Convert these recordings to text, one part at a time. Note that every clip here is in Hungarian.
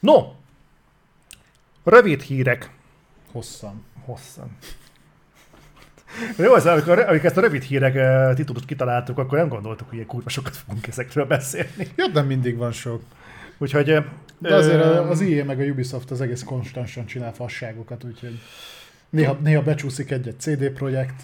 No, rövid hírek. Hosszan. Hosszan. Jó, az, amikor, amikor ezt a rövid hírek uh, titulust kitaláltuk, akkor nem gondoltuk, hogy ilyen kurva sokat fogunk ezekről beszélni. Ja, de mindig van sok. Úgyhogy... Uh, De azért az EA meg a Ubisoft az egész konstansan csinál fasságokat, úgyhogy néha, néha becsúszik egy-egy CD projekt.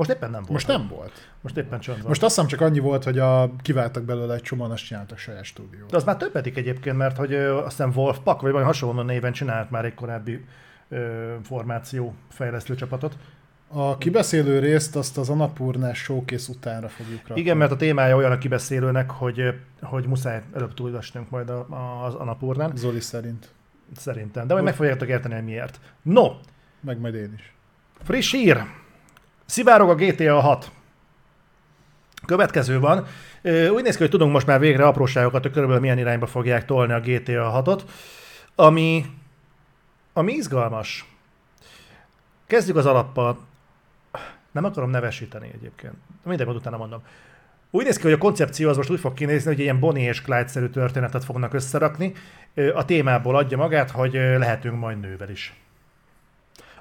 Most éppen nem volt. Most nem volt. Most éppen csönd van. Most azt hiszem csak annyi volt, hogy a, kiváltak belőle egy csomóan, azt csináltak saját stúdiót. De az már többedik egyébként, mert hogy azt hiszem Wolfpack, vagy valami hasonló néven csinált már egy korábbi ö, formáció fejlesztő csapatot. A kibeszélő részt azt az Annapurnás showcase utánra fogjuk rakni. Igen, mert a témája olyan a kibeszélőnek, hogy, hogy muszáj előbb túlvesnünk majd az Anapurnán, Zoli szerint. szerintem. De majd meg fogjátok érteni, hogy miért. No, Meg majd én is. Friss hír. Szivárog a GTA 6. Következő van. Úgy néz ki, hogy tudunk most már végre apróságokat, hogy körülbelül milyen irányba fogják tolni a GTA 6-ot, ami, ami izgalmas. Kezdjük az alappal. Nem akarom nevesíteni egyébként. Mindegy, majd utána mondom. Úgy néz ki, hogy a koncepció az most úgy fog kinézni, hogy ilyen Bonnie és Clyde-szerű történetet fognak összerakni. A témából adja magát, hogy lehetünk majd nővel is.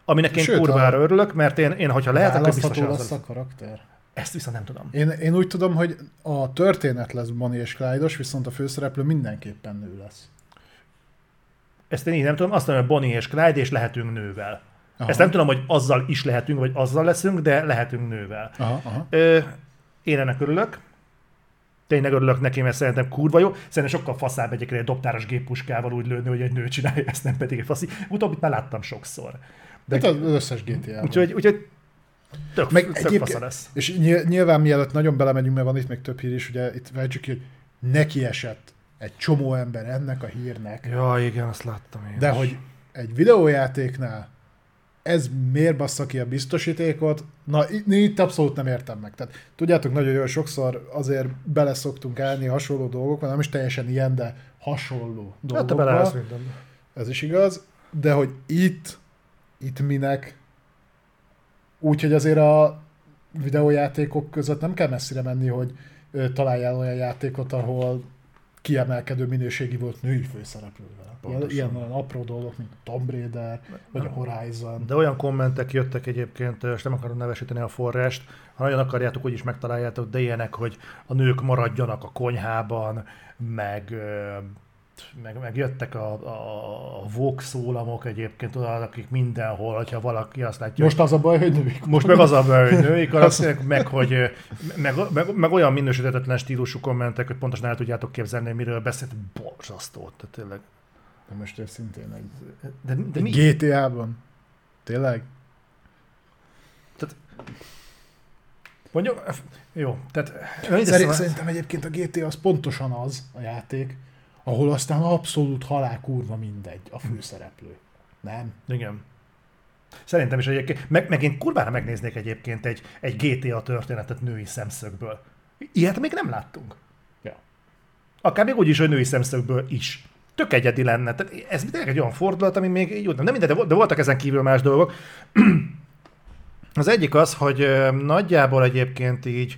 Aminek én Sőt, kurvára a- örülök, mert én, én hogyha lehet, akkor biztos Választható az lesz a karakter. Ezt viszont nem tudom. Én, én úgy tudom, hogy a történet lesz Bonnie és Clyde-os, viszont a főszereplő mindenképpen nő lesz. Ezt én így nem tudom. Azt mondom, hogy Bonnie és Clyde, és lehetünk nővel. Aha. Ezt nem tudom, hogy azzal is lehetünk, vagy azzal leszünk, de lehetünk nővel. Aha, aha. Ö, én ennek örülök. Tényleg örülök neki, mert szerintem kurva jó. Szerintem sokkal faszább egyébként egy dobtáros géppuskával úgy lőni, hogy egy nő csinálja ezt, nem pedig egy faszi. Utóbbit már láttam sokszor. De hát az összes GTA-ban. Úgyhogy, úgyhogy tök, Meg tök fasza lesz. És ny- nyilván mielőtt nagyon belemegyünk, mert van itt még több hír is, ugye itt vegyük ki, hogy neki esett egy csomó ember ennek a hírnek, Ja, igen, azt láttam én de is. hogy egy videójátéknál ez miért bassza ki a biztosítékot, na itt, abszolút nem értem meg. Tehát tudjátok, nagyon jó, sokszor azért bele szoktunk állni hasonló dolgokba, nem is teljesen ilyen, de hasonló Hát te dolgokba. minden. Ez is igaz, de hogy itt, itt minek, úgyhogy azért a videójátékok között nem kell messzire menni, hogy találjál olyan játékot, ahol kiemelkedő minőségi volt női főszereplővel. Ilyen, Pontosan. ilyen olyan apró dolgok, mint a Tomb Raider, vagy a Horizon. De olyan kommentek jöttek egyébként, és nem akarom nevesíteni a forrást, ha nagyon akarjátok, úgy is megtaláljátok, de ilyenek, hogy a nők maradjanak a konyhában, meg, meg, meg jöttek a, a, a Vogue szólamok egyébként, oda, akik mindenhol, hogyha valaki azt látja, Most az a baj, hogy nőik. most meg az a baj, hogy női karakterek, meg, hogy, meg, meg, meg, olyan minősítetetlen stílusú kommentek, hogy pontosan el tudjátok képzelni, miről beszélt, borzasztó, tehát tényleg. De most őszintén egy, De, de mi? GTA-ban. Tényleg? Mondjuk, jó, tehát... Szerint, szerintem egyébként a GTA az pontosan az a játék, ahol aztán abszolút halál kurva mindegy a főszereplő. Nem? Igen. Szerintem is egyébként, meg, meg én kurvára megnéznék egyébként egy, egy GTA történetet női szemszögből. Ilyet még nem láttunk. Ja. Akár még úgy is, hogy női szemszögből is. Tök egyedi lenne. Tehát ez tényleg egy olyan fordulat, ami még így, nem minden, de, vol- de voltak ezen kívül más dolgok. Az egyik az, hogy nagyjából egyébként így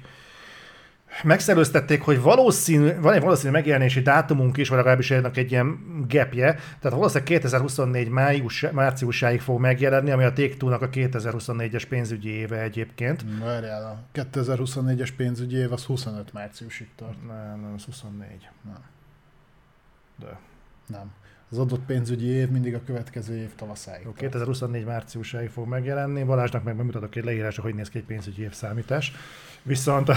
megszerőztették, hogy valószínű, van egy valószínű megjelenési dátumunk is, vagy legalábbis ennek egy ilyen gapje, tehát valószínűleg 2024 május, márciusáig fog megjelenni, ami a Take-Two-nak a 2024-es pénzügyi éve egyébként. Várjál, a 2024-es pénzügyi év az 25 márciusig tart. Nem, nem, ez 24. Nem. De. Nem. Az adott pénzügyi év mindig a következő év tavaszáig. Jó, tart. 2024 márciusáig fog megjelenni. Balázsnak meg bemutatok egy leírásra, hogy néz ki egy pénzügyi év számítás. Viszont a...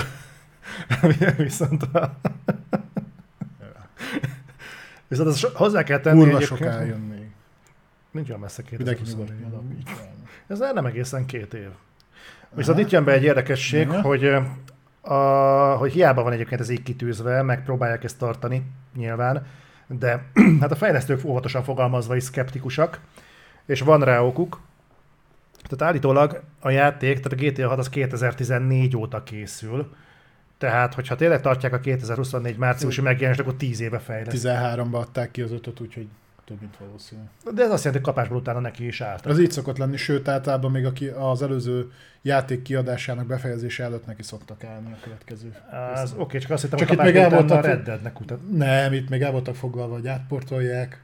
viszont a... Viszont so- hozzá kell tenni Kurva jön még. Nincs olyan messze Mindenki 2024. nyugodjon. Ez nem egészen két év. Viszont itt jön be egy érdekesség, Igen. hogy, a, hogy hiába van egyébként ez így kitűzve, megpróbálják ezt tartani nyilván, de hát a fejlesztők óvatosan fogalmazva is szkeptikusak, és van rá okuk. Tehát állítólag a játék, tehát a GTA 6 az 2014 óta készül, tehát hogyha tényleg tartják a 2024 márciusi megjelenést, akkor 10 éve fejleszt. 13-ban adták ki az ötöt, úgyhogy Több, mint valószínű. De ez azt jelenti, hogy kapásból utána neki is állt. Ez így szokott lenni, sőt általában még aki az előző játék kiadásának befejezése előtt neki szoktak állni a következő. Az oké, csak azt hittem, Csak hogy itt még el voltak- Red Deadnek utat. Nem, itt még el voltak foglalva, hogy átportolják.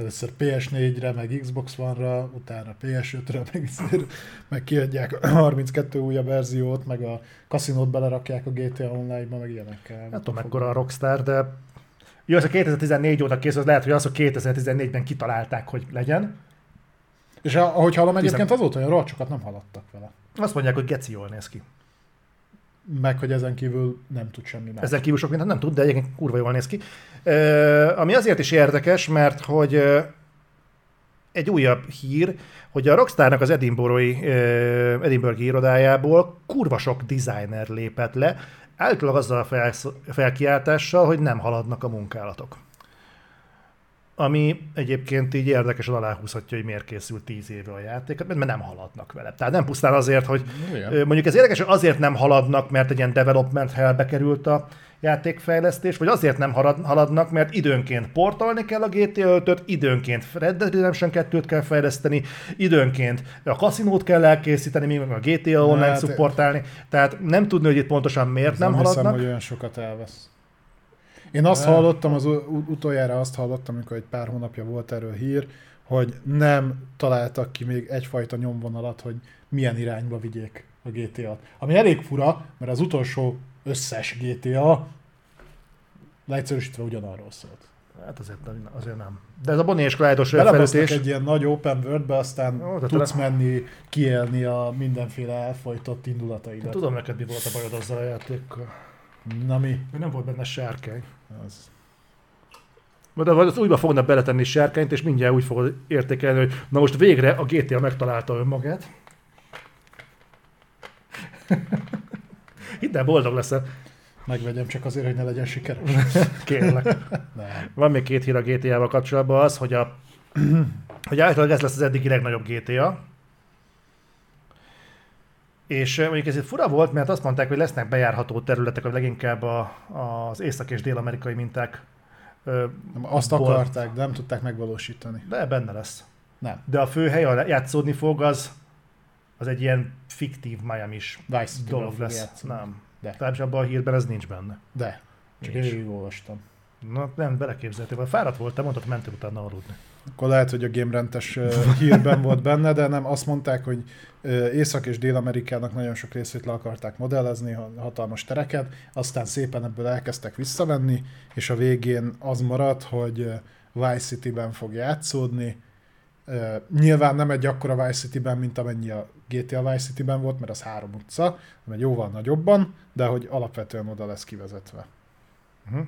Először PS4-re, meg Xbox One-ra, utána PS5-re, meg, meg kiadják a 32 újabb verziót, meg a kaszinót belerakják a GTA Online-ba, meg ilyenekkel. Nem tudom, mekkora a Rockstar, de jó, az a 2014 óta kész, az lehet, hogy az, hogy 2014-ben kitalálták, hogy legyen. És ahogy hallom, egyébként azóta olyan rohadt sokat nem haladtak vele. Azt mondják, hogy geci jól néz ki. Meg, hogy ezen kívül nem tud semmi más. Ezen kívül sok mindent nem tud, de egyébként kurva jól néz ki. Ö, ami azért is érdekes, mert hogy egy újabb hír, hogy a Rockstarnak az Edinburghi, Edinburghi irodájából kurva sok designer lépett le, általában azzal a felkiáltással, hogy nem haladnak a munkálatok. Ami egyébként így érdekesen aláhúzhatja, hogy miért készült 10 éve a játék, mert nem haladnak vele. Tehát nem pusztán azért, hogy Igen. Mondjuk ez érdekes, azért nem haladnak, mert egy ilyen development hellbe került a játékfejlesztés, vagy azért nem halad- haladnak, mert időnként portolni kell a GTA 5-öt, időnként Red Dead Redemption 2-t kell fejleszteni, időnként a kaszinót kell elkészíteni, még a GTA Online hát- szupportálni. Tehát nem tudni, hogy itt pontosan miért nem, nem haladnak. hiszem, hogy olyan sokat elvesz. Én azt Nem. hallottam, az utoljára azt hallottam, amikor egy pár hónapja volt erről hír, hogy nem találtak ki még egyfajta nyomvonalat, hogy milyen irányba vigyék a GTA-t. Ami elég fura, mert az utolsó összes GTA leegyszerűsítve ugyanarról szólt. Hát azért, azért nem. De ez a Bonnie és Clyde-os felütés, egy ilyen nagy open worldbe, aztán Ó, tudsz tele- menni, kiélni a mindenféle elfolytott indulataidat. tudom neked mi volt a bajod azzal a játékkal. Na mi? Nem volt benne sárkány. Az. De az újba fognak beletenni sárkányt, és mindjárt úgy fogod értékelni, hogy na most végre a GTA megtalálta önmagát. Hidd el, boldog leszel. Megvegyem csak azért, hogy ne legyen sikeres. Kérlek. Nem. Van még két hír a GTA-val kapcsolatban az, hogy, a, hogy általában ez lesz az eddigi legnagyobb GTA. És mondjuk ez itt fura volt, mert azt mondták, hogy lesznek bejárható területek, hogy leginkább a, az észak- és dél-amerikai minták. Nem, Azt Volt. akarták, de nem tudták megvalósítani. De benne lesz. Nem. De a fő hely, ahol játszódni fog, az, az egy ilyen fiktív Vice City-ben dolog lesz. játszani. Nem. De. Tehát abban a hírben ez nincs benne. De. Csak én olvastam. Na, nem, beleképzeltél, fáradt voltam, mondtad, mentél utána aludni. Akkor lehet, hogy a Game Rentes ö, hírben volt benne, de nem azt mondták, hogy Észak- és Dél-Amerikának nagyon sok részét le akarták modellezni, ha- hatalmas tereket, aztán szépen ebből elkezdtek visszavenni, és a végén az maradt, hogy Vice City-ben fog játszódni. Nyilván nem egy akkora Vice City-ben, mint amennyi a GTA Vice City-ben volt, mert az három utca, egy jóval nagyobban, de hogy alapvetően oda lesz kivezetve. Uh-huh.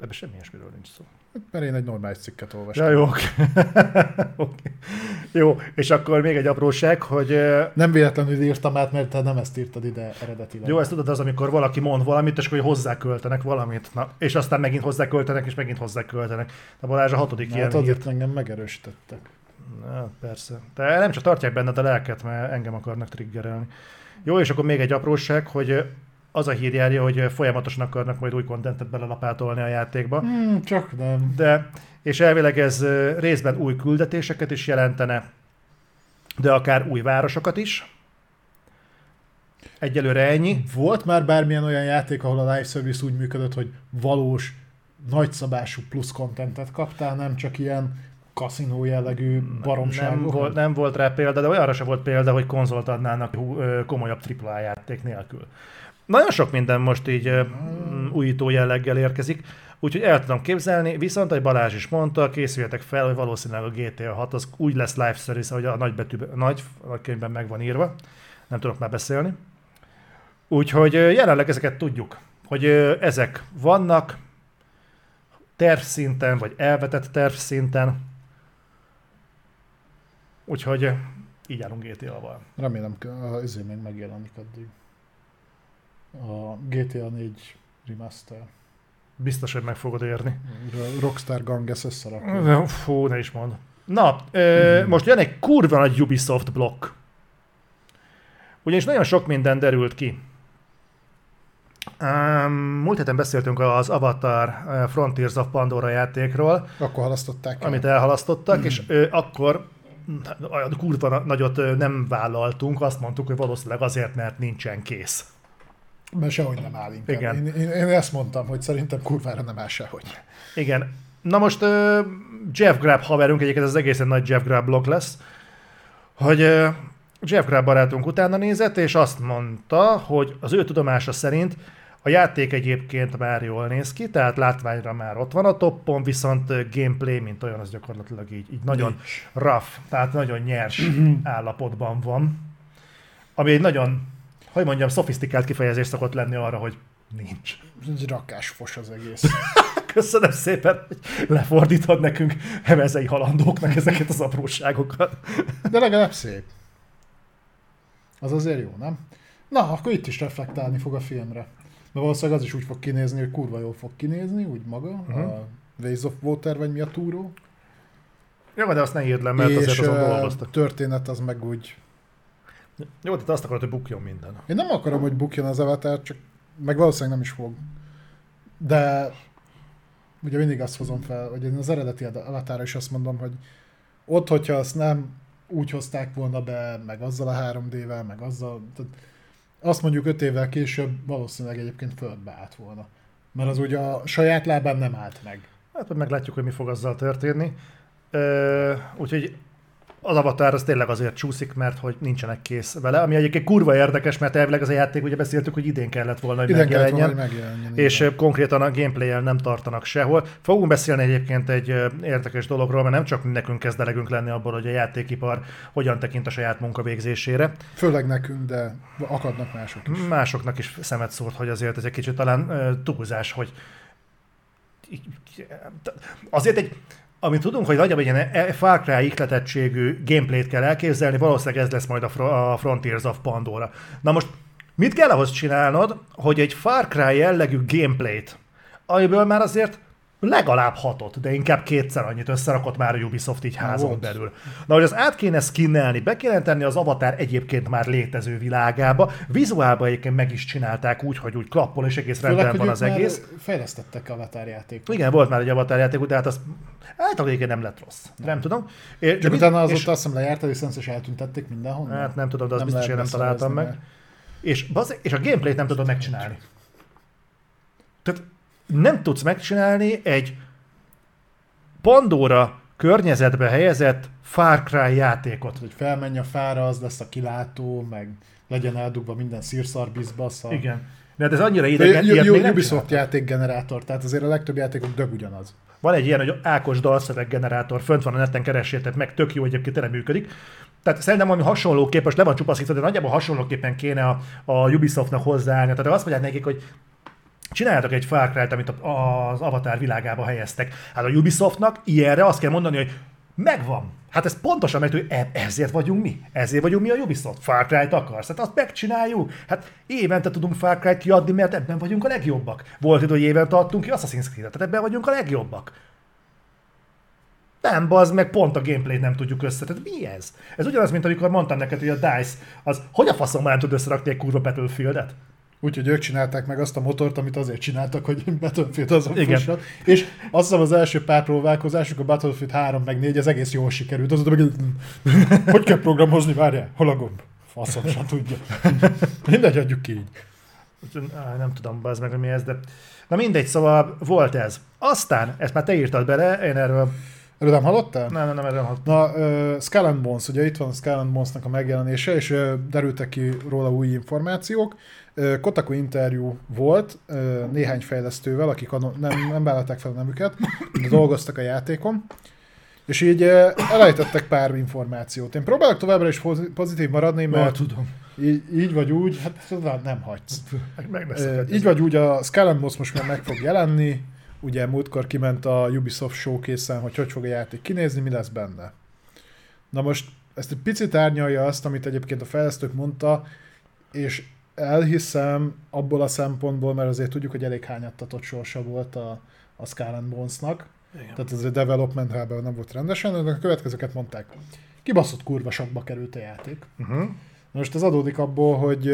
Ebben semmi ilyesmiről nincs szó. Mert én egy normális cikket olvastam. Ja, jó. Oké. Jó, és akkor még egy apróság, hogy Nem véletlenül írtam át, mert te nem ezt írtad ide eredetileg. jó, ezt tudod az, amikor valaki mond valamit, és akkor hozzáköltenek valamit, na, és aztán megint hozzáköltenek, és megint hozzáköltenek. Na Balázs a hatodik Na, ilyen hát hír. ott engem megerősítettek. Na, persze. De nem csak tartják benned a lelket, mert engem akarnak triggerelni. Jó, és akkor még egy apróság, hogy az a hír járja, hogy folyamatosan akarnak majd új kontentet belelapátolni a játékba. Hmm, csak nem. De, és elvileg ez részben új küldetéseket is jelentene, de akár új városokat is. Egyelőre ennyi. Volt már bármilyen olyan játék, ahol a live service úgy működött, hogy valós, nagyszabású plusz kontentet kaptál, nem csak ilyen kaszinó jellegű baromságokat? Nem volt, nem volt rá példa, de olyanra sem volt példa, hogy konzolt adnának komolyabb AAA játék nélkül. Nagyon sok minden most így újító jelleggel érkezik, úgyhogy el tudom képzelni, viszont, ahogy Balázs is mondta, készüljetek fel, hogy valószínűleg a GTA 6 az úgy lesz live service, ahogy a nagybetűben, nagy, nagy könyvben meg van írva, nem tudok már beszélni. Úgyhogy jelenleg ezeket tudjuk, hogy ezek vannak, tervszinten, vagy elvetett tervszinten, Úgyhogy így állunk GTA-val. Remélem, az izé még megjelenik addig. A GTA 4 remaster. Biztos, hogy meg fogod érni. A Rockstar Gang ezt összerakja. Fú, ne is mond. Na, ö, most jön egy kurva nagy Ubisoft blokk. Ugyanis nagyon sok minden derült ki. Um, múlt héten beszéltünk az Avatar Frontiers of Pandora játékról, Akkor halasztották el. amit elhalasztottak, és ö, akkor olyan kurva nagyot nem vállaltunk, azt mondtuk, hogy valószínűleg azért, mert nincsen kész. Mert sehogy nem áll inkább. Igen. Én, én, én, ezt mondtam, hogy szerintem kurvára nem áll sehogy. Igen. Na most ö, Jeff Grubb haverunk, egyébként ez az egészen nagy Jeff Grubb blog lesz, hogy ö, Jeff Grubb barátunk utána nézett, és azt mondta, hogy az ő tudomása szerint a játék egyébként már jól néz ki, tehát látványra már ott van a toppon, viszont gameplay, mint olyan, az gyakorlatilag így, így nagyon Nincs. rough, tehát nagyon nyers állapotban van. Ami egy nagyon, hogy mondjam, szofisztikált kifejezés szokott lenni arra, hogy nincs. Egy rakás fos az egész. Köszönöm szépen, hogy lefordítod nekünk hemezei halandóknak ezeket az apróságokat. De legalább szép. Az azért jó, nem? Na, akkor itt is reflektálni fog a filmre. De valószínűleg az is úgy fog kinézni, hogy kurva jól fog kinézni, úgy maga, uh-huh. a Ways of Water, vagy mi a túró. Jó, de azt ne írd le, mert és azért azon dolgoztak. történet az meg úgy... Jó, tehát azt akarod, hogy bukjon minden. Én nem akarom, hogy bukjon az Avatar, csak meg valószínűleg nem is fog. De ugye mindig azt hozom fel, hogy én az eredeti Avatarra is azt mondom, hogy ott, hogyha azt nem úgy hozták volna be, meg azzal a 3D-vel, meg azzal, tehát azt mondjuk 5 évvel később valószínűleg egyébként földbe állt volna. Mert az ugye a saját lábán nem állt meg. Hát meglátjuk, hogy mi fog azzal történni. Ö, úgyhogy az avatar az tényleg azért csúszik, mert hogy nincsenek kész vele, ami egyébként kurva érdekes, mert elvileg az a játék, ugye beszéltük, hogy idén kellett volna, hogy Ide kellett volna, megjelenjen. hogy megjelenjen. és igen. konkrétan a gameplay nem tartanak sehol. Fogunk beszélni egyébként egy érdekes dologról, mert nem csak nekünk kezd elegünk lenni abból, hogy a játékipar hogyan tekint a saját munkavégzésére. Főleg nekünk, de akadnak mások is. Másoknak is szemet szórt, hogy azért ez egy kicsit talán túlzás, hogy azért egy amit tudunk, hogy nagyobb egy ilyen e- Far Cry ihletettségű gameplayt kell elképzelni, valószínűleg ez lesz majd a Frontiers of Pandora. Na most mit kell ahhoz csinálnod, hogy egy Far Cry jellegű gameplayt, amiből már azért legalább hatot, de inkább kétszer annyit összerakott már a Ubisoft így házon volt. belül. Na, hogy az át kéne skinnelni, be kéne tenni az avatar egyébként már létező világába, vizuálban egyébként meg is csinálták úgy, hogy úgy klappol, és egész rendben Főleg, hogy van az egész. fejlesztettek Avatar játékot. Igen, volt már egy avatar játék, de hát az általában nem lett rossz. Nem, nem tudom. É, Csak de utána és- azóta azt hiszem lejárt a licensz, és eltüntették mindenhonnan. Hát nem tudom, de az Nem biztos, hogy nem találtam meg. beszerezni, És, bazd, és a gameplayt nem tudod megcsinálni. Tehát nem tudsz megcsinálni egy Pandora környezetbe helyezett Far Cry játékot. hogy felmenj a fára, az lesz a kilátó, meg legyen eldugva minden szírszarbizbasz. Igen. De hát ez annyira De idegen, Ju- még nem Ubisoft játékgenerátor, tehát azért a legtöbb játékok dög ugyanaz. Van egy ilyen, hogy Ákos dalszöveggenerátor, fönt van a neten keressétek meg, tök jó egyébként tényleg működik. Tehát szerintem valami hasonlóképp, most le van csupaszítva, de nagyjából hasonlóképpen kéne a, a Ubisoftnak hozzáállni. Tehát azt mondják nekik, hogy csináljátok egy Far Cry-t, amit az Avatar világába helyeztek. Hát a Ubisoftnak ilyenre azt kell mondani, hogy megvan. Hát ez pontosan meg, hogy e- ezért vagyunk mi. Ezért vagyunk mi a Ubisoft. Far Cry-t akarsz. Hát azt megcsináljuk. Hát évente tudunk Far Cry-t kiadni, mert ebben vagyunk a legjobbak. Volt idő, hogy évente adtunk ki Assassin's Creed-et, tehát ebben vagyunk a legjobbak. Nem, bazd meg, pont a gameplayt nem tudjuk össze. Tehát mi ez? Ez ugyanaz, mint amikor mondtam neked, hogy a DICE, az hogy a faszom nem tud összerakni egy kurva Battlefield-et? Úgyhogy ők csinálták meg azt a motort, amit azért csináltak, hogy Battlefield azon Igen. fusson. És azt hiszem az első pár próbálkozásuk, a Battlefield 3 meg 4, ez egész jól sikerült. Azóta meg, hogy kell programozni, várjál, hol a gomb? Faszom sem tudja. Mindegy, adjuk ki így. Nem tudom, az meg, hogy mi ez, de... Na mindegy, szóval volt ez. Aztán, ezt már te írtad bele, én erről... Erről nem hallottál? Nem, nem, nem, erről hallottam. Na, uh, Skull and Bones, ugye itt van a Skull and Bones-nak a megjelenése, és uh, derültek ki róla új információk. Kotaku interjú volt néhány fejlesztővel, akik nem, nem vállalták fel a nemüket, de dolgoztak a játékon. És így elejtettek pár információt. Én próbálok továbbra is pozi- pozitív maradni, mert tudom. így, így vagy úgy, hát tudod, nem hagysz. Így vagy úgy a Skull most már meg fog jelenni, ugye múltkor kiment a Ubisoft showcase hogy hogy fog a játék kinézni, mi lesz benne. Na most ezt egy picit árnyalja azt, amit egyébként a fejlesztők mondta, és elhiszem abból a szempontból, mert azért tudjuk, hogy elég hányattatott sorsa volt a, a Skull and Bones-nak, Igen. tehát ez a development hellben nem volt rendesen, de a következőket mondták. Kibaszott kurva sokba került a játék. Uh-huh. Most ez adódik abból, hogy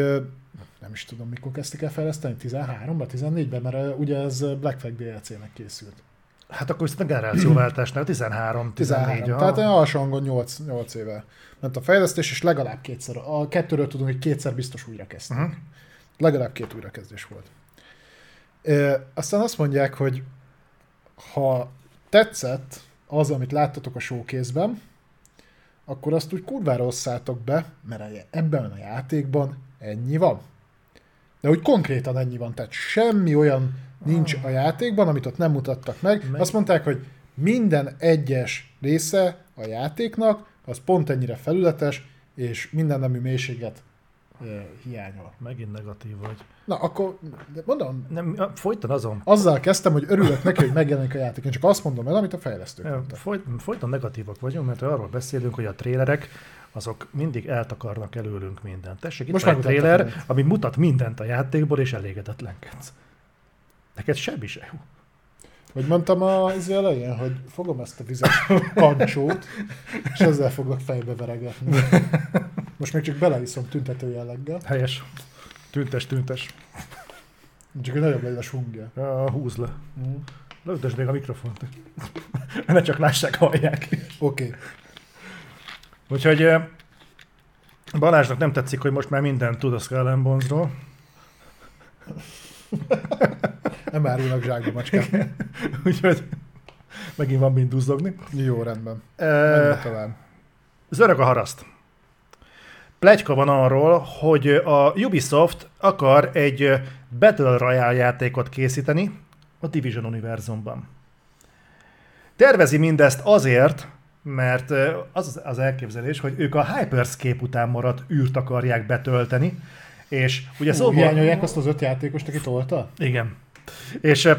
nem is tudom, mikor kezdték el fejleszteni, 13-ban, 14-ben, mert ugye ez Black Flag DLC-nek készült. Hát akkor viszont a generációváltásnál 13, 14. 13. aha. Tehát olyan hangon 8, 8 éve ment a fejlesztés, és legalább kétszer, a kettőről tudunk, hogy kétszer biztos újra. Mhm. Legalább két újrakezdés volt. E, aztán azt mondják, hogy ha tetszett az, amit láttatok a showcase-ben, akkor azt úgy kurvára osszátok be, mert ebben a játékban ennyi van. De úgy konkrétan ennyi van, tehát semmi olyan nincs a játékban, amit ott nem mutattak meg. Meg- Azt mondták, hogy minden egyes része a játéknak, az pont ennyire felületes, és minden nemű mélységet e, hiányol. Megint negatív vagy. Na, akkor de mondom, Nem, folyton azon. azzal kezdtem, hogy örülök neki, hogy megjelenik a játék. Én csak azt mondom el, amit a fejlesztők Ja. Folyt, folyton negatívak vagyunk, mert arról beszélünk, hogy a trélerek azok mindig eltakarnak előlünk mindent. Tessék, itt Most van egy tréler, ami mutat mindent a játékból, és elégedetlenkedsz. Neked semmi se jó. Hogy mondtam az elején, hogy fogom ezt a vizes kancsót, és ezzel foglak fejbe veregetni. Most még csak beleiszom tüntető jelleggel, Helyes. Tüntes, tüntes. csak hogy nagyobb legyen a sungja. Ja, húz le. Mm. Lögdösd még a mikrofont. ne csak lássák, hallják. Oké. Okay. Úgyhogy eh, Balázsnak nem tetszik, hogy most már mindent tud a Skull Bonesról. Nem árulnak zsákba macskát. Úgyhogy megint van mind duzzogni. Jó, rendben. Menjünk tovább. Zörög a haraszt. Plegyka van arról, hogy a Ubisoft akar egy Battle Royale játékot készíteni a Division univerzumban. Tervezi mindezt azért, mert az az elképzelés, hogy ők a Hyperscape után maradt űrt akarják betölteni, és ugye szóval... hiányolják azt az öt játékost, aki tolta? Igen. És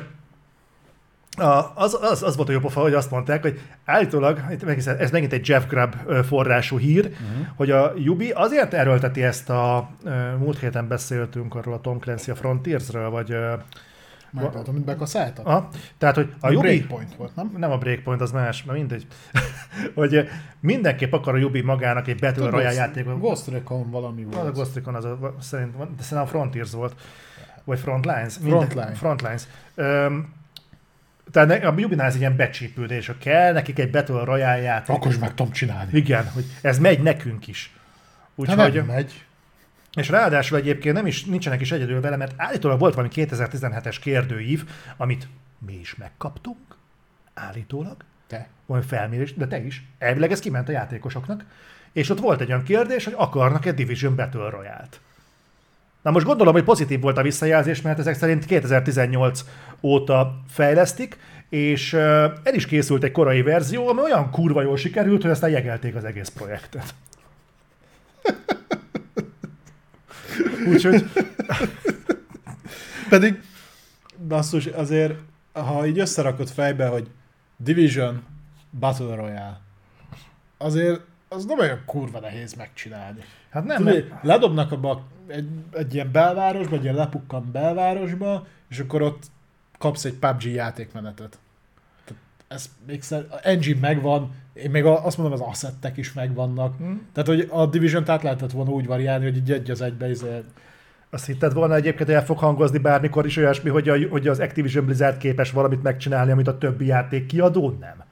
az, az, az volt a jó pofa, hogy azt mondták, hogy állítólag, ez megint egy Jeff Grubb forrású hír, uh-huh. hogy a Ubi azért erőlteti ezt a, múlt héten beszéltünk arról a Tom Clancy a Frontiersről, vagy Megpróbáltam, mint bekaszáltak? a, tehát, hogy a A Ubi... Breakpoint volt, nem? Nem a Breakpoint, az más, na mindegy. hogy ö, mindenképp akar a Ubi magának egy Battle Royale játékot. Ghost Recon valami Az a volt. Ghost Recon az a, szerint, van, de szerintem a Frontiers volt. Vagy Frontlines. Frontline. Frontlines. Öm, tehát a Ubinál ez ilyen becsípődés, hogy kell nekik egy Battle Royale játék. Akkor is meg tudom csinálni. Igen, hogy ez megy nekünk is. Ha Úgyhogy, nem megy. És ráadásul egyébként nem is, nincsenek is egyedül vele, mert állítólag volt valami 2017-es kérdőív, amit mi is megkaptunk, állítólag, Te. valami felmérés, de te is. Elvileg ez kiment a játékosoknak, és ott volt egy olyan kérdés, hogy akarnak-e Division Battle Royale-t. Na most gondolom, hogy pozitív volt a visszajelzés, mert ezek szerint 2018 óta fejlesztik, és el is készült egy korai verzió, ami olyan kurva jól sikerült, hogy aztán jegelték az egész projektet. Úgyhogy Pedig basszus, azért, ha így összerakod fejbe, hogy Division Battle Royale, Azért az nem olyan kurva nehéz megcsinálni. hát nem, Tudod, nem, ledobnak abba egy, egy ilyen belvárosba, egy ilyen lepukkan belvárosba, és akkor ott kapsz egy PUBG játékmenetet. Ez még szer... a engine megvan, én még azt mondom, az assettek is megvannak. Hm. Tehát, hogy a Division-t át lehetett volna úgy variálni, hogy így egy az egybe izé, Azt hitted volna egyébként, hogy el fog hangozni bármikor is olyasmi, hogy, a, hogy az Activision Blizzard képes valamit megcsinálni, amit a többi játék kiadó nem.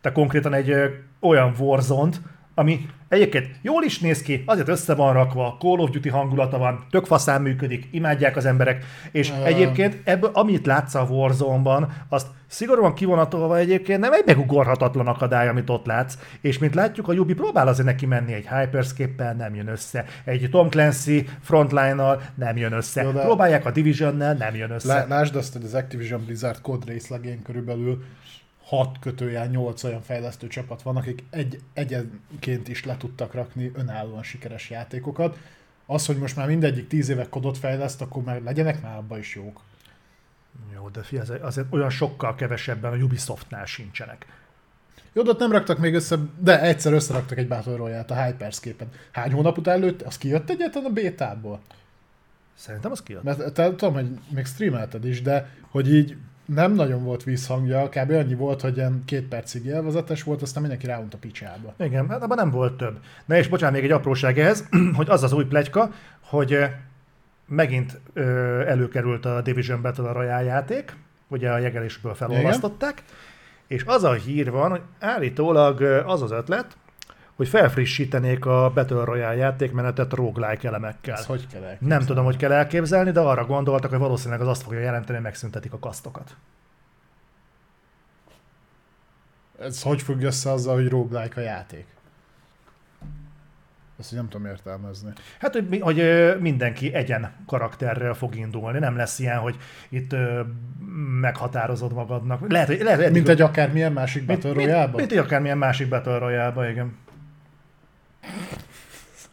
Tehát konkrétan egy ö, olyan warzone ami egyébként jól is néz ki, azért össze van rakva, Call of Duty hangulata van, tök faszán működik, imádják az emberek, és Ö. egyébként ebből, amit látsz a Warzone-ban, azt szigorúan kivonatolva egyébként nem egy megugorhatatlan akadály, amit ott látsz, és mint látjuk, a Ubi próbál azért neki menni egy Hyperscape-pel, nem jön össze, egy Tom Clancy Frontline-nal nem jön össze, Jó, próbálják a Division-nel, nem jön össze. Lá- Lásd azt, hogy az Activision Blizzard kód részlegén körülbelül 6 kötőjel 8 olyan fejlesztő csapat van, akik egy, egyenként is le tudtak rakni önállóan sikeres játékokat. Az, hogy most már mindegyik 10 éve kodot fejleszt, akkor már legyenek már abba is jók. Jó, de fi, azért, azért olyan sokkal kevesebben a Ubisoftnál sincsenek. Jó, de ott nem raktak még össze, de egyszer összeraktak egy Battle Royale-t a Hyperscape-en. Hány hónap után lőtt? Az kijött egyáltalán a bétából? Szerintem az kijött. Mert te tudom, hogy még streamelted is, de hogy így nem nagyon volt vízhangja, kb. annyi volt, hogy ilyen két percig élvezetes volt, aztán mindenki ráunt a picsába. Igen, hát abban nem volt több. Na és bocsánat, még egy apróság ehhez, hogy az az új plegyka, hogy megint ö, előkerült a Division Battle Royale játék, ugye a jegelésből felolvasztották, és az a hír van, hogy állítólag az az ötlet, hogy felfrissítenék a Battle Royale játékmenetet roguelike elemekkel. Ez hogy kell elképzelni? Nem tudom, hogy kell elképzelni, de arra gondoltak, hogy valószínűleg az azt fogja jelenteni, hogy megszüntetik a kasztokat. Ez hogy függ össze azzal, hogy roguelike a játék? Ezt nem tudom értelmezni. Hát, hogy, hogy mindenki egyen karakterrel fog indulni. Nem lesz ilyen, hogy itt meghatározod magadnak. Lehet, hogy lehet, Mint egy akármilyen másik mint, Battle mint, royale mint egy akármilyen másik Battle royale igen.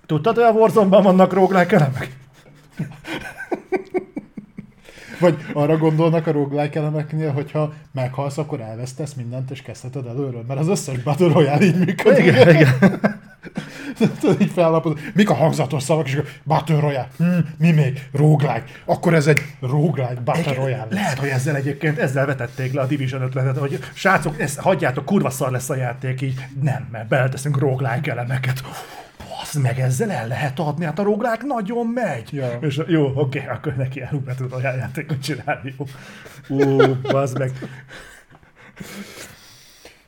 Tudtad, hogy a Warzone-ban vannak roguelike elemek? Vagy arra gondolnak a roguelike elemeknél, hogyha meghalsz, akkor elvesztesz mindent, és kezdheted előről, mert az összes Battle Royale így működik. Igen, igen. Így fellapod. Mik a hangzatos szavak, és akkor Battle Royale. Hm, mi még? Roguelike. Akkor ez egy roguelike Battle Royale. Lehet, hogy ezzel egyébként ezzel vetették le a Division ötletet, hogy srácok, ezt hagyjátok, kurva szar lesz a játék, így nem, mert beleteszünk roguelike elemeket. Basz meg, ezzel el lehet adni, hát a roguelike nagyon megy. Ja. És jó, oké, akkor neki tudod a játékot csinálni. Ú, bazd meg.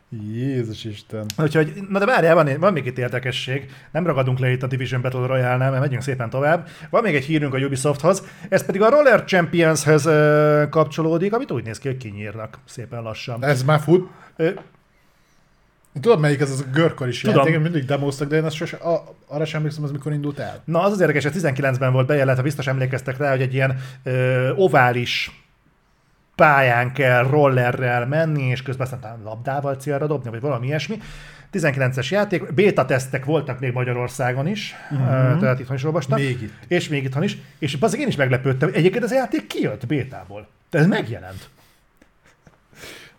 Jézus Isten. Úgyhogy, na de várjál, van, van még itt érdekesség. Nem ragadunk le itt a Division Battle Royale-nál, mert megyünk szépen tovább. Van még egy hírünk a Ubisofthoz, ez pedig a Roller Championshez ö, kapcsolódik, amit úgy néz ki, hogy kinyírnak szépen lassan. Ez már fut. Ö, Tudod, melyik ez az a görkor is Tudom. játék, mindig demoztak, de én azt sose, a, arra sem emlékszem, az mikor indult el. Na, az az érdekes, hogy 19-ben volt bejelent, ha biztos emlékeztek rá, hogy egy ilyen ö, ovális pályán kell rollerrel menni, és közben aztán labdával célra dobni, vagy valami ilyesmi. 19-es játék, beta tesztek voltak még Magyarországon is, uh-huh. tehát itthon is olvastam. Még itt. És még itthon is. És azért én is meglepődtem, egyébként ez a játék kijött bétából. Tehát ez megjelent.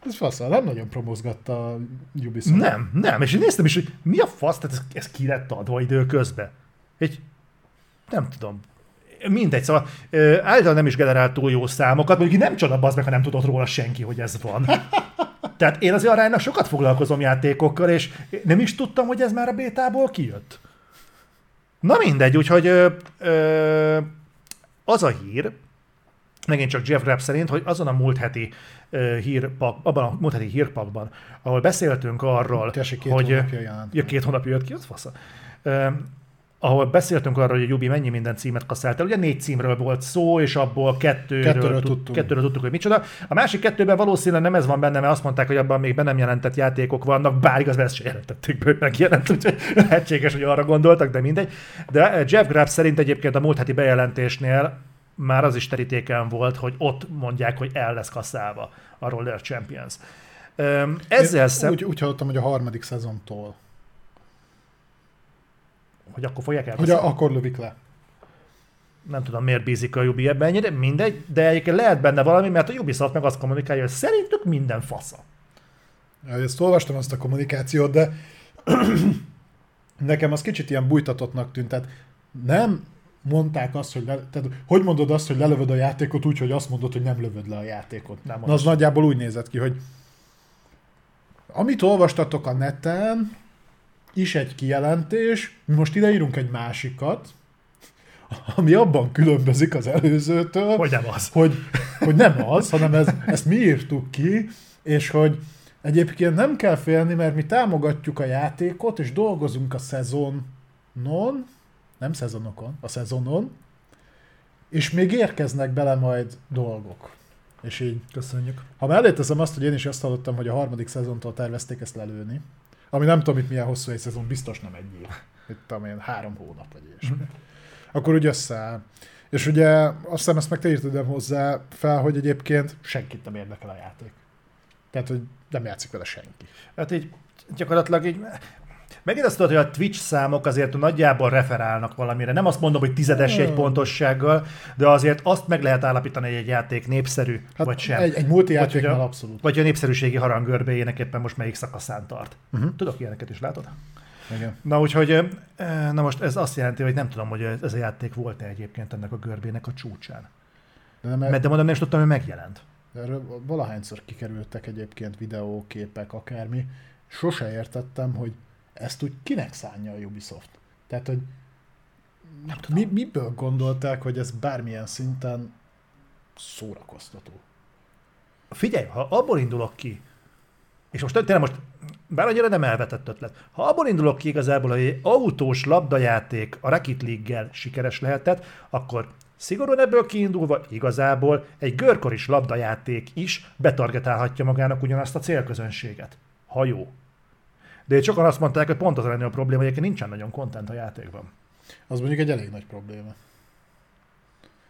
Ez fasz, nem nagyon promozgatta a Ubisoft. Nem, nem. És én néztem is, hogy mi a fasz, tehát ez, ez ki lett adva időközben. Egy, nem tudom, mindegy, szóval ö, általában nem is generált túl jó számokat, mondjuk nem csoda bazd meg, ha nem tudott róla senki, hogy ez van. Tehát én azért aránylag sokat foglalkozom játékokkal, és nem is tudtam, hogy ez már a bétából kijött. Na mindegy, úgyhogy ö, ö, az a hír, megint csak Jeff Grapp szerint, hogy azon a múlt heti ö, hírpak, abban a múlt heti hírpakban, ahol beszéltünk arról, Tessék, két hogy hónapja jelent ja, két hónapja jött ki, az fasza. Ahol beszéltünk arról, hogy a Jubi mennyi minden címet kasszált el. Ugye négy címről volt szó, és abból kettőről, Kettőről tud- tudtunk. kettőről tudtuk, hogy micsoda. A másik kettőben valószínűleg nem ez van benne, mert azt mondták, hogy abban még be nem jelentett játékok vannak, bár igaz, ezt se jelentették be, hogy megjelent, úgyhogy lehetséges, hogy arra gondoltak, de mindegy. De Jeff Grapp szerint egyébként a múlt heti bejelentésnél már az is terítéken volt, hogy ott mondják, hogy el lesz kasszálva a Roller Champions. Ezzel szem... Úgy, úgy hallottam, hogy a harmadik szezontól. Hogy akkor fogják el. Hogy akkor lövik le. Nem tudom, miért bízik a Ubi ebben ennyire, mindegy, de egyébként lehet benne valami, mert a Ubisoft meg azt kommunikálja, hogy szerintük minden fasza. Ezt olvastam azt a kommunikációt, de nekem az kicsit ilyen bújtatottnak tűnt. Tehát nem mondták azt, hogy le, tehát hogy mondod azt, hogy lelövöd a játékot úgy, hogy azt mondod, hogy nem lövöd le a játékot. Nem Na az nagyjából úgy nézett ki, hogy amit olvastatok a neten, is egy kijelentés, mi most ideírunk egy másikat, ami abban különbözik az előzőtől, Hogy nem az. hogy, hogy nem az, hanem ez, ezt mi írtuk ki, és hogy egyébként nem kell félni, mert mi támogatjuk a játékot, és dolgozunk a szezonon, nem szezonokon, a szezonon, és még érkeznek bele majd dolgok. És így, Köszönjük. ha mellé teszem azt, hogy én is azt hallottam, hogy a harmadik szezontól tervezték ezt lelőni, ami nem tudom itt milyen hosszú egy szezon, biztos nem egy év. Itt tudom én, három hónap vagy ilyesmi. Akkor úgy összeáll. És ugye azt hiszem ezt meg te írtad hozzá fel, hogy egyébként senkit nem érdekel a játék. Tehát, hogy nem játszik vele senki. Hát így gyakorlatilag így... Megint azt tudod, hogy a Twitch számok azért nagyjából referálnak valamire. Nem azt mondom, hogy tizedes egy pontossággal, de azért azt meg lehet állapítani, hogy egy játék népszerű, Hát vagy sem. Egy, egy multi Vagy játéknál abszolút. Vagy a népszerűségi harangörbéjének éppen most melyik szakaszán tart. Uh-huh. Tudok ilyeneket is, látod? Igen. Na úgyhogy, na most ez azt jelenti, hogy nem tudom, hogy ez a játék volt-e egyébként ennek a görbének a csúcsán. De, nem, Mert de mondom, nem is tudtam, hogy megjelent. Erről valahányszor kikerültek egyébként videóképek, akármi. Sose értettem, hogy ezt úgy kinek szánja a Ubisoft. Tehát, hogy mi, miből gondolták, hogy ez bármilyen szinten szórakoztató? Figyelj, ha abból indulok ki, és most tényleg most, bár annyira nem elvetett ötlet, ha abból indulok ki igazából, hogy egy autós labdajáték a Rocket League-gel sikeres lehetett, akkor szigorúan ebből kiindulva igazából egy görkoris labdajáték is betargetálhatja magának ugyanazt a célközönséget. Ha jó. De itt sokan azt mondták, hogy pont az a legnagyobb probléma, hogy nincsen nagyon content a játékban. Az mondjuk egy elég nagy probléma.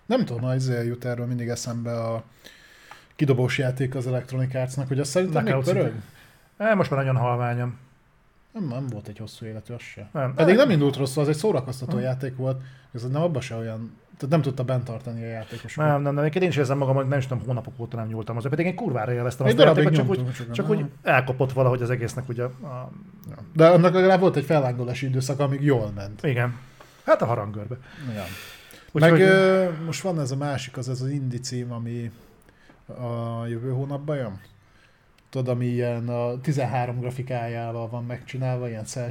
Nem tudom, ha izé jut erről mindig eszembe a kidobós játék az Electronic Arts-nak, hogy azt szerintem még pörög. E, most már nagyon halványom. Nem, nem volt egy hosszú életű, az se. Nem. Pedig nem indult rosszul, az egy szórakoztató játék volt, ez nem abba se olyan, tehát nem tudta bent tartani a játékosokat. Nem, nem, nem, én is érzem magam, hogy nem is tudom, hónapok óta nem nyúltam hozzá, pedig én kurvára élveztem azt a játékot, csak, úgy, csak csak úgy elkopott valahogy az egésznek ugye a, De annak legalább volt egy fellángolási időszak, amíg jól ment. igen. Hát a harangörbe. Ja. Úgyhogy- Meg ö, most van ez a másik, az ez az indie cím, ami a jövő hónapban jön. Tudod, ami ilyen a 13 grafikájával van megcsinálva, ilyen cel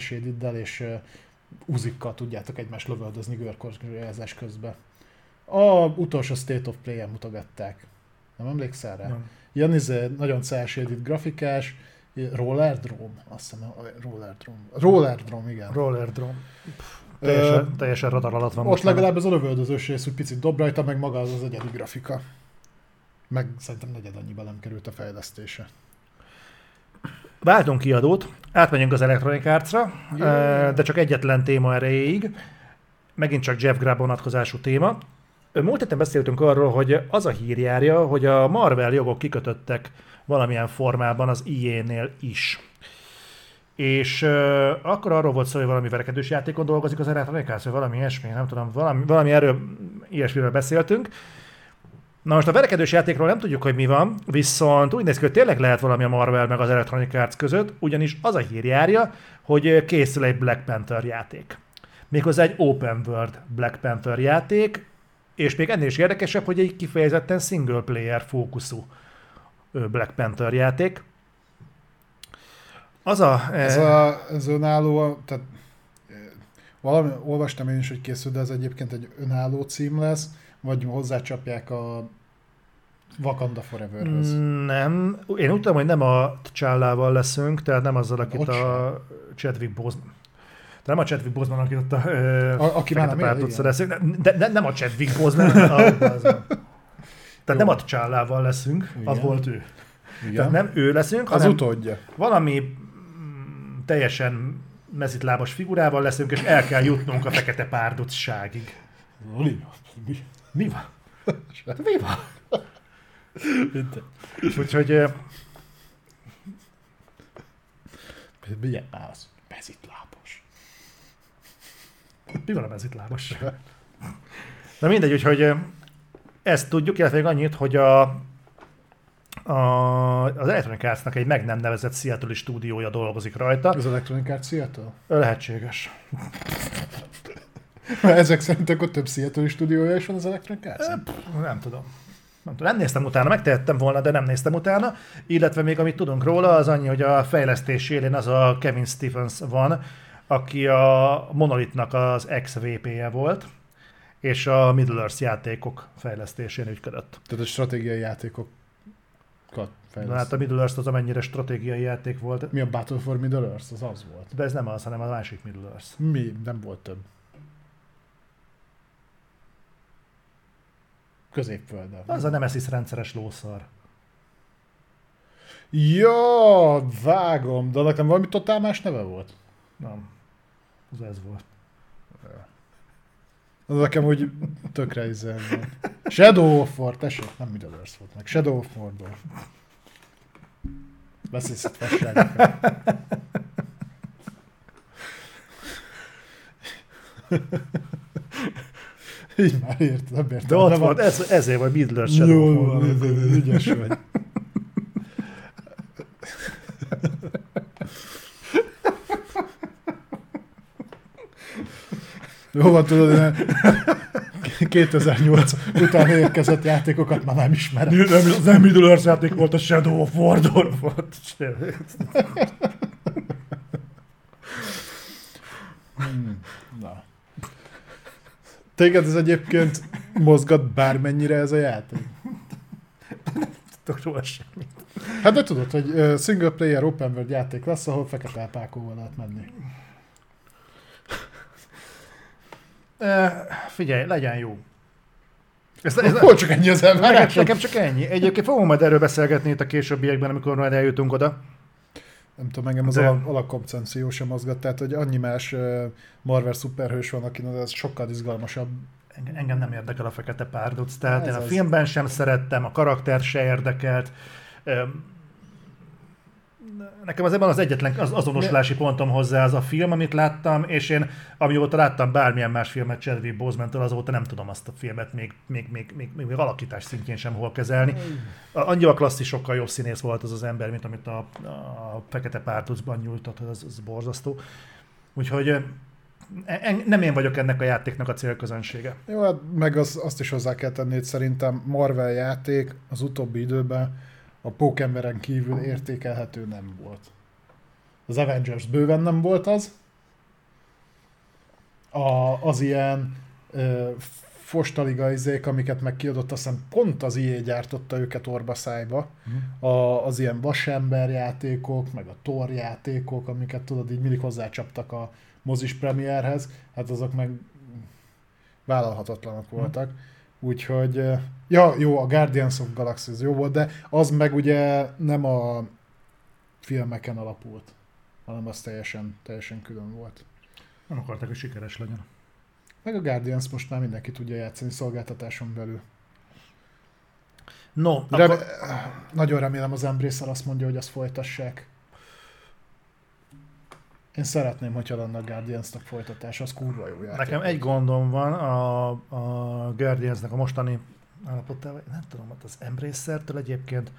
és ö, uzikkal tudjátok egymást lövöldözni görkorzás közben. A utolsó State of Play-en mutogatták. Nem emlékszel rá? Nem. Ilyen izé, nagyon cel shaded grafikás, Roller Drome, azt hiszem, Roller Drome. Roller Drome, igen. Roller Drone. Teljesen, Ö, teljesen radar alatt van Ott most. legalább ez a lövöldözős rész úgy picit dob rajta, meg maga az az egyedi grafika. Meg szerintem negyed annyiba nem került a fejlesztése. Váltunk kiadót, átmegyünk az Electronic eh, de csak egyetlen téma erejéig. Megint csak Jeff Grubb vonatkozású téma. Múlt héten beszéltünk arról, hogy az a hír járja, hogy a Marvel jogok kikötöttek valamilyen formában az IE-nél is. És uh, akkor arról volt szó, hogy valami verekedős játékon dolgozik az Electronic vagy valami ilyesmi, nem tudom, valami, valami erről ilyesmiről beszéltünk. Na most a verekedős játékról nem tudjuk, hogy mi van, viszont úgy néz ki, hogy tényleg lehet valami a Marvel meg az Electronic Arts között, ugyanis az a hír járja, hogy készül egy Black Panther játék. Méghozzá egy open world Black Panther játék, és még ennél is érdekesebb, hogy egy kifejezetten single player fókuszú Black Panther játék. Az a... Ez, eh, a, ez önálló, tehát eh, valami, olvastam én is, hogy készül, de ez egyébként egy önálló cím lesz, vagy hozzácsapják a Wakanda Foreverhöz. Mm, Nem. Én úgy tudom, hogy nem a Csállával leszünk, tehát nem azzal, akit Ott a Chadwick Boseman. De nem a Chadwick Boseman, akit ott a, A- aki már pártot szerezünk. De, de, nem a Chadwick Boseman, a, az, tehát nem a Csállával leszünk, az Igen. volt ő. Igen. Tehát nem ő leszünk, az utódja. valami mm, teljesen mezitlábas figurával leszünk, és el kell jutnunk a fekete párducságig. Oli, mi? Mi van? Mi van? Úgyhogy Milyen az? Bezitlábos. Mi van a mezitlábas? Na mindegy, úgyhogy ezt tudjuk, illetve még annyit, hogy a, a, az Electronic Arts-nak egy meg nem nevezett Seattle stúdiója dolgozik rajta. Az Electronic Arts Seattle? Lehetséges. Ezek szerint akkor több Seattle stúdiója is van az Electronic Arts? Nem tudom. Nem tudom, nem néztem utána, megtehettem volna, de nem néztem utána. Illetve még amit tudunk róla, az annyi, hogy a fejlesztés élén az a Kevin Stephens van, aki a Monolithnak az ex-VP-je volt, és a Middle Earth játékok fejlesztésén ügyködött. Tehát a stratégiai játékokat fejleszt. hát a Middle Earth az amennyire stratégiai játék volt, Mi a Battle for Middle Earth? Az az volt. de ez nem az, hanem a másik Middle Earth. Mi? Nem volt több. Középföldön. Az a Nemesis rendszeres lószar. Ja, vágom, de nekem valami totál más neve volt. Nem. Az ez volt. Az nekem úgy tökre volt. Shadow of War, tessék, nem Middle Earth volt meg. Shadow of War-ból. Beszélsz itt fasságokat. Így már érted, nem értem. De ott volt, ez, ezért vagy Middle Earth Shadow Jól of War. van, ügyes vagy. Van, tudod, én 2008 után érkezett játékokat már nem. Nem, nem Middle Earth játék volt, a Shadow of Mordor volt. Na. Téged ez egyébként mozgat bármennyire ez a játék? Tudok róla semmit. Hát de tudod, hogy single player open world játék lesz, ahol fekete alpákóval lehet menni. Uh, figyelj, legyen jó. Ez, ez, Hol csak ennyi az nekem, elvárás? nekem csak ennyi. Egyébként fogunk majd erről beszélgetni itt a későbbiekben, amikor majd eljutunk oda. Nem tudom, engem az De- alap, alapkoncepció sem mozgat, tehát hogy annyi más Marvel szuperhős van, akinek ez sokkal izgalmasabb. Engem- Engem nem érdekel a fekete párduc, tehát Ez én a az. filmben sem szerettem, a karakter se érdekelt. Nekem az ebben az egyetlen az azonosulási pontom hozzá az a film, amit láttam, és én amióta láttam bármilyen más filmet Chadwick Boseman-től, azóta nem tudom azt a filmet még, még, még, még, még, még alakítás szintjén sem hol kezelni. Annyira klasszis, sokkal jobb színész volt az az ember, mint amit a, a Fekete Pártucban nyújtott, az, az borzasztó. Úgyhogy en, nem én vagyok ennek a játéknak a célközönsége. Jó, hát meg az, azt is hozzá kell tenni, hogy szerintem Marvel játék az utóbbi időben a Pókemberen kívül értékelhető nem volt. Az Avengers bőven nem volt az. A, az ilyen ö, fostaliga izék, amiket meg kiadott, azt hiszem pont az IE gyártotta őket orba szájba. A, az ilyen vasember játékok, meg a Thor játékok, amiket tudod, így mindig hozzácsaptak a mozis premierhez, hát azok meg vállalhatatlanok voltak. Úgyhogy, eh, ja, jó, a Guardians of Galaxy az jó volt, de az meg ugye nem a filmeken alapult, hanem az teljesen, teljesen külön volt. Nem akarták, hogy sikeres legyen. Meg a Guardians most már mindenki tudja játszani szolgáltatáson belül. No, Rem- akkor, Nagyon remélem az Embracer azt mondja, hogy azt folytassák. Én szeretném, hogyha lenne a Guardiansnak folytatás, az kurva jó játék. nekem egy gondom van a, a Guardiansnek a mostani állapotával. Nem tudom, hát az Embracer-től egyébként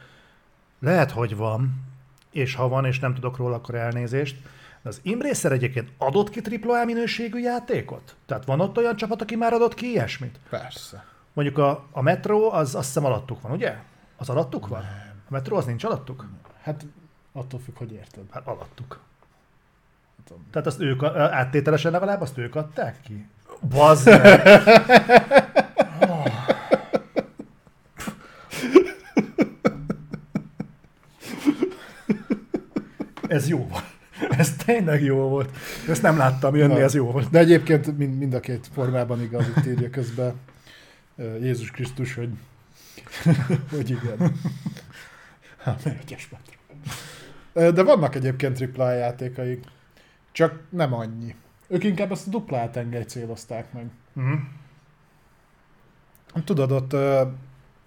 lehet, hogy van, és ha van, és nem tudok róla, akkor elnézést. De az Embracer egyébként adott ki AAA minőségű játékot? Tehát van ott olyan csapat, aki már adott ki ilyesmit? Persze. Mondjuk a, a Metro, az azt hiszem alattuk van, ugye? Az alattuk van? A Metro az nincs alattuk? Hát attól függ, hogy érted. Hát alattuk. Tudom. Tehát azt ők, áttételesen legalább azt ők adták ki? Bazd meg! Ez jó volt. Ez tényleg jó volt. Ezt nem láttam jönni, Na. ez jó volt. De egyébként mind, mind a két formában igaz, itt írja közben Jézus Krisztus, hogy, hogy igen. Hát, egyes metro. Ö, De vannak egyébként AAA játékaik, csak nem annyi. Ők inkább ezt a dupla tengely célozták meg. Mhm. Tudod, ott,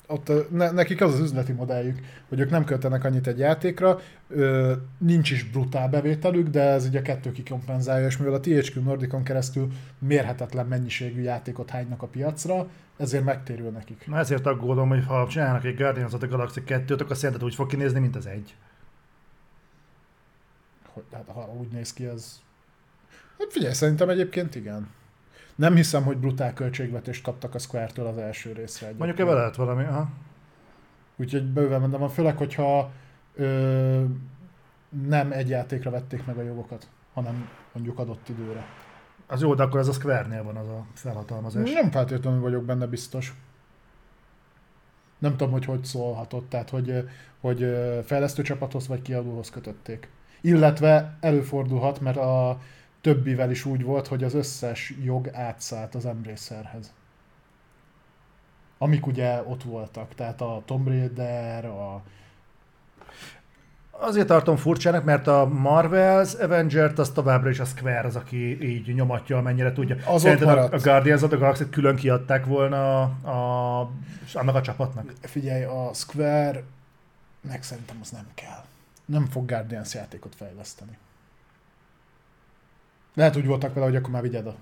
ott ne, nekik az az üzleti modelljük, hogy ők nem költenek annyit egy játékra, ö, nincs is brutál bevételük, de ez ugye a kettő kikompenzálja, és mivel a THQ Nordicon keresztül mérhetetlen mennyiségű játékot hánynak a piacra, ezért megtérül nekik. Na ezért aggódom, hogy ha csinálnak egy Guardians of the Galaxy 2-t, akkor szerinted úgy fog kinézni, mint az egy. Hogy, hát ha úgy néz ki, ez... Hát figyelj, szerintem egyébként igen. Nem hiszem, hogy brutál költségvetést kaptak a Square-től az első részre. Mondjuk egyébként. ebben lehet valami, aha. Úgyhogy bőven mondom, van, főleg, hogyha ö, nem egy játékra vették meg a jogokat, hanem mondjuk adott időre. Az jó, de akkor ez a Square-nél van az a felhatalmazás. Nem feltétlenül vagyok benne biztos. Nem tudom, hogy hogy szólhatott, tehát hogy, hogy fejlesztő csapathoz vagy kiadóhoz kötötték. Illetve előfordulhat, mert a többivel is úgy volt, hogy az összes jog átszállt az Embracerhez. Amik ugye ott voltak, tehát a Tomb Raider, a Azért tartom furcsának, mert a Marvels Avengers az továbbra is a Square az, aki így nyomatja, amennyire tudja. ott Szerinted a, maradt. a Guardians of the Galaxy külön kiadták volna a, a, annak a csapatnak? Figyelj, a Square meg szerintem az nem kell. Nem fog Guardians játékot fejleszteni. Lehet úgy voltak vele, hogy akkor már vigyed a...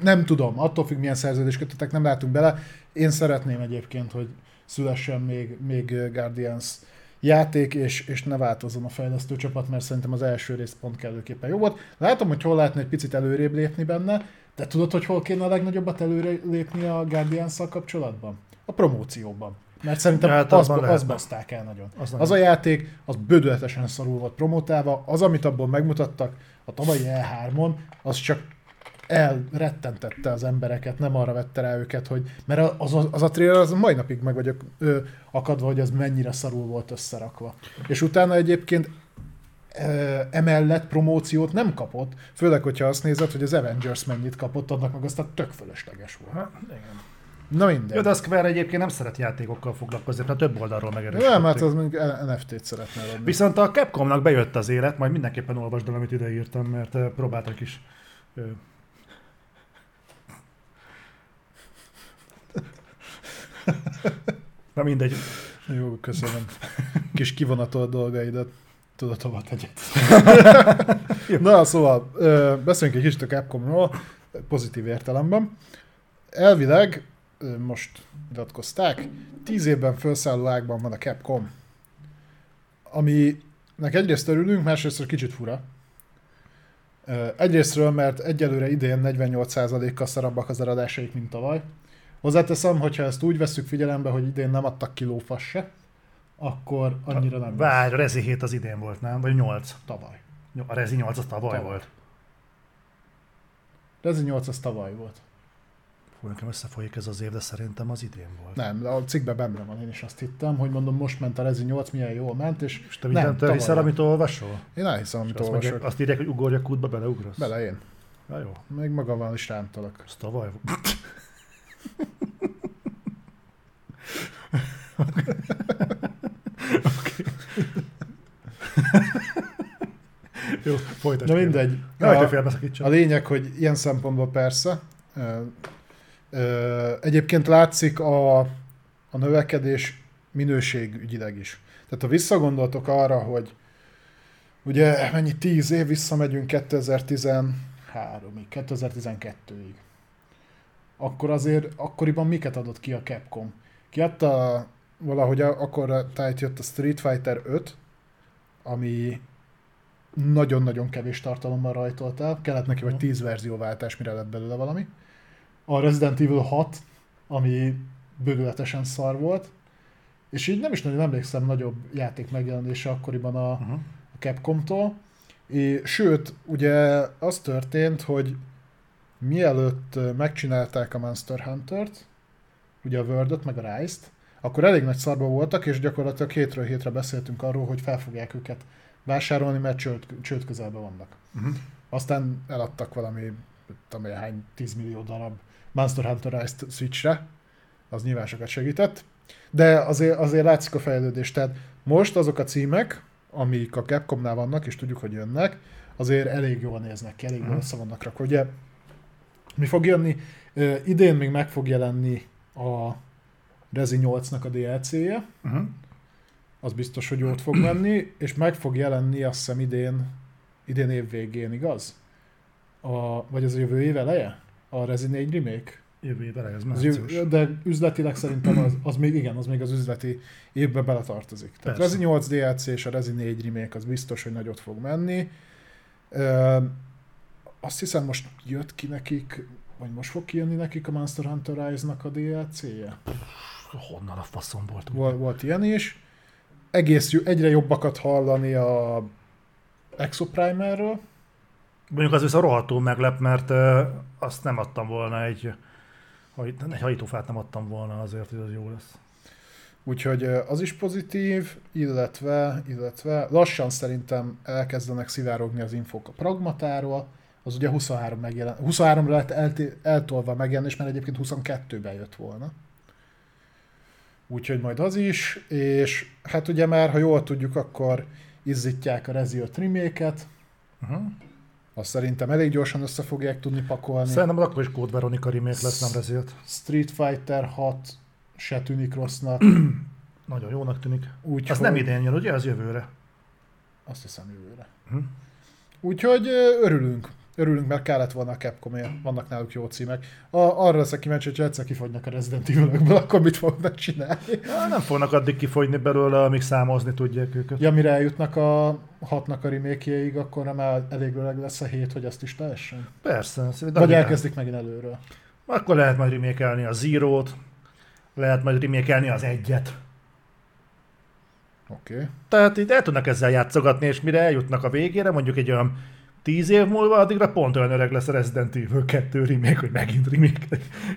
Nem tudom, attól függ milyen szerződést kötöttek, nem látunk bele. Én szeretném egyébként, hogy szülessen még, még Guardians játék, és, és ne változzon a fejlesztő csapat, mert szerintem az első rész pont kellőképpen jó volt. Látom, hogy hol lehetne egy picit előrébb lépni benne, De tudod, hogy hol kéne a legnagyobbat előre lépni a guardians kapcsolatban? A promócióban. Mert szerintem Hát az, abban az lehet. baszták el nagyon. Az Az, a játék, az bődületesen szarul volt promotálva, az, amit abból megmutattak a tavalyi E3-on, az csak elrettentette az embereket, nem arra vette rá őket, hogy... Mert az, az, az a trailer az mai napig meg vagyok ö, akadva, hogy az mennyire szarul volt összerakva. És utána egyébként ö, emellett promóciót nem kapott, főleg, hogyha azt nézed, hogy az Avengers mennyit kapott, annak meg aztán tök fölösleges volt. Hát, igen. Na minden. Jó, de a Square egyébként nem szeret játékokkal foglalkozni, mert több oldalról megerősítették. nem, hát az mondjuk NFT-t szeretne adni. Viszont a Capcomnak bejött az élet, majd mindenképpen olvasd el, amit ide írtam, mert eh, próbáltak is. Na mindegy. Jó, köszönöm. Kis kivonatolt dolgaidat tudod hova tegyed. Na, szóval beszéljünk egy kicsit a Capcomról, pozitív értelemben. Elvileg, most nyilatkozták, tíz évben felszálló ágban van a Capcom, aminek egyrészt örülünk, másrészt kicsit fura. Egyrésztről, mert egyelőre idén 48%-kal szarabbak az eladásaik, mint tavaly. Hozzáteszem, hogyha ezt úgy vesszük figyelembe, hogy idén nem adtak kilófas se, akkor annyira nem. Várj, a Rezi 7 az idén volt, nem? Vagy 8? Tavaly. A Rezi 8 az tavaly, Tavaly. volt. Rezi 8 az tavaly volt. Fú, nekem összefolyik ez az év, de szerintem az idén volt. Nem, a cikkben benne van, én is azt hittem, hogy mondom, most ment a Rezi 8, milyen jól ment, és És te mindent tavaly hiszel, amit olvasol? Én elhiszem, amit Azt, mondják, olvasok. azt írják, hogy ugorjak kútba, beleugrasz? Bele én. Na jó, Még magammal is rámtalak. az tavaly volt. Jó, folytasd. Na kérlek. mindegy. Nehogy te A, félbeszakítsak. a lényeg, hogy ilyen szempontból persze. Egyébként látszik a, a növekedés minőségügyileg is. Tehát ha visszagondoltok arra, hogy ugye mennyi 10 év visszamegyünk 2013-ig, 2012-ig, akkor azért akkoriban miket adott ki a Capcom? Kiadta valahogy akkor tájt jött a Street Fighter 5, ami nagyon-nagyon kevés tartalommal rajtolt el, kellett neki vagy 10 verzióváltás, mire lett belőle valami. A Resident Evil 6, ami bődületesen szar volt, és így nem is nagyon emlékszem nagyobb játék megjelenése akkoriban a, Uh-huh. a Capcomtól. És, sőt, ugye az történt, hogy mielőtt megcsinálták a Monster Hunter-t, ugye a World-ot, meg a Rise-t, akkor elég nagy szarba voltak, és gyakorlatilag hétről hétre beszéltünk arról, hogy fel fogják őket vásárolni, mert csőd, csőd közelben vannak. Uh-huh. Aztán eladtak valami, tudom, hány 10 millió darab Monster Hunter Rise-t Switchre, az nyilván sokat segített, de azért, azért látszik a fejlődés. Tehát most azok a címek, amik a Capcomnál vannak, és tudjuk, hogy jönnek, azért elég jól néznek ki, elég jól Mhm. össze vannak rakva. Ugye mi fog jönni? Idén még meg fog jelenni a Rezi 8-nak a DLC-je, Uh-huh. az biztos, hogy jót fog menni, és meg fog jelenni azt hiszem idén, idén év végén, igaz? A, vagy az jövő év eleje? A Rezi 4 remake? Jövő évben ez Az március. de üzletileg szerintem az, az még, igen, az még az üzleti évbe beletartozik. Tehát. Rezi 8 DLC és a Rezi 4 remake az biztos, hogy nagyot fog menni. Ö, azt hiszem most jött ki nekik, vagy most fog kijönni nekik a Monster Hunter Rise-nak a DLC-je? Honnan a faszom volt? Volt, volt ilyen is. Egész egyre jobbakat hallani a Exoprimerről. Mondjuk az viszont rohadtul meglep, mert azt nem adtam volna egy, egy hajítófát nem adtam volna azért, hogy az jó lesz. Úgyhogy az is pozitív, illetve, illetve lassan szerintem elkezdenek szivárogni az infók a pragmatáról. Az ugye 23 megjelen, 23-ra lett elti- eltolva megjelenés, mert egyébként 22-ben jött volna. Úgyhogy majd az is, és hát ugye már, ha jól tudjuk, akkor izzítják a Rezi 5 remake-et, Uh-huh. Azt szerintem elég gyorsan össze fogják tudni pakolni. Szerintem akkor is Code Veronica remake lesz, nem rezilt. Street Fighter 6 se tűnik rossznak. Nagyon jónak tűnik. Úgyhogy, Az nem idén jön, ugye? Az jövőre. Azt hiszem jövőre. Hm. Úgyhogy örülünk. Örülünk, mert kellett volna a Capcomért, vannak náluk jó címek. A, arra leszek kíváncsi, hogy egyszer kifogynak a Resident evil akkor mit fognak csinálni? Ja, nem fognak addig kifogyni belőle, amíg számozni tudják őket. Ja, mire eljutnak a hatnak a remake akkor nem el, elég öreg lesz a hét, hogy azt is lehessen? Persze. Vagy elkezdik megint előről. Akkor lehet majd remékelni a Zero-t, lehet majd remékelni az egyet. Oké. Okay. Tehát itt el tudnak ezzel játszogatni, és mire eljutnak a végére, mondjuk egy olyan tíz év múlva, addigra pont olyan öreg lesz a Resident Evil 2 remake, hogy megint remake.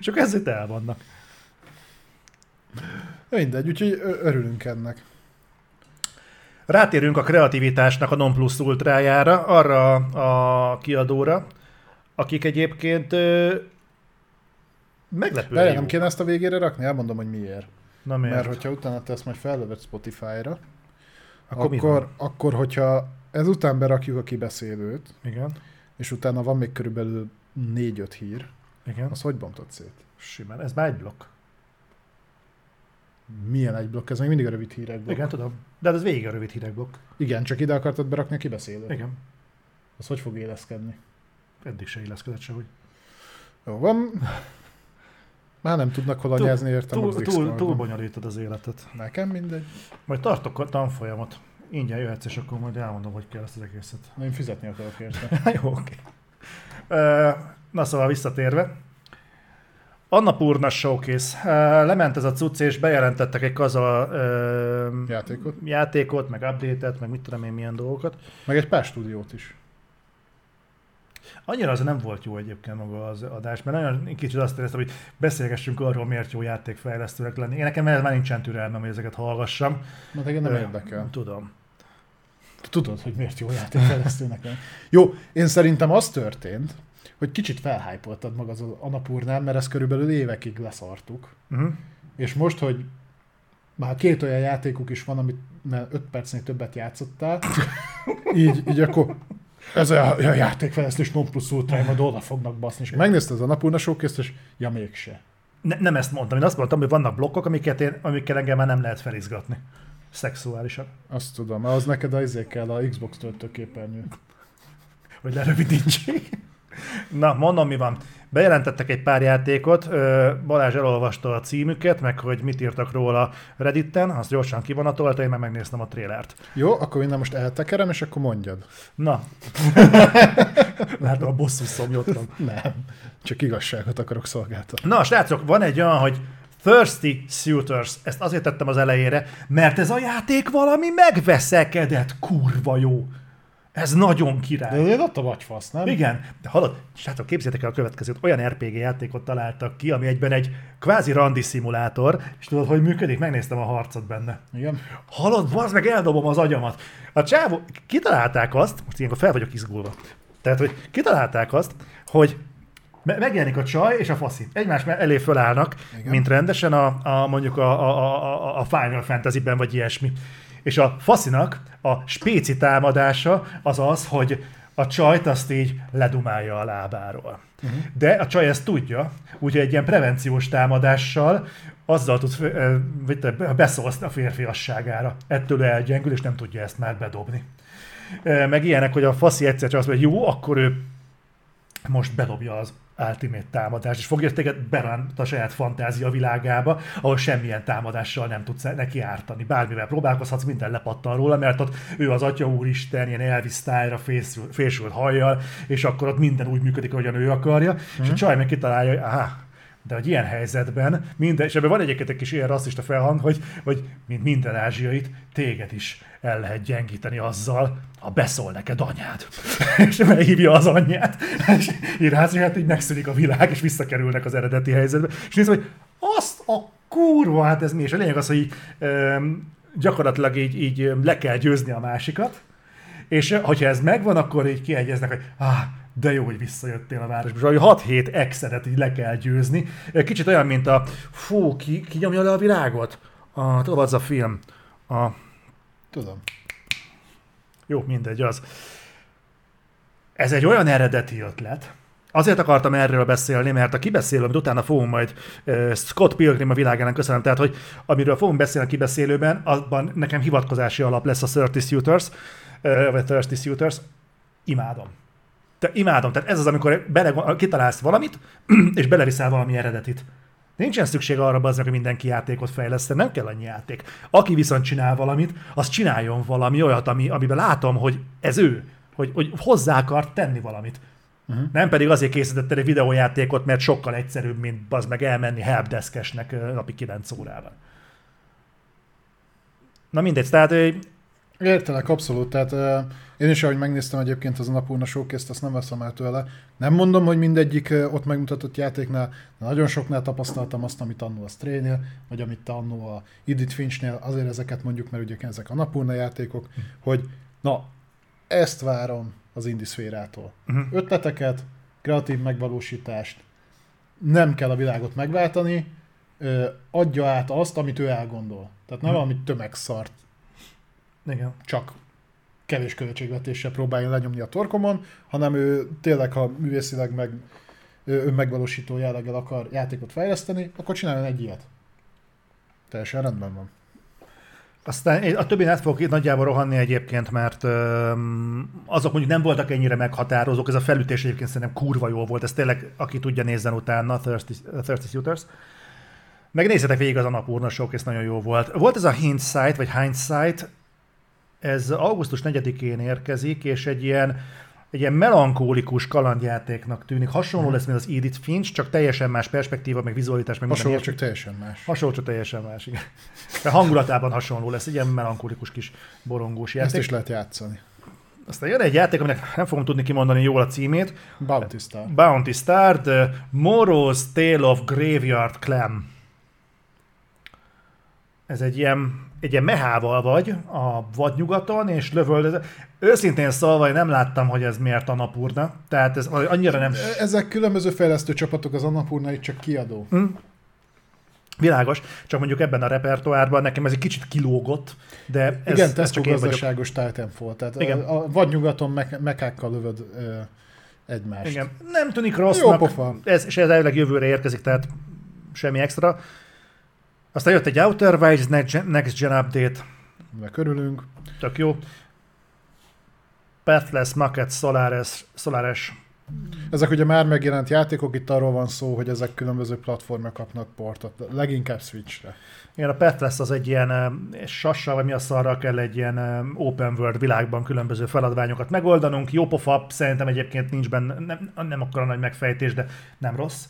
És akkor ezért el vannak. Mindegy, úgyhogy örülünk ennek. Rátérünk a kreativitásnak a non plus ultrájára, arra a kiadóra, akik egyébként Várjál, jó. nem kéne ezt a végére rakni? Elmondom, hogy miért. Na miért? Mert hogyha utána te ezt majd fellöved Spotify-ra, Akkor akkor, akkor, hogyha ezután berakjuk a kibeszélőt, Igen, és utána van még körülbelül 4-5 hír, igen. az hogy bontod szét? Simán. Ez már egy blokk. Milyen egy blokk? Ez még mindig a rövid hírek blokk. Igen, tudom. De hát ez végig a rövid hírek blokk. Igen, csak ide akartad berakni a kibeszélőt. Igen. Az hogy fog éleszkedni? Eddig se illeszkedett sehogy. Jó van. Már nem tudnak hol anyázni, értem túl, túl, Discordon. túl bonyolítod az életet. Nekem mindegy. Majd tartok a tanfolyamot. Ingyen jöhetsz, és akkor majd elmondom, hogy kell ezt az egészet. Na, én fizetni akarok érte. Jó, oké. Ö, Na szóval visszatérve. Annapurna Showcase. Lement ez a cucc, és bejelentettek egy kaza ö, Játékot. játékot, meg update-et, meg mit tudom én milyen dolgokat. Meg egy pár stúdiót is. Annyira az nem volt jó egyébként maga az adás, mert nagyon kicsit azt éreztem, hogy beszélgessünk arról, miért jó játékfejlesztőnek lenni. Én nekem már nincsen türelmem, hogy ezeket hallgassam. Mert engem nem érdekel. Tudom. Tudod, hogy miért jó játékfejlesztőnek lenni. Jó, én szerintem az történt, hogy kicsit felhájpoltad magad az Anapurnál, mert ezt körülbelül évekig leszartuk. Uh-huh. És most, hogy már két olyan játékuk is van, amit 5 percnél többet játszottál, így, így akkor ez a, a játékfejlesztés non plus ultra, majd oda fognak baszni. És megnézted az Anapurna showcase és ja, mégse. Ne, nem ezt mondtam, én azt mondtam, hogy vannak blokkok, amiket én, amikkel engem már nem lehet felizgatni. Szexuálisan. Azt tudom, az neked az izé kell a Xbox töltőképernyő. Hogy lerövidítsék. Na, mondom, mi van. Bejelentettek egy pár játékot, Balázs elolvasta a címüket, meg hogy mit írtak róla Redditen, azt gyorsan kivonatolta, én meg megnéztem a trélert. Jó, akkor innen most eltekerem, és akkor mondjad. Na. Látom, a bosszú szomjot van. Nem, csak igazságot akarok szolgáltatni. Na, srácok, van egy olyan, hogy Thirsty Suitors. Ezt azért tettem az elejére, mert ez a játék valami megveszekedett, kurva jó. Ez nagyon De király. azért ott a vagyfasz, nem? Igen, de hallod, srácok, képzeljétek el a következőt. Olyan RPG játékot találtak ki, ami egyben egy kvázi randi szimulátor, és tudod, hogy működik? Megnéztem a harcot benne. Igen. Hallod, bazd meg, eldobom az agyamat. A csávó, kitalálták azt, most ilyenkor fel vagyok izgulva. Tehát, hogy kitalálták azt, hogy me- megjelenik a csaj és a faszi. Egymás elé fölállnak, Igen. Mint rendesen a, a mondjuk a, a, a, a Final Fantasy-ben, vagy ilyesmi. És a faszinak a spéci támadása az az, hogy a csajt azt így ledumálja a lábáról. Uh-huh. De a csaj ezt tudja, úgyhogy egy ilyen prevenciós támadással azzal tud vagy te, beszólsz a férfiasságára. Ettől elgyengül, és nem tudja ezt már bedobni. Meg ilyenek, hogy a faszi egyszer csak azt mondja, hogy jó, akkor ő most bedobja az ultimate támadást, és fogja téged beránt a saját fantázia világába, ahol semmilyen támadással nem tudsz neki ártani. Bármivel próbálkozhatsz, minden lepattan róla, mert ott ő az atya úristen, ilyen Elvis style fésült, fésült hajjal, és akkor ott minden úgy működik, ahogyan ő akarja, mm. és a csaj meg kitalálja, hogy aha, de hogy ilyen helyzetben, minden, és ebben van egyébként egy kis ilyen rasszista felhang, hogy, hogy mint minden ázsiait, téged is el lehet gyengíteni azzal, ha beszól neked anyád. és meghívja az anyját, és rász, hát így megszűnik a világ, és visszakerülnek az eredeti helyzetbe. És nézd, hogy azt a kurva, hát ez mi? És a lényeg az, hogy így, öm, gyakorlatilag így, így le kell győzni a másikat, és hogyha ez megvan, akkor így kiegyeznek, hogy ah, de jó, hogy visszajöttél a városba. És hogy 6-7 exedet így le kell győzni. Kicsit olyan, mint a fú, ki, ki nyomja le a világot? A, tudod, az a film. A, Tudom. jó, mindegy, az. Ez egy olyan eredeti ötlet, Azért akartam erről beszélni, mert a kibeszélő, amit utána fogunk majd uh, Scott Pilgrim a világának köszönöm, tehát hogy amiről fogunk beszélni a kibeszélőben, abban nekem hivatkozási alap lesz a 30 Suitors, uh, vagy Thirsty Suitors. Imádom. Te imádom, tehát ez az, amikor bele, kitalálsz valamit, és beleviszel valami eredetit. Nincsen szükség arra, bazdmeg, hogy mindenki játékot fejleszte, nem kell annyi játék. Aki viszont csinál valamit, az csináljon valami olyat, ami, amiben látom, hogy ez ő, hogy, hogy hozzá akart tenni valamit. Uh-huh. Nem pedig azért készítetted egy videójátékot, mert sokkal egyszerűbb, mint az meg elmenni helpdeskesnek napi 9 órával. Na mindegy, tehát Értelek, abszolút. Tehát uh, én is, ahogy megnéztem egyébként az a napúrna showcase azt nem veszem el tőle. Nem mondom, hogy mindegyik uh, ott megmutatott játéknál, de nagyon soknál tapasztaltam azt, amit annó a Stray-nél, vagy amit annó a Edith Finchnél, azért ezeket mondjuk, mert ugye ezek a napúrna játékok, hogy na, ezt várom az indie szférától. Mhm. Ötleteket, kreatív megvalósítást, nem kell a világot megváltani, ö, adja át azt, amit ő elgondol. Tehát nem Mhm. valami tömegszart igen. csak kevés költségvetéssel próbálja lenyomni a torkomon, hanem ő tényleg, ha művészileg meg ő megvalósító jelleggel akar játékot fejleszteni, akkor csináljon egy ilyet. Teljesen rendben van. Aztán a többi át fogok itt nagyjából rohanni egyébként, mert öm, azok mondjuk nem voltak ennyire meghatározók, ez a felütés egyébként szerintem kurva jó volt, ez tényleg, aki tudja nézzen utána, Thirsty, Thirsty Shooters. Megnézzetek végig az a napúrna ez nagyon jó volt. Volt ez a Hindsight, vagy Hindsight, ez augusztus 4-én érkezik, és egy ilyen, egy ilyen melankólikus kalandjátéknak tűnik. Hasonló lesz, mint az Edith Finch, csak teljesen más perspektíva, meg vizualitás, meg Hasonló, csak teljesen más. Hasonló, csak teljesen más, igen. De hangulatában hasonló lesz, egy ilyen melankolikus kis borongós Ezt játék. is lehet játszani. Aztán jön egy játék, aminek nem fogom tudni kimondani jól a címét. Bounty Star. Bounty Star, The Morrow's Tale of Graveyard Clam. Ez egy ilyen, egy ilyen mehával vagy a vadnyugaton, és lövöldöz. Őszintén szólva, én nem láttam, hogy ez miért a napurna. Tehát ez annyira nem Ezek különböző fejlesztő csapatok, az Annapurna itt csak kiadó. világos, csak mondjuk ebben a repertoárban nekem ez egy kicsit kilógott, de ez, Igen, ez csak gazdaságos Titanfall. Tehát Igen. A, a vadnyugaton me- mekákkal lövöd ö, egymást. Igen, nem tűnik Jó rossznak. pofa. Ez, és ez elvileg jövőre érkezik, tehát semmi extra. Aztán jött egy Outer Wilds Next Gen, Update, Meg örülünk. tök jó. Pathless Market Solaris, Solaris. Ezek ugye már megjelent játékok, itt arról van szó, hogy ezek különböző platformra kapnak portot, leginkább Switchre. Igen, a Pathless az egy ilyen uh, sassa, vagy mi a szarra kell egy ilyen um, open world világban különböző feladványokat megoldanunk. Jó pofa, szerintem egyébként nincs benne, nem, nem akkora nagy megfejtés, de nem rossz.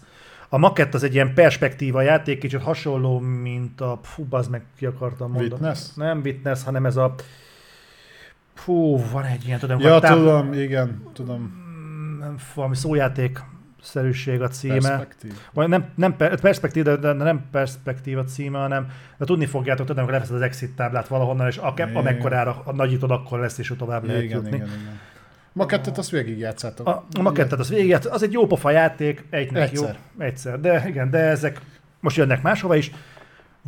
A Makett az egy ilyen perspektíva játék, kicsit hasonló, mint a, fú, az meg ki akartam mondani. Witness? Nem Witness, hanem ez a, fú, van egy ilyen, tudom, Ja, táp- tudom, igen, tudom. nem, valami szójáték szerűség a címe. Perspektív. Vagy nem, nem per- perspektív, de, de nem perspektív a címe, hanem de tudni fogjátok, tudom, amikor leveszed az exit táblát valahonnan, és a, amekkorára nagyítod, akkor lesz, és tovább lehet Igen, jutni. igen, igen. Ma kettőt azt végigjátszátok. A, a makettet az végig, az egy jó pofa játék, egynek Egyszer. jó. Egyszer. De igen, de ezek most jönnek máshova is.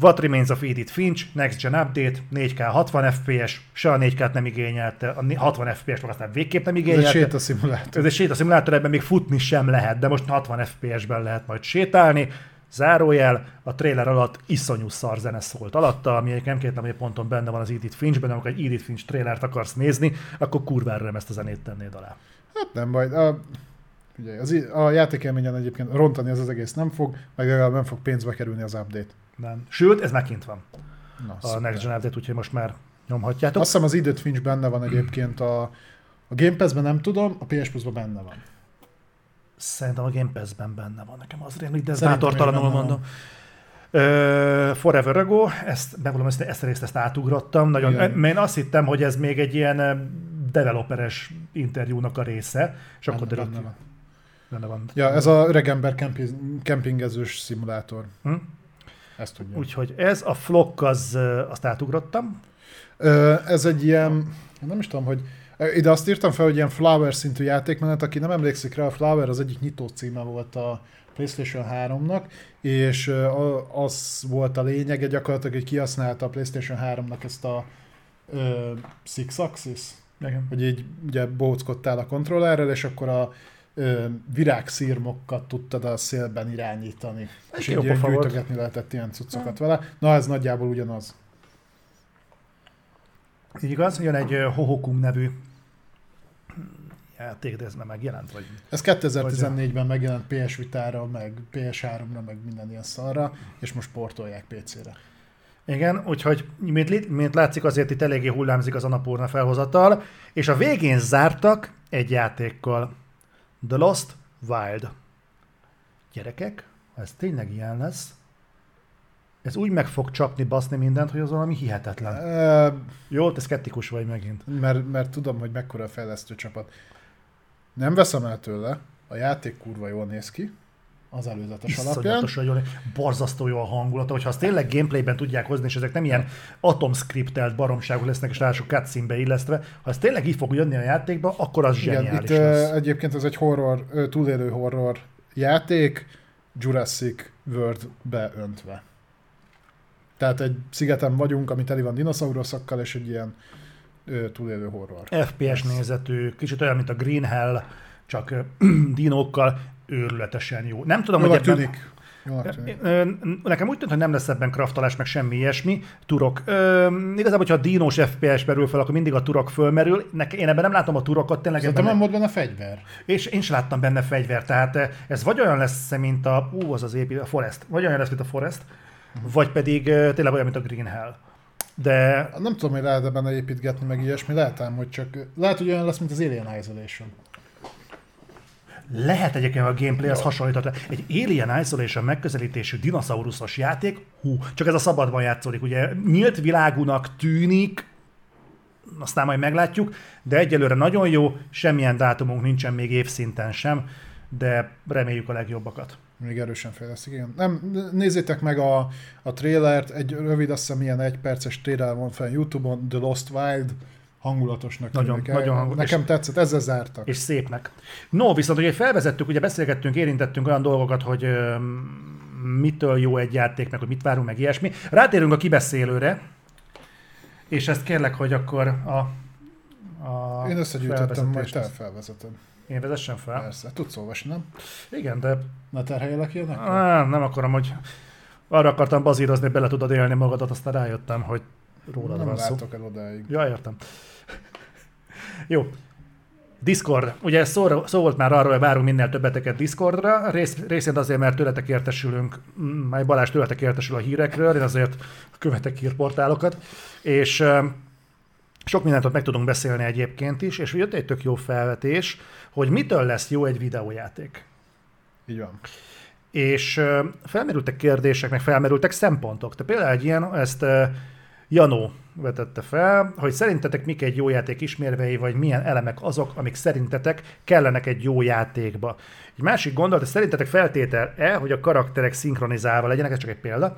What Remains of Edith Finch, Next Gen Update, 4K 60 FPS, se a 4K-t nem igényelte, a 60 FPS meg aztán végképp nem Ez egy igényelte. sétaszimulátor. Ez egy sétaszimulátor, ebben még futni sem lehet, de most 60 FPS-ben lehet majd sétálni. Zárójel, a trailer alatt iszonyú szar zene szólt alatta, ami nem két nem ponton benne van az Edith Finchben, amikor egy Edith Finch trailert akarsz nézni, akkor kurvára nem ezt a zenét tennéd alá. Hát nem baj. A, ugye, az, a játékélményen egyébként rontani ez az egész nem fog, meg legalább nem fog pénzbe kerülni az update. Nem. Sőt, ez már kint van. Na, A szuper. Next Gen Update, úgyhogy most már nyomhatjátok. Azt hiszem az Edith Finch benne van egyébként a, a Game Pass-ben nem tudom, a PS Plus-ban benne van. Szerintem a Game Pass-ben benne van nekem az rémlik, de ez bátortalanul mondom. Ö, Forever Ago, ezt, megmondom, ezt, ezt a részt ezt átugrottam. Nagyon, Igen. én azt hittem, hogy ez még egy ilyen developeres interjúnak a része, és akkor derült benne van. Benne van. Ja, ez a öregember kempi- kempingezős szimulátor. Hm? Ezt tudja. Úgyhogy ez, a Flock, az, azt átugrottam. Ö, ez egy ilyen, nem is tudom, hogy ide azt írtam fel, hogy ilyen Flower szintű játékmenet, aki nem emlékszik rá, a Flower az egyik nyitó címe volt a PlayStation 3-nak, és az volt a lényege gyakorlatilag, hogy kihasználta a PlayStation 3-nak ezt a ö, Six Axis, Igen. hogy így ugye bóckodtál a kontrollerrel, és akkor a ö, virágszírmokat tudtad a szélben irányítani. És jó így ilyen pofa volt. gyűjtögetni lehetett ilyen cuccokat vele. Na, ez nagyjából ugyanaz. Így igaz, jön egy Hohokum nevű játék, de ez már megjelent, vagy... Ez 2014-ben megjelent PS Vitára, meg PS3-ra, meg minden ilyen szarra, és most portolják PC-re. Igen, úgyhogy mint, mint látszik azért itt eléggé hullámzik az Annapurna felhozatal, és a végén zártak egy játékkal. The Lost Wild. Gyerekek, ha ez tényleg ilyen lesz, ez úgy meg fog csapni, baszni mindent, hogy az valami hihetetlen. Ö, Jó, te szkeptikus vagy megint. mert, mert tudom, hogy mekkora a fejlesztő csapat. Nem veszem el tőle, a játék kurva jól néz ki, az előzetes alapján. Iszonyatosan jól, borzasztó jó a hangulata, hogyha azt tényleg gameplayben tudják hozni, és ezek nem ilyen atomscriptelt baromságok lesznek, és ráadásul cutscene-be illesztve, ha ez tényleg így fog jönni a játékba, akkor az Igen, zseniális itt lesz. egyébként ez egy horror, túlélő horror játék, Jurassic World-be öntve. Tehát egy szigeten vagyunk, ami teli van dinoszauruszokkal, és egy ilyen ö, túlélő horror. FPS nézetű, kicsit olyan, mint a Green Hell, csak ö, dinókkal, őrületesen jó. Nem tudom, hogy Jónak ebben... tűnik. Ö, Nekem úgy tűnt, hogy nem lesz ebben kraftolás, meg semmi ilyesmi. Turok. Ö, igazából, hogyha a dínos FPS merül fel, akkor mindig a turok fölmerül. Nek- én ebben nem látom a turokat, tényleg Szerintem nem volt benne fegyver. És én sem láttam benne fegyver, tehát eh, ez vagy olyan lesz, mint a, ú, az az épi, a Forest, vagy olyan lesz, mint a Forest, vagy pedig tényleg olyan, mint a Green Hell. De Nem tudom, hogy lehet benne építgetni, meg ilyesmi. Lehet ám, hogy csak... Lehet, hogy olyan lesz, mint az Alien Isolation. lehet egyébként a gameplay, az hasonlított. Egy Alien Isolation megközelítésű dinoszauruszos játék, hú, csak ez a szabadban játszódik, ugye nyílt világúnak tűnik, aztán majd meglátjuk, de egyelőre nagyon jó, semmilyen dátumunk nincsen még évszinten sem, de reméljük a legjobbakat. Még erősen fejlesztik, igen. Nem, nézzétek meg a, a trailert, egy rövid, azt hiszem ilyen egy perces trailer van fel YouTube-on, The Lost Wild, hangulatosnak Nagyon- tűnik. nagyon hangulatos. Nekem tetszett, ezzel zártak. és szépnek. No, viszont ugye felvezettük, ugye beszélgettünk, érintettünk olyan dolgokat, hogy ö, mitől jó egy játék, meg hogy mit várunk, meg ilyesmi. Rátérünk a kibeszélőre, és ezt kérlek, hogy akkor a, a Én összegyűjtöttem, majd te felvezeted. Én vezessem fel? Persze, tudsz olvasni, nem? Igen, de Ne terheljelek ilyenek? á, nem akarom, hogy arra akartam bazírozni, bele tudod élni magadat, aztán rájöttem, hogy rólad Nem van szó. látok el odáig. Ja, értem. Jó. Discord. Ugye szó, szó volt már arról, hogy várunk minél többeteket Discordra. Rész, részint azért, mert tőletek értesülünk, mm, majd Balázs tőletek értesül a hírekről, én azért követek hírportálokat. És sok mindent ott meg tudunk beszélni egyébként is, és jött egy tök jó felvetés, hogy mitől lesz jó egy videójáték. Így van. És felmerültek kérdések, meg felmerültek szempontok. Te például egy ilyen, ezt Janó vetette fel, hogy szerintetek mik egy jó játék ismérvei, vagy milyen elemek azok, amik szerintetek kellenek egy jó játékba. Egy másik gondolat, hogy szerintetek feltétel-e, hogy a karakterek szinkronizálva legyenek, ez csak egy példa,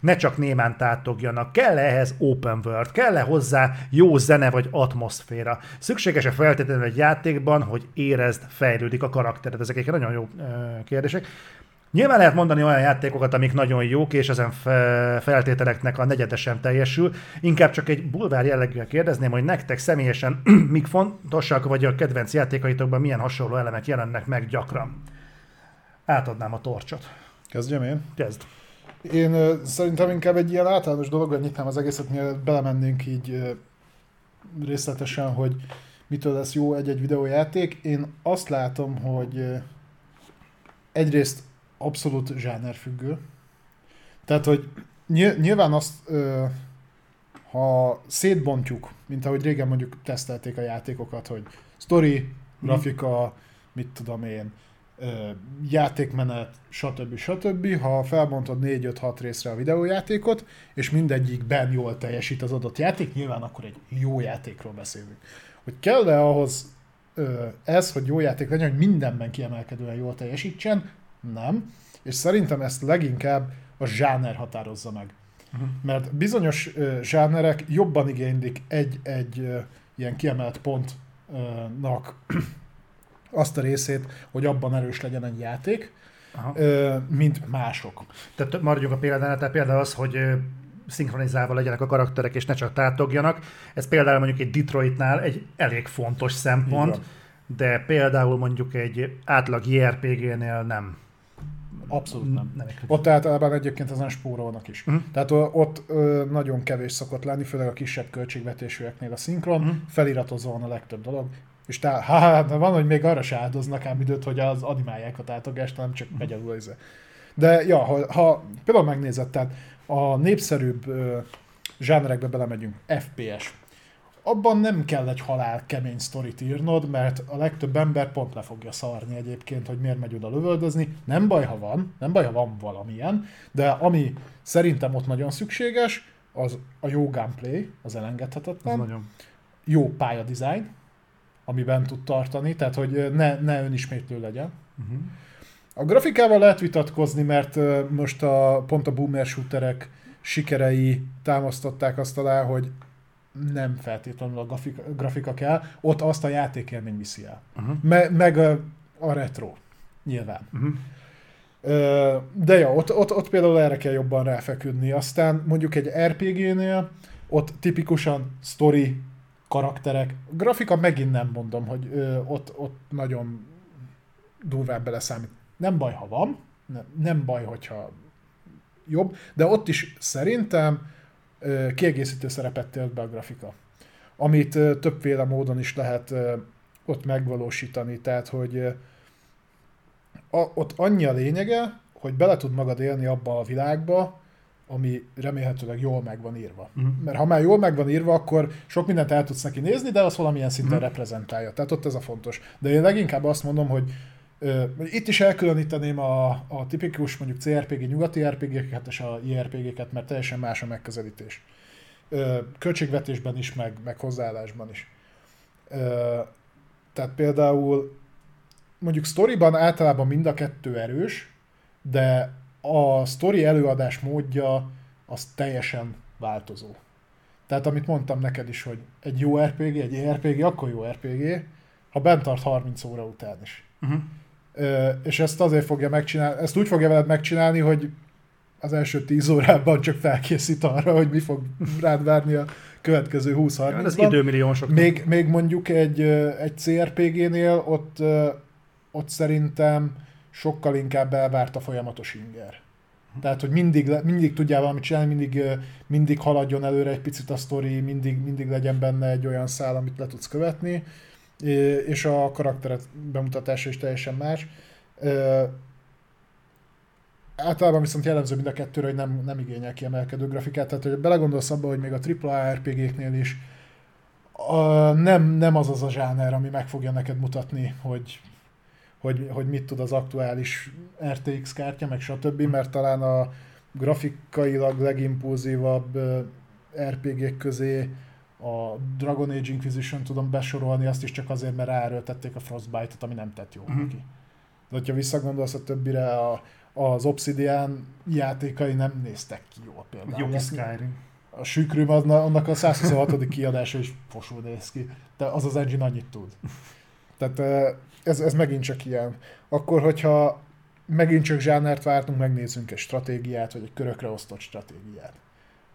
ne csak némán tátogjanak, kell ehhez open world, kell-e hozzá jó zene vagy atmoszféra. Szükséges-e feltétlenül egy játékban, hogy érezd, fejlődik a karaktered? Ezek egy nagyon jó kérdések. Nyilván lehet mondani olyan játékokat, amik nagyon jók, és ezen fe- feltételeknek a negyede sem teljesül. Inkább csak egy bulvár jelleggel kérdezném, hogy nektek személyesen mik fontosak, vagy a kedvenc játékaitokban milyen hasonló elemek jelennek meg gyakran. Átadnám a torcsot. Kezdjem én? Kezd. Én szerintem inkább egy ilyen általános dologra nyitnám az egészet, mielőtt belemennénk így részletesen, hogy mitől lesz jó egy-egy videójáték. Én azt látom, hogy egyrészt abszolút zsánerfüggő. Tehát, hogy ny- nyilván azt, ha szétbontjuk, mint ahogy régen mondjuk tesztelték a játékokat, hogy story, grafika, mit tudom én, játékmenet, stb. stb. Ha felbontod 4-5-6 részre a videójátékot, és mindegyikben jól teljesít az adott játék, nyilván akkor egy jó játékról beszélünk. Hogy kell-e ahhoz ez, hogy jó játék legyen, hogy mindenben kiemelkedően jól teljesítsen? Nem. És szerintem ezt leginkább a zsáner határozza meg. Uh-huh. Mert bizonyos zsánerek jobban igénylik egy-egy ilyen kiemelt pontnak azt a részét, hogy abban erős legyen egy játék, Aha. mint mások. Tehát maradjunk a példánál, tehát például az, hogy szinkronizálva legyenek a karakterek, és ne csak tátogjanak. Ez például mondjuk egy Detroitnál egy elég fontos szempont, de például mondjuk egy átlag JRPG-nél nem. abszolút nem. nem Ott általában egyébként ezen spórolnak is. Mhm. Tehát ott ö, nagyon kevés szokott lenni, főleg a kisebb költségvetésűeknél a szinkron, feliratozva van a legtöbb dolog. És tá, hát van, hogy még arra se áldoznak ám időt, hogy az animálják a tátogást, hanem csak megy alul ez. De ja, ha, ha például megnézed, tehát a népszerűbb ö, zsánerekbe belemegyünk, FPS. Abban nem kell egy halál kemény sztorit írnod, mert a legtöbb ember pont le fogja szarni egyébként, hogy miért megy oda lövöldözni. Nem baj, ha van, nem baj, ha van valamilyen, de ami szerintem ott nagyon szükséges, az a jó gameplay, az Ez elengedhetetlen, nagyon. jó pályadizájn, amiben tud tartani, tehát hogy ne, ne önismétlő legyen. Uh-huh. A grafikával lehet vitatkozni, mert most a, pont a boomer shooterek sikerei támasztották azt alá, hogy nem feltétlenül a grafika, grafika kell, ott azt a játékélmény viszi el. Uh-huh. Me, meg a, a retro, nyilván. Uh-huh. De ja, ott, ott, ott például erre kell jobban ráfeküdni. Aztán mondjuk egy RPG-nél ott tipikusan story, karakterek, grafika megint nem mondom, hogy ö, ott, ott nagyon durván beleszámít. Nem baj, ha van, nem, nem baj, hogyha jobb, de ott is szerintem ö, kiegészítő szerepet tölt be a grafika, amit ö, többféle módon is lehet ö, ott megvalósítani, tehát hogy ö, a, ott annyi a lényege, hogy bele tud magad élni abba a világba, ami remélhetőleg jól meg van írva. Mhm. Mert ha már jól meg van írva, akkor sok mindent el tudsz neki nézni, de az valamilyen szinten Mhm. reprezentálja. Tehát ott ez a fontos. De én leginkább azt mondom, hogy ö, itt is elkülöníteném a, a tipikus mondjuk CRPG nyugati RPG-ket és a IRPG-ket, mert teljesen más a megközelítés. Ö, költségvetésben is, meg, meg hozzáállásban is. Ö, tehát például mondjuk sztoriban általában mind a kettő erős, de a sztori előadás módja az teljesen változó. Tehát amit mondtam neked is, hogy egy jó RPG, egy RPG, akkor jó RPG, ha bent tart 30 óra után is. Uh-huh. Ö, és ezt azért fogja megcsinálni, ezt úgy fogja veled megcsinálni, hogy az első 10 órában csak felkészít arra, hogy mi fog rád várni a következő 20-30-ban. Hát ez időmillió sok. Még, még mondjuk egy, egy CRPG-nél ott, ott szerintem sokkal inkább elvárt a folyamatos inger. Tehát, hogy mindig, mindig tudjál valamit csinálni, mindig, mindig haladjon előre egy picit a sztori, mindig, mindig legyen benne egy olyan szál, amit le tudsz követni, és a karakterek bemutatása is teljesen más. Általában viszont jellemző mind a kettőre, hogy nem, nem igényel kiemelkedő grafikát, tehát hogy belegondolsz abba, hogy még a AAA RPG-knél is a, nem, nem az az a zsáner, ami meg fogja neked mutatni, hogy, hogy, hogy mit tud az aktuális RTX kártya, meg stb., mert talán a grafikailag legimpulzívabb RPG-k közé a Dragon Age Inquisition tudom besorolni, azt is csak azért, mert ráerőltették a Frostbite-ot, ami nem tett jó Mhm. neki. De hogyha visszagondolsz a többire, a, az Obsidian játékai nem néztek ki jól például. Azt- Skyrim. a azna- annak a 126. kiadása is fosul néz ki. De az az engine annyit tud. Tehát eh, ez, ez megint csak ilyen. Akkor, hogyha megint csak zsánert vártunk, megnézzünk egy stratégiát, vagy egy körökre osztott stratégiát.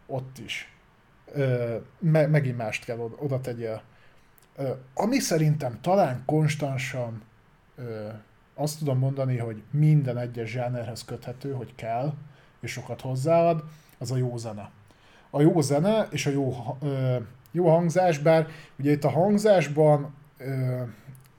Ott is. Ö, Me, megint mást kell oda, oda tegyél. Ö, Ami szerintem talán konstansan ö, azt tudom mondani, hogy minden egyes zsánerhez köthető, hogy kell, és sokat hozzáad, az a jó zene. A jó zene és a jó, ö, jó hangzás, bár ugye itt a hangzásban ö,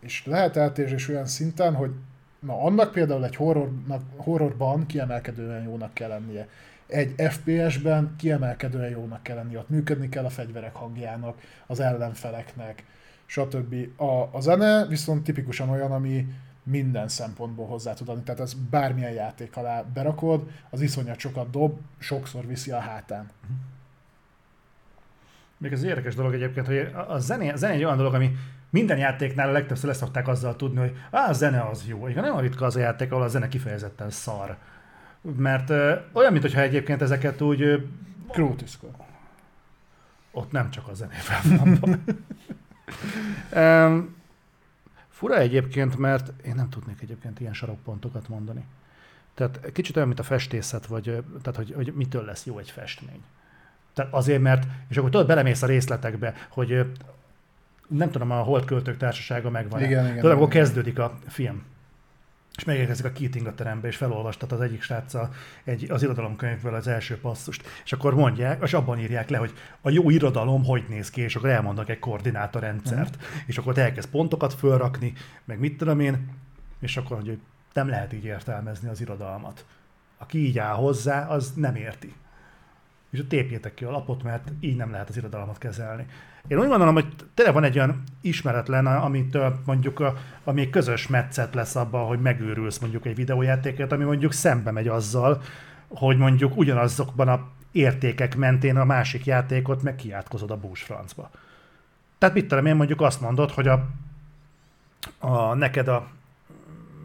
és lehet eltérés olyan szinten, hogy na annak például egy horrornak, horrorban kiemelkedően jónak kell lennie. Egy FPS-ben kiemelkedően jónak kell lennie, ott működni kell a fegyverek hangjának, az ellenfeleknek, stb. A, a zene viszont tipikusan olyan, ami minden szempontból hozzá tud adni. Tehát ez bármilyen játék alá berakod, az iszonyat sokat dob, sokszor viszi a hátán. Még ez érdekes dolog egyébként, hogy a- zené, a zene egy olyan dolog, ami minden játéknál a legtöbbször leszokták azzal tudni, hogy a zene az jó. Igen, nem a ritka az a játék, ahol a zene kifejezetten szar. Mert ö, olyan, mintha egyébként ezeket úgy, ö, Krótiszkor. ott nem csak a zenével van. Em, Fura egyébként, mert én nem tudnék egyébként ilyen sarokpontokat mondani. Tehát kicsit olyan, mint a festészet, vagy tehát, hogy, hogy mitől lesz jó egy festmény. Tehát azért, mert, és akkor tudod, belemész a részletekbe, hogy nem tudom, a Holt Költők Társasága megvan. Igen, igen, Tudod, akkor kezdődik a film. és megérkezik a Keating a terembe, és felolvastat az egyik sráccal egy, az irodalomkönyvből az első passzust, és akkor mondják, és abban írják le, hogy a jó irodalom hogy néz ki, és akkor elmondnak egy koordinátorrendszert, mm. és akkor elkezd pontokat fölrakni, meg mit tudom én, és akkor hogy nem lehet így értelmezni az irodalmat. Aki így áll hozzá, az nem érti. És tépjétek ki a lapot, mert így nem lehet az irodalmat kezelni. Én úgy gondolom, hogy tényleg van egy olyan ismeretlen, amit mondjuk, ami közös metszet lesz abban, hogy megőrülsz mondjuk egy videójátéket, ami mondjuk szembe megy azzal, hogy mondjuk ugyanazokban a értékek mentén a másik játékot meg kiátkozod a búsfrancba. Tehát mit tudom én mondjuk azt mondod, hogy a, a neked a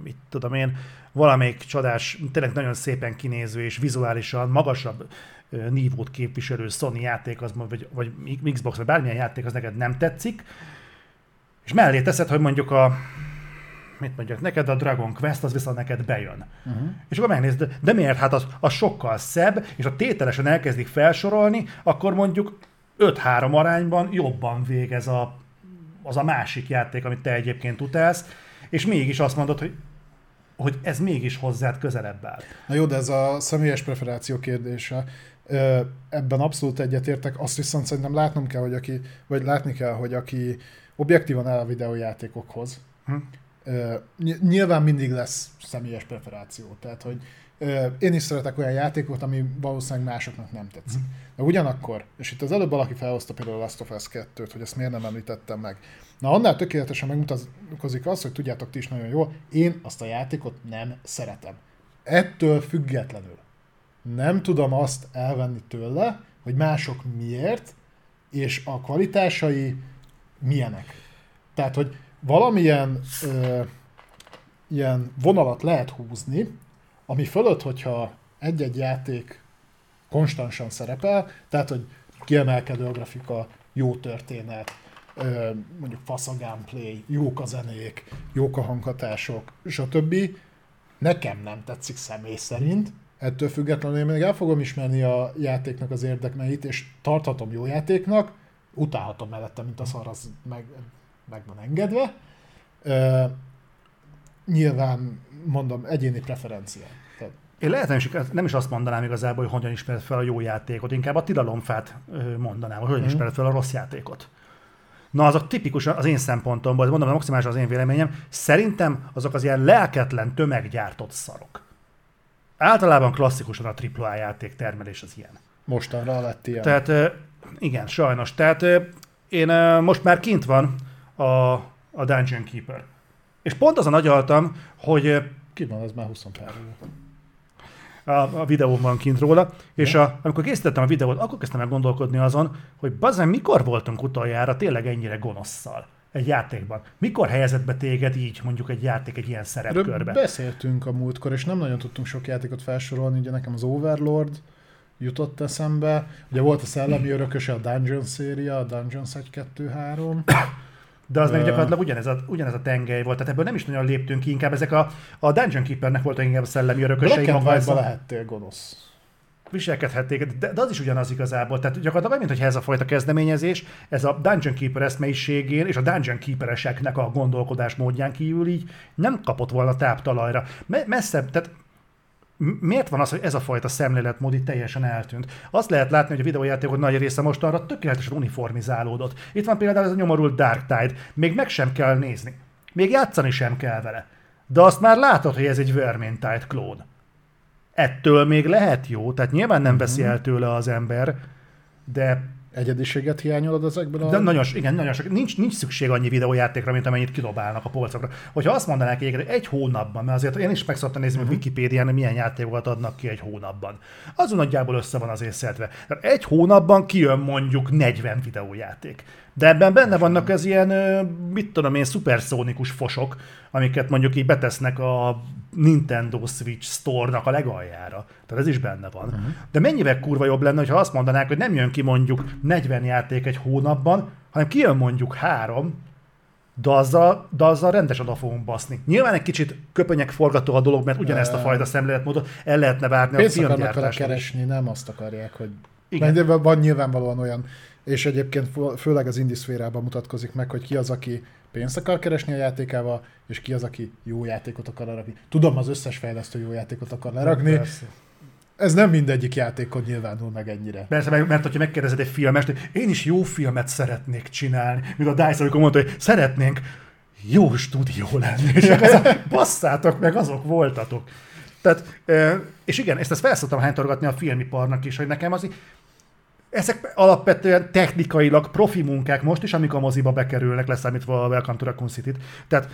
mit tudom én, valamelyik csodás, tényleg nagyon szépen kinéző és vizuálisan magasabb nívót képviselő Sony játék, az, vagy, vagy Xbox, vagy bármilyen játék, az neked nem tetszik, és mellé teszed, hogy mondjuk a mit mondjak, neked a Dragon Quest, az viszont neked bejön. Uh-huh. És akkor megnézed, de miért? Hát az, az sokkal szebb, és a tételesen elkezdik felsorolni, akkor mondjuk 5-3 arányban jobban végez a, az a másik játék, amit te egyébként utálsz, és mégis azt mondod, hogy hogy ez mégis hozzád közelebb áll. Na jó, de ez a személyes preferáció kérdése. Ebben abszolút egyetértek, azt viszont szerintem látnom kell, hogy aki, vagy látni kell, hogy aki objektívan áll a videójátékokhoz, hm. nyilván mindig lesz személyes preferáció. Tehát, hogy én is szeretek olyan játékot, ami valószínűleg másoknak nem tetszik. Hm. De ugyanakkor, és itt az előbb valaki felhozta például a Last of Us 2-t, hogy ezt miért nem említettem meg. Na, annál tökéletesen megmutatkozik az, hogy tudjátok ti is nagyon jól, én azt a játékot nem szeretem. Ettől függetlenül nem tudom azt elvenni tőle, hogy mások miért, és a kvalitásai milyenek. Tehát, hogy valamilyen ö, ilyen vonalat lehet húzni, ami fölött, hogyha egy-egy játék konstansan szerepel, tehát, hogy kiemelkedő a grafika, jó történet, ö, mondjuk fasz a gameplay, jók a zenék, jók a hanghatások, stb. Nekem nem tetszik személy szerint, ettől függetlenül én még el fogom ismerni a játéknak az érdekmeit, és tarthatom jó játéknak, utálhatom mellette, mint a szar, az meg, meg van engedve. Uh, nyilván, mondom, egyéni preferencia. Tehát... Én lehet nem is, nem is azt mondanám igazából, hogy hogyan ismered fel a jó játékot, inkább a tilalomfát mondanám, hogy hogyan mm. ismered fel a rossz játékot. Na, azok tipikusan az én szempontomból, mondom, maximálisan az én véleményem, szerintem azok az ilyen lelketlen, tömeggyártott szarok. Általában klasszikusan a AAA játék termelés az ilyen. Mostanra lett ilyen. Tehát igen, sajnos. Tehát én most már kint van a, a Dungeon Keeper. És pont azon agyaltam, hogy... Ki van, az már 20 pár a, a videóm van kint róla, és a, amikor készítettem a videót, akkor kezdtem el gondolkodni azon, hogy bazen mikor voltunk utoljára tényleg ennyire gonoszszal egy játékban. Mikor helyezett be téged így mondjuk egy játék egy ilyen szerepkörbe? Beszéltünk a múltkor, és nem nagyon tudtunk sok játékot felsorolni, ugye nekem az Overlord jutott eszembe, ugye volt a Szellemi Örököse, a Dungeon széria, a Dungeons 1, 2, 3. De az meg gyakorlatilag ugyanez a, ugyanez a tengely volt, tehát ebből nem is nagyon léptünk ki, inkább ezek a, a Dungeon Keepernek voltak inkább a szellemi örökösei. Black and lehettél gonosz viselkedhették, de, de az is ugyanaz igazából. Tehát gyakorlatilag mint hogyha ez a fajta kezdeményezés, ez a Dungeon Keeper eszmeiségén és a Dungeon Keepereseknek a gondolkodás módján kívül így nem kapott volna táptalajra. Messzebb, tehát miért van az, hogy ez a fajta szemléletmód itt teljesen eltűnt? Azt lehet látni, hogy a videójátékok nagy része most arra tökéletesen uniformizálódott. Itt van például ez a nyomorult Dark Tide. Még meg sem kell nézni. Még játszani sem kell vele. De azt már látod, hogy ez egy Vermintide klón ettől még lehet jó, tehát nyilván nem veszi mhm. el tőle az ember, de Egyediséget hiányolod ezekben a... De nagyon, igen, nagyon sok. Nincs, nincs szükség annyi videójátékra, mint amennyit kidobálnak a polcokra. Hogyha azt mondanák hogy egy hónapban, mert azért én is meg szoktam nézni, uh-huh. Wikipédián, hogy milyen játékokat adnak ki egy hónapban. Azon nagyjából össze van azért szedve. Tehát egy hónapban kijön mondjuk 40 videójáték. De ebben benne vannak ez ilyen, mit tudom én, szuperszónikus fosok, amiket mondjuk így betesznek a Nintendo Switch Store-nak a legaljára. Tehát ez is benne van. Uh-huh. De mennyivel kurva jobb lenne, ha azt mondanák, hogy nem jön ki mondjuk 40 játék egy hónapban, hanem kijön mondjuk három, de azzal, de azzal rendesen oda fogunk baszni. Nyilván egy kicsit köpönyek forgató a dolog, mert ugyanezt a fajta szemléletmódot el lehetne várni Pénzt a filmgyártásra. keresni, nem azt akarják, hogy... Igen. Mert van nyilvánvalóan olyan és egyébként főleg az indiszférában mutatkozik meg, hogy ki az, aki pénzt akar keresni a játékával, és ki az, aki jó játékot akar lerakni. Tudom, az összes fejlesztő jó játékot akar lerakni, Persze. ez nem mindegyik játékon nyilvánul meg ennyire. Persze, mert, mert hogyha megkérdezed egy filmest, hogy én is jó filmet szeretnék csinálni, mint a Dice, amikor mondta, hogy szeretnénk jó stúdió lenni, és akkor a, basszátok meg, azok voltatok. Tehát, és igen, ezt, ezt felszoktam hánytorgatni a filmiparnak is, hogy nekem az ezek alapvetően technikailag profi munkák most is, amik a moziba bekerülnek, leszámítva a Welcome to Raccoon City-t. Tehát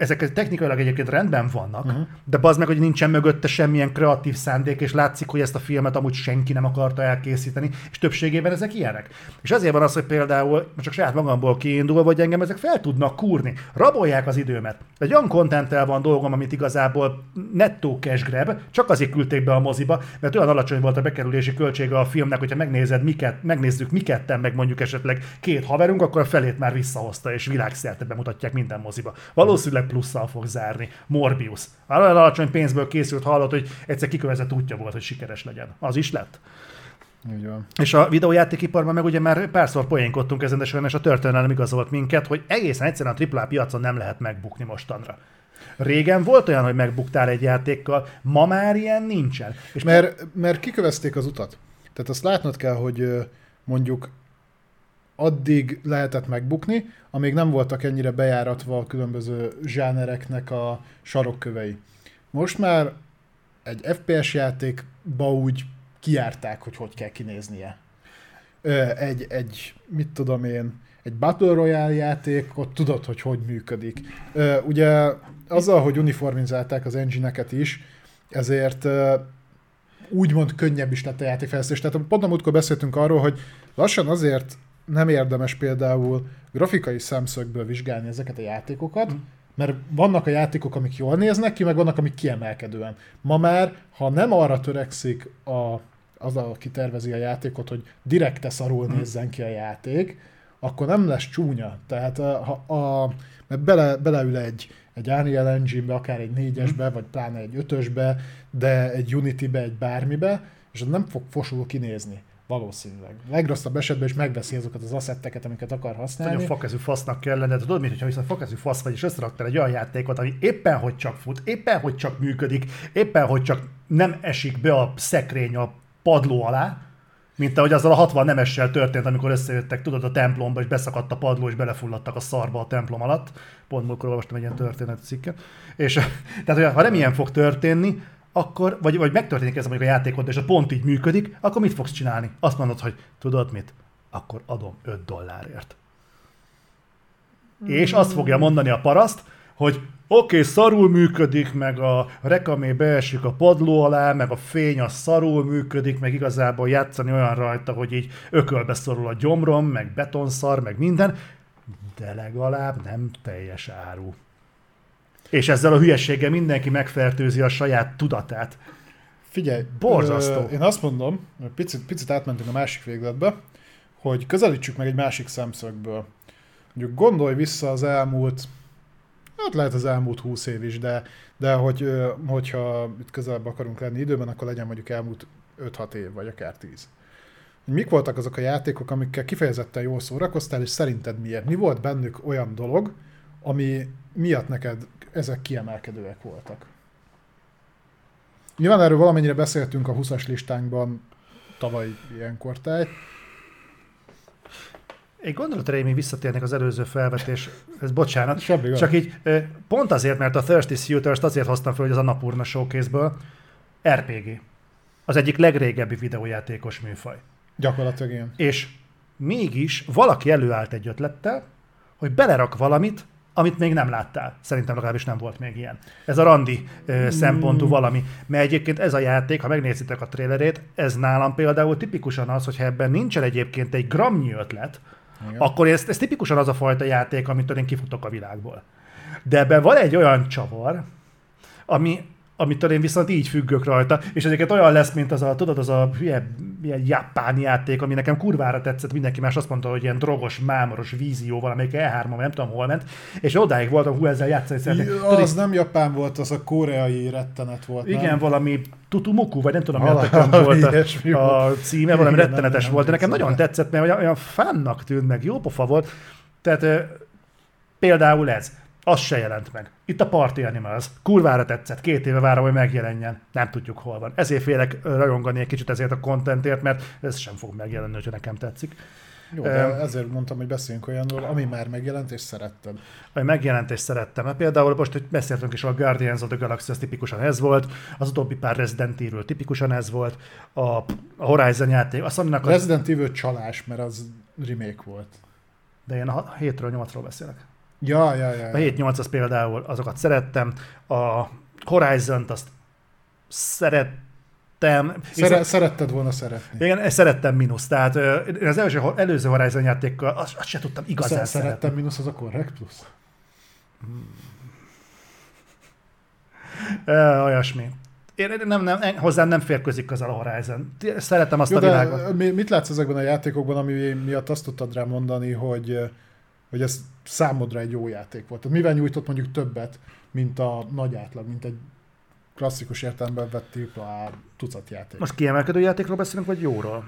ezek technikailag egyébként rendben vannak, uh-huh. de bazd meg, hogy nincsen mögötte semmilyen kreatív szándék, és látszik, hogy ezt a filmet amúgy senki nem akarta elkészíteni, és többségében ezek ilyenek. És ezért van az, hogy például, csak saját magamból kiindulva, hogy engem ezek fel tudnak kúrni, rabolják az időmet. Egy olyan kontenttel van dolgom, amit igazából nettó cash grab, csak azért küldték be a moziba, mert olyan alacsony volt a bekerülési költsége a filmnek, hogyha megnézed, miket, megnézzük mi ketten, meg mondjuk esetleg két haverunk, akkor a felét már visszahozta, és világszerte bemutatják minden moziba. Valószínűleg plusszal fog zárni. Morbius. Már olyan alacsony pénzből készült, hallott, hogy egyszer kikövezett útja volt, hogy sikeres legyen. Az is lett. Így van. És a videójátékiparban meg ugye már párszor poénkodtunk ezen, de sajnos a történelem igazolt minket, hogy egészen egyszerűen a AAA piacon nem lehet megbukni mostanra. Régen volt olyan, hogy megbuktál egy játékkal, ma már ilyen nincsen. És Mert, mert kikövezték az utat. Tehát azt látnod kell, hogy mondjuk addig lehetett megbukni, amíg nem voltak ennyire bejáratva a különböző zsánereknek a sarokkövei. Most már egy FPS játékba úgy kiárták, hogy hogy kell kinéznie. Egy, egy, mit tudom én, egy Battle Royale játék, ott tudod, hogy hogy működik. Ugye azzal, hogy uniformizálták az engine-eket is, ezért úgymond könnyebb is lett a játékfejlesztés. Tehát pont a múltkor beszéltünk arról, hogy lassan azért nem érdemes például grafikai szemszögből vizsgálni ezeket a játékokat, mert vannak a játékok, amik jól néznek ki, meg vannak, amik kiemelkedően. Ma már, ha nem arra törekszik a, az, aki tervezi a játékot, hogy direkte szarul nézzen ki a játék, akkor nem lesz csúnya. Tehát a, ha a, mert bele, beleül egy, egy Unreal Engine-be, akár egy négyesbe, vagy pláne egy ötösbe, de egy Unity-be, egy bármibe, és nem fog fosul kinézni. Valószínűleg. Legrosszabb esetben is megveszi azokat az asszetteket, amiket akar használni. Nagyon fakezű fasznak kell lenned, tudod, mint hogyha viszont fakezű fasz vagy, és összeraktál egy olyan játékot, ami éppen hogy csak fut, éppen hogy csak működik, éppen hogy csak nem esik be a szekrény a padló alá, mint ahogy azzal a 60 nemessel történt, amikor összejöttek, tudod, a templomba, és beszakadt a padló, és belefulladtak a szarba a templom alatt. Pont múltkor olvastam egy ilyen történetcikket. És tehát, hogy ha nem ilyen fog történni, akkor, vagy, vagy megtörténik ez mondjuk a játékod, és a pont így működik, akkor mit fogsz csinálni? Azt mondod, hogy tudod mit? Akkor adom 5 dollárért. És azt fogja mondani a paraszt, hogy oké, okay, szarul működik, meg a rekamé beesik a padló alá, meg a fény a szarul működik, meg igazából játszani olyan rajta, hogy így ökölbe szorul a gyomrom, meg betonszar, meg minden, de legalább nem teljes áru. És ezzel a hülyességgel mindenki megfertőzi a saját tudatát. Figyelj, Borzasztó. ö, én azt mondom, hogy picit, picit átmentünk a másik végletbe, hogy közelítsük meg egy másik szemszögből. Mondjuk gondolj vissza az elmúlt, hát lehet az elmúlt 20 év is, de, de hogy, hogyha itt közelebb akarunk lenni időben, akkor legyen mondjuk elmúlt 5-6 év, vagy akár 10. Hogy Mik voltak azok a játékok, amikkel kifejezetten jól szórakoztál, és szerinted miért? Mi volt bennük olyan dolog, ami miatt neked ezek kiemelkedőek voltak? Nyilván erről valamennyire beszéltünk a 20-as listánkban tavaly ilyenkor táj. Egy gondolatra én még visszatérnek az előző felvetés, ez bocsánat, Semmi csak így pont azért, mert a Thirsty Suitors-t azért hoztam fel, hogy az a Napurna showcase-ből RPG. Az egyik legrégebbi videójátékos műfaj. Gyakorlatilag ilyen. És mégis valaki előállt egy ötlettel, hogy belerak valamit, amit még nem láttál. Szerintem legalábbis nem volt még ilyen. Ez a randi ö, szempontú valami. Mert egyébként ez a játék, ha megnézitek a trailerét, ez nálam például tipikusan az, hogyha ebben nincsen egyébként egy gramnyi ötlet, Igen. akkor ez, ez tipikusan az a fajta játék, amitől én kifutok a világból. De ebben van egy olyan csavar, ami, amitől én viszont így függök rajta, és egyébként olyan lesz, mint az a, tudod, az a hülye, ilyen japán játék, ami nekem kurvára tetszett, mindenki más azt mondta, hogy ilyen drogos, mámoros vízió valamelyik E3-on, vagy nem tudom hol ment, és odáig voltam, hú, ezzel játszani szeretnék. Tudod, Az nem japán volt, az a koreai rettenet volt. igen, nem? valami Tutumuku, vagy nem tudom, mi volt a, a címe, valami Igen, rettenetes nem- volt, de nekem nagyon tetszett, mert olyan, fánnak tűnt meg, jó pofa volt. Tehát Például ez. Az se jelent meg. Itt a Party Animals. Kurvára tetszett. Két éve várom, hogy megjelenjen. Nem tudjuk, hol van. Ezért félek rajongani egy kicsit ezért a kontentért, mert ez sem fog megjelenni, hogyha nekem tetszik. Jó, de ezért mondtam, hogy beszéljünk olyanról, ami már megjelent és szeretted. Ami megjelent és szerettem. Mert például most, hogy beszéltünk is, a Guardians of the Galaxy, az tipikusan ez volt, az utóbbi pár Resident Evil tipikusan ez volt, a, a Horizon játék, azt a... Resident Evil csalás, mert az remake volt. De én a 7-ről 8-ról beszélek. Ja, ja, ja. A 7-8 az például, azokat szerettem, a Horizon-t azt szerettem. Szere- szeretted volna szeretni. Igen, szerettem mínusz. Tehát én az első, előző Horizon játékkal azt, azt se tudtam igazán Szer- szeretni. szerettem mínusz az a korrekt plusz. Ö, olyasmi. Én nem, nem, hozzám nem férkőzik közel a Horizon. Szeretem azt Jó, a világot. mi- mit látsz ezekben a játékokban, ami miatt azt tudtad rá mondani, hogy, hogy ez számodra egy jó játék volt? Tehát mivel nyújtott mondjuk többet, mint a nagy átlag, mint egy klasszikus értelemben vett AAA tucat játék? Most kiemelkedő játékról beszélünk, vagy jóról?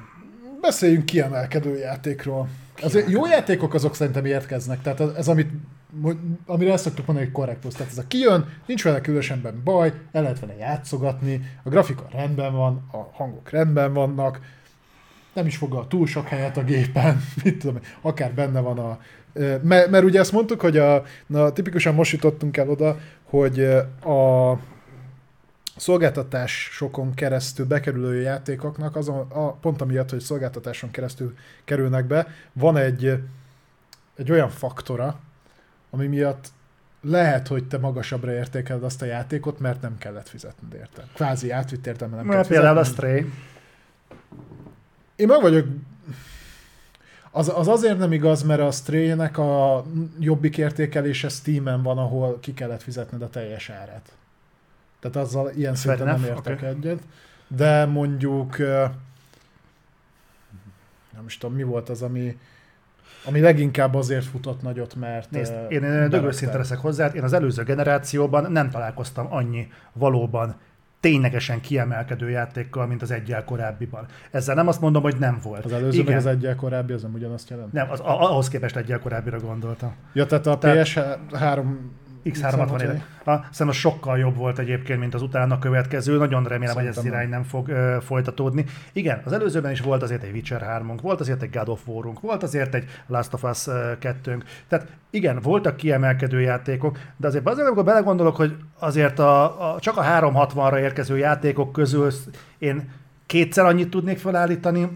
Beszéljünk kiemelkedő játékról. Azért jó játékok azok szerintem érkeznek, tehát ez, ez amit, amire ezt szoktuk mondani, hogy korrekt plusz. Tehát ez a kijön, nincs vele különösebben baj, el lehet vele játszogatni, a grafika rendben van, a hangok rendben vannak, nem is foglal túl sok helyet a gépen, mit tudom, akár benne van a... Mert, mert ugye ezt mondtuk, hogy a, na, tipikusan most jutottunk el oda, hogy a szolgáltatásokon keresztül bekerülő játékoknak, azon, a, pont amiatt, hogy szolgáltatáson keresztül kerülnek be, van egy, egy olyan faktora, ami miatt lehet, hogy te magasabbra értékeled azt a játékot, mert nem kellett fizetned érte. Kvázi átvitt értelme nem kellett például a fizetned. Stray. Én meg vagyok... Az, az azért nem igaz, mert a Stray-nek a jobbik értékelése Steam-en van, ahol ki kellett fizetned a teljes árát. Tehát azzal ilyen szinten nem értek Oké. egyet. De mondjuk... Nem is tudom, mi volt az, ami, ami leginkább azért futott nagyot, mert... Nézd, én, én dögőszinte leszek hozzá, én az előző generációban nem találkoztam annyi valóban ténylegesen kiemelkedő játékkal, mint az egyel korábbiban. Ezzel nem azt mondom, hogy nem volt. Az előző Igen. meg az egyel korábbi, az nem ugyanazt jelent? Nem, az, ahhoz képest egyel korábbira gondoltam. Ja, tehát a Tehát- PS3 X360 éve. A, szerintem az sokkal jobb volt egyébként, mint az utána következő. Nagyon remélem, hogy ez Szerintem irány nem fog ö, folytatódni. Igen, az előzőben is volt azért egy Witcher 3 volt azért egy God of war volt azért egy Last of Us 2 Tehát igen, voltak kiemelkedő játékok, de azért azért, amikor belegondolok, hogy azért a, a, csak a 360-ra érkező játékok közül én kétszer annyit tudnék felállítani,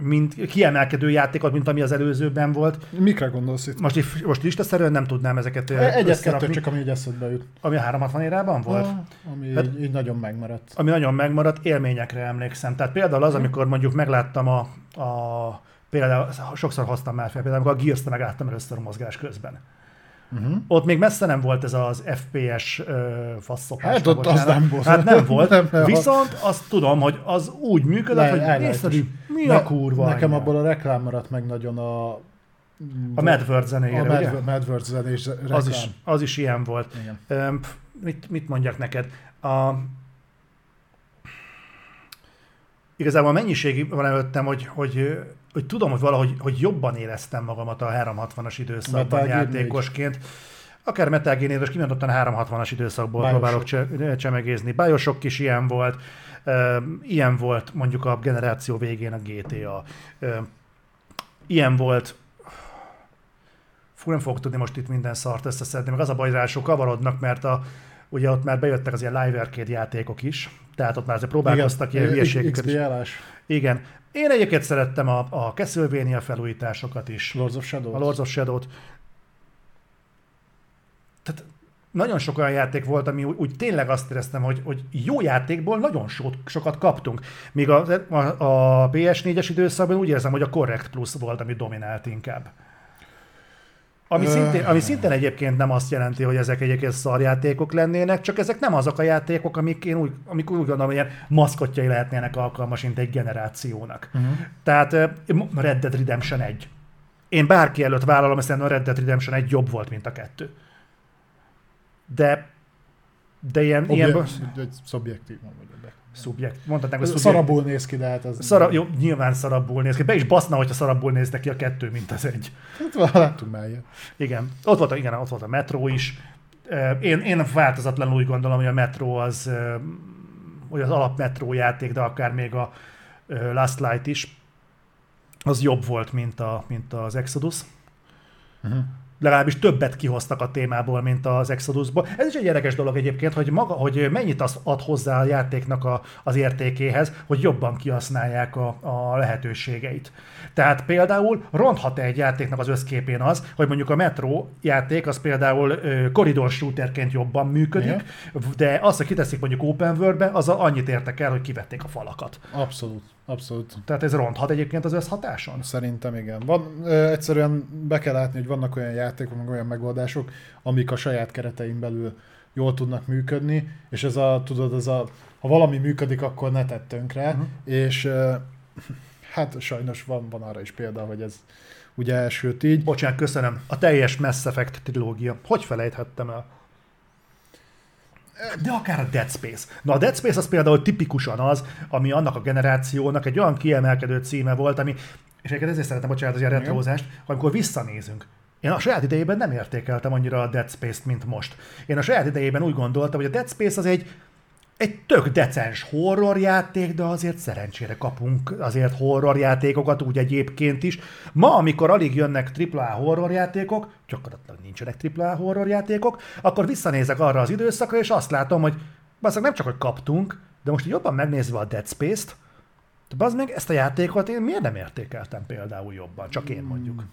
mint kiemelkedő játékot, mint ami az előzőben volt. Mikre gondolsz itt? Most, most listaszerűen nem tudnám ezeket ö, Egyet-kettő összerakni. csak, ami így eszedbe jut. Ami a 360 érában volt? Ah, ami Hát- így, így nagyon megmaradt. Ami nagyon megmaradt, élményekre emlékszem. Tehát például az, amikor mondjuk megláttam a, a például, sokszor hoztam már fel, például amikor a Gears-t megláttam először a mozgás közben. Uh-huh. Ott még messze nem volt ez az FPS ö, faszopás. Hát ott az nem volt. Hát nem volt. Nem, nem. Viszont azt tudom, hogy az úgy működött, Le- hogy nézted, hogy mi Ne- a kurva Nekem anyja? abból a reklám maradt meg nagyon a... A Madword zenéjére, a Madword zenés reklám. Az is, az is ilyen volt. Igen. Öm, mit, mit mondjak neked? A... Igazából a mennyiségi van előttem, hogy, hogy, hogy tudom, hogy valahogy hogy jobban éreztem magamat a 360-as időszakban Metal játékosként. Akár Metal Gear 4, és kimondottan a 360-as időszakból Bioshock. próbálok cse- csemegézni. Bioshock is ilyen volt. Ilyen volt mondjuk a generáció végén a GTA. Ilyen volt Fú, nem fogok tudni most itt minden szart összeszedni, meg az a baj, rá sok kavarodnak, mert a, ugye ott már bejöttek az ilyen live arcade játékok is, tehát ott már azért próbálkoztak ilyen hülyeségeket is. Igen. Én egyébként szerettem a, a Castlevania felújításokat is, Lords of Shadow. a Lords of Shadow-t. Tehát nagyon sok olyan játék volt, ami úgy, úgy tényleg azt éreztem, hogy, hogy jó játékból nagyon so, sokat kaptunk. Míg a, a, a PS4-es időszakban úgy érzem, hogy a Correct Plus volt, ami dominált inkább. Ami szintén, ami szintén egyébként nem azt jelenti, hogy ezek egyébként szarjátékok lennének, csak ezek nem azok a játékok, amik én úgy, amik úgy gondolom, hogy ilyen maszkotjai lehetnének alkalmasint egy generációnak. Uh-huh. Tehát Red Dead Redemption 1. Én bárki előtt vállalom, hogy szerintem a Red Dead Redemption 1 jobb volt, mint a kettő. De De ilyen, Obje- ilyen egy szubjektív, nem vagyok be. Szubjekt, mondhatnánk, hogy szubjekt, szarabul néz ki, de hát az... Szara, jó, nyilván szarabbul néz ki. Be is baszna, hogyha szarabbul néznek ki a kettő, mint az egy. Hát láttunk már ilyet. Igen, ott volt, a, igen, ott volt a metró is. Én, én változatlanul úgy gondolom, hogy a metró az, hogy az alap metró játék, de akár még a Last Light is, az jobb volt, mint, a, mint az Exodus. Uh-huh. Legalábbis többet kihoztak a témából, mint az Exodusból. Ez is egy érdekes dolog egyébként, hogy, maga, hogy mennyit az ad hozzá a játéknak a, az értékéhez, hogy jobban kihasználják a, a lehetőségeit. Tehát például ronthat egy játéknak az összképén az, hogy mondjuk a Metro játék az például ö, koridor shooterként jobban működik, Igen. de azt, hogy kiteszik mondjuk open worldbe, az annyit értek el, hogy kivették a falakat. Abszolút, abszolút. Tehát ez ronthat egyébként az összhatáson. Szerintem igen. Van, ö, egyszerűen be kell látni, hogy vannak olyan játékok, meg olyan megoldások, amik a saját keretein belül jól tudnak működni, és ez a, tudod, ez a, ha valami működik, akkor ne tett tönkre, uh-huh. és ö, hát sajnos van, van arra is példa, hogy ez ugye elsőt így. Bocsánat, köszönöm. A teljes Mass Effect trilógia. Hogy felejthettem el? De akár a Dead Space. Na a Dead Space az például tipikusan az, ami annak a generációnak egy olyan kiemelkedő címe volt, ami, és egyébként ezért szeretem, bocsánat, az ilyen retrózást, amikor visszanézünk. Én a saját idejében nem értékeltem annyira a Dead Space-t, mint most. Én a saját idejében úgy gondoltam, hogy a Dead Space az egy, egy tök decens horrorjáték, de azért szerencsére kapunk azért horrorjátékokat úgy egyébként is. Ma, amikor alig jönnek AAA horrorjátékok, gyakorlatilag nincsenek AAA horrorjátékok, akkor visszanézek arra az időszakra, és azt látom, hogy basszak nem csak, hogy kaptunk, de most jobban megnézve a Dead Space-t, az meg ezt a játékot én miért nem értékeltem például jobban? Csak én mondjuk.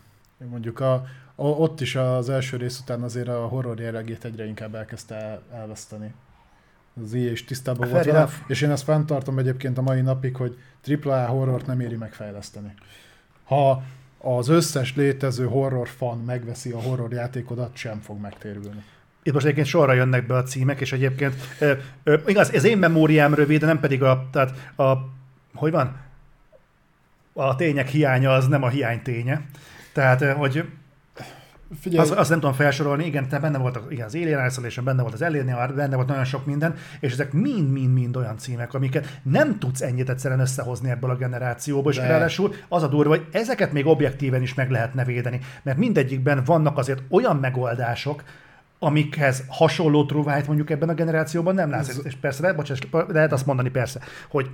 Mondjuk a, a, ott is az első rész után azért a horror jellegét egyre inkább elkezdte el, elveszteni. Az EA is tisztában volt vele, és én ezt fenntartom egyébként a mai napig, hogy AAA horrort nem éri megfejleszteni. Ha az összes létező horror fan megveszi a horror játékodat, sem fog megtérülni. Itt most egyébként sorra jönnek be a címek, és egyébként ö, ö, igaz, ez én memóriám rövid, de nem pedig a, tehát a, hogy van? A tények hiánya az nem a hiány ténye. Tehát, hogy Figyelj, az, azt nem tudom felsorolni, igen, te benne volt igen, az Alien Isolation, benne volt az Alien, benne volt nagyon sok minden, és ezek mind-mind-mind olyan címek, amiket nem tudsz ennyit egyszerűen összehozni ebből a generációból, és De. ráadásul az a durva, hogy ezeket még objektíven is meg lehetne védeni, mert mindegyikben vannak azért olyan megoldások, amikhez hasonló truvájt mondjuk ebben a generációban nem látsz. És persze, lehet, bocsáss, lehet azt mondani persze, hogy,